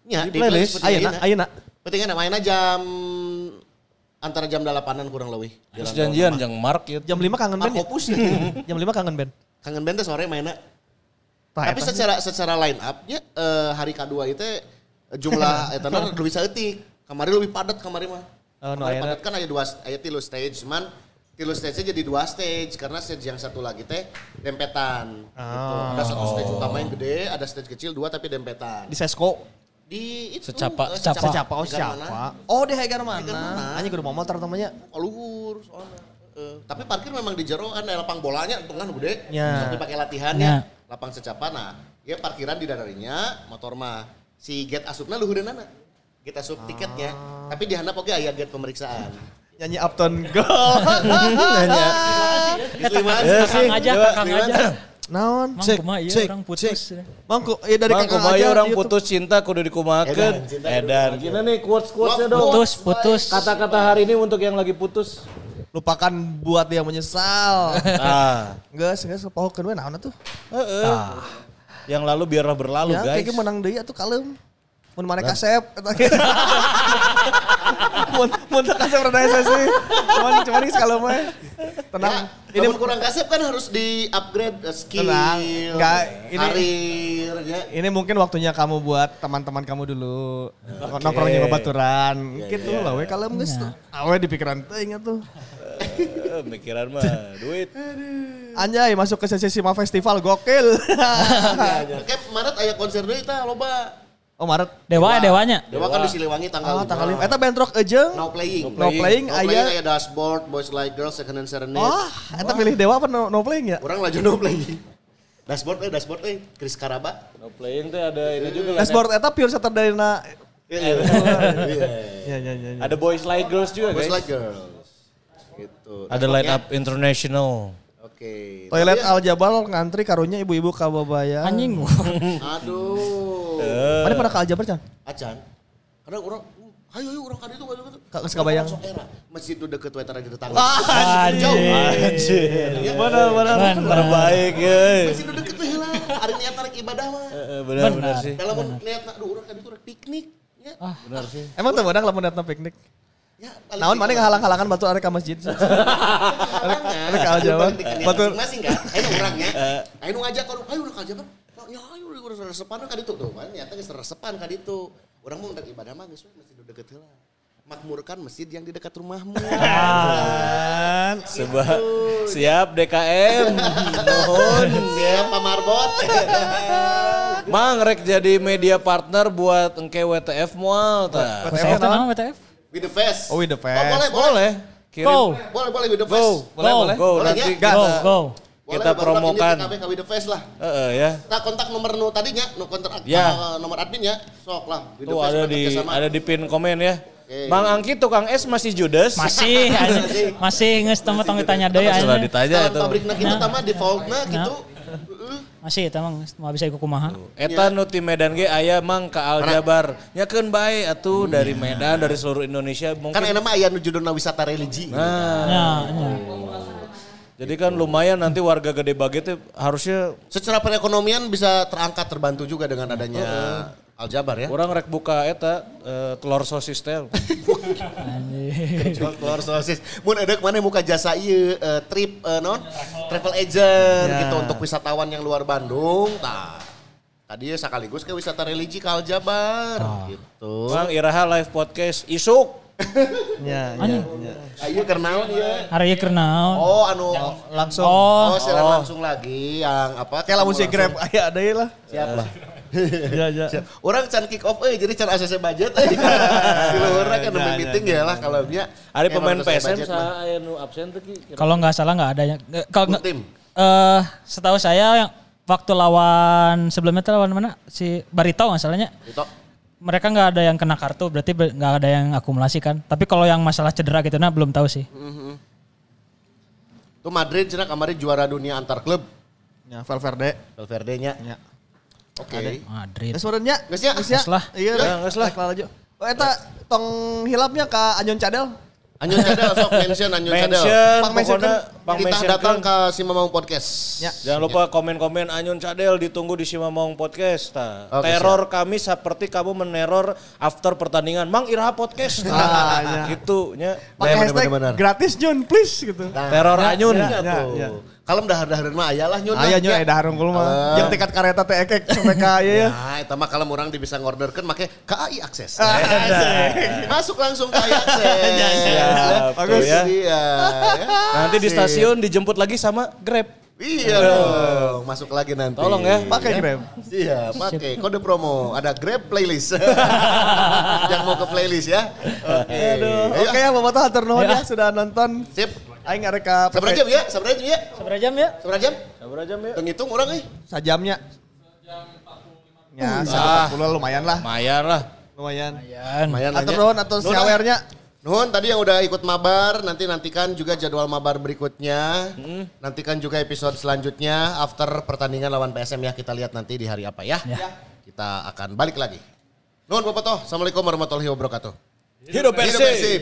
Ya, Di playlist. Ayeuna, ayeuna. Pentingnya ada mainnya jam antara jam 8-an kurang lebih. Terus janjian yang Mark ya. Jam 5 kangen band. ya? Markopus. Jam 5 kangen band. Kangen band teh sore mainnya. Tapi secara secara line up-nya eh, hari kedua itu eh, jumlah eta na lebih saeutik. Kamari lebih padat kamari mah. Oh, no, padat kan aya dua aya tilu stage, cuman tilu stage jadi dua stage karena stage yang satu lagi teh dempetan. Gitu. Ada satu stage utama yang gede, ada stage kecil dua tapi dempetan. Di Sesko. Di itu Secapa. eh, Secapa. Secapa oh siapa? Oh di Hegar mana? mana? Anjing kudu mau motor namanya. Oh, luhur soalnya. Eh, tapi parkir memang di jero kan ada lapang bolanya itu kan gede. Ya. Bisa dipakai latihan Ya. ya. Lapang secapa nah. Ya parkiran di dadarinya, motor mah. Si gate asupna Gate asup tiketnya. Tapi di handap oke aya gate pemeriksaan. Nyanyi Upton Gold. Nyanyi. Isliman. Ya sih. Kakang aja, kakang aja. Naon? Mang Cek, kumaha ieu cek, orang putus. Mangku, ya dari Bang, kakang kumaha aja. orang di YouTube. putus cinta kudu dikumahakeun. Edan. Gimana nih quotes-quotesnya dong? Putus, putus. Kata-kata hari ini untuk yang lagi putus. Lupakan buat dia menyesal. Ah. Enggak, enggak sepohokeun we naon atuh. Heeh. Yang lalu biarlah berlalu Ya, guys. kayak menang deui atuh kalem. Mun mana kasep. Mun mun teu kasep rada sih. Cuman cuman kalem we. Tenang. Ini Ini kurang kasep kan harus di upgrade eh, skill, Tenang. Nggak, ini- karir, ya. ini mungkin waktunya kamu buat teman-teman kamu dulu. Nongkrong jeung babaturan. Gitu lah we kalem geus tuh. Awe di pikiran teuing atuh. Eh, Mikiran mah duit. Anjay masuk ke sesi Sima Festival gokil. Kayak Maret aya konser deui tah loba. Oh Maret. Dewa dewanya. Dewa kan di Siliwangi tanggal Oh, tanggal 5. lima. Eta bentrok aja. No playing. No playing No playing aya. aya dashboard, boys like girls, second and serenade. Wah, eta pilih Dewa apa no, no playing ya? Orang laju no playing. Dashboard eh dashboard eh Chris Karaba. No playing tuh ada ini juga. kan, Dashboard eta pure Saturday na. Iya. iya. Ya ya ya. ya. Ada boys like girls juga Boys guys. like girls. Gitu. Ada light up international. Oke. Toilet ya- Al Jabal ngantri karunya ibu-ibu kababaya. Anjing. Aduh. Mana pada ke Al Jabal Chan? Acan. Karena orang ayo ayo orang kan itu kan itu. Ka- geus kabayang. Sok era. Masjid itu deket wetar di tetangga. Anjing. Anjir. Benar benar. Bener. Terbaik ya. Masjid itu deket tuh lah. Ari niat tarik ibadah mah. Eh, Benar benar sih. Dalam niat nak duh urang kadi tuh rek piknik. Ya. Benar sih. Emang tuh menang lamun datang piknik. Ya, Naon mana piknik. ngahalang-halangan batu arek ka masjid. Ada Jawa. Paling piknik Betul. Masing-masing kan. Ayo urangnya. Ayo ngajak kalau ayo. Ya ayo urang resepan ka ditu tuh. Kan nyata geus resepan ka ditu. Urang mau ndak ibadah mah geus nu deket heula. Makmurkan masjid yang di dekat rumahmu. Sebuah siap DKM. Mohon Siap Pak Marbot. Mang rek jadi media partner buat engke WTF mual ta. WTF itu nama WTF? With the face. Oh, with the face. Oh, boleh, boleh. Boleh. Kirim. Go, Boleh, boleh with the Go. face. Boleh, Go. boleh. Go, Boleh, nanti ya? go, kita. Boleh, promokan. KBK with the face lah. Heeh ya. Kita kontak nomor nu tadinya, nu kontak Ya. uh, nomor admin ya. Sok lah. Tuh face ada di kerjasama. ada di pin komen ya. Oke. Mang Angki tukang es masih judes. Masih, masih nges temen tong ditanya deh. Sudah anjing. ditanya itu. pabrikna kita tama defaultna gitu. Heeh. Masih, itu emang mau bisa ikut kumaha. Eta nu ti Medan ge aya mang ka Aljabar. Nyakeun bae atuh dari Medan dari seluruh Indonesia mungkin. Kan enak mah aya nu judulna wisata religi. Nah, ya. Jadi kan lumayan nanti warga gede bage teh harusnya Secara perekonomian bisa terangkat terbantu juga dengan adanya Aljabar ya. orang rek buka eta eh, telur sosis teh. Jual telur sosis. Mun edek mana muka jasa ieu eh, trip eh, non travel agent Ya. gitu untuk wisatawan yang luar Bandung. Tah. Tadi ya sekaligus ke wisata religi ke Aljabar gitu. Mang Iraha live podcast isuk. Ya, ya, ya. Ayo kernaon ya. Hari kernaon. Oh anu Langsung. oh, Oh, siaran langsung lagi yang apa? Kayak lah musik grab aya ada lah. Siap lah. Ya, ya. Siap. Orang can kick off eh jadi can ACC budget. Di luar kan Ya, ada ya, meeting ya lah kalau dia. Ada pemain PSM budget mah. sa aya nu absen teh ki. Kalau nggak salah nggak ada yang. Kalau nggak- Tim. eh setahu saya yang waktu lawan sebelumnya tuh lawan mana si Barito nggak salahnya. Gitu. Mereka nggak ada yang kena kartu, berarti ber- nggak ada yang akumulasi kan. Tapi kalau yang masalah cedera gitu, nah belum tahu sih. Tuh Madrid cina kemarin juara dunia antar klub. Ya, Valverde. Valverde-nya. Ya. Oke. Madrid. Geus sebenarnya. Geus nya? Geus lah. Iya, Ya, geus lah. Kelar aja. Oh, eta tong hilapnya ka Anjon Cadel. Anjun Cadel sok mention Anjun Cadel. Mention Pang mention pang Kita mention datang ke ke Si Mamang Podcast. Ya. Jangan lupa komen-komen Anyun Cadel ditunggu di Simamong Podcast. Nah, Oke, teror kami seperti kamu meneror after pertandingan. Mang Iraha Podcast. Ah, ya. gitu nya. Pakai hashtag bener, bener. gratis Jun please gitu. Nah, Teror Anyun. iya Ya, tuh. Ya. Kalem dahar-dahar mah aya lah nyun. Aya lah, nyu ya. dahar unggul mah. Ah. Yang tiket kareta teh ekek sampai ka ya. Nah, itu mah kalau orang bisa ngorderkan make KAI akses. Ah, Masuk langsung KAI akses. Bagus. ya. Iya. Nanti di stasiun dijemput lagi sama Grab. Iya dong, masuk lagi nanti. Tolong ya. Pakai Grab. Iya, pakai kode promo. Ada Grab playlist. Yang mau ke playlist ya. Oke. Ayo. Oke ya Bapak tuh nuhun ya sudah nonton. Sip. Aing ngarek ka Seberapa jam ya? Seberapa jam ya? Seberapa jam ya? Seberapa jam? Sabar jam ya. Hitung hitung orang eh. sajamnya. Ya, satu lumayan lah. Lumayan lah. Lumayan. Lumayan lah Atur ya. nuhun Nuhun, siawernya. Nuhun tadi yang udah ikut mabar, nanti nantikan juga jadwal mabar berikutnya. Nantikan juga episode selanjutnya after pertandingan lawan PSM ya. Kita lihat nanti di hari apa ya. Kita akan balik lagi. Nuhun Bapak Toh. Assalamualaikum warahmatullahi wabarakatuh. Hidup Hidup Persib. Persib.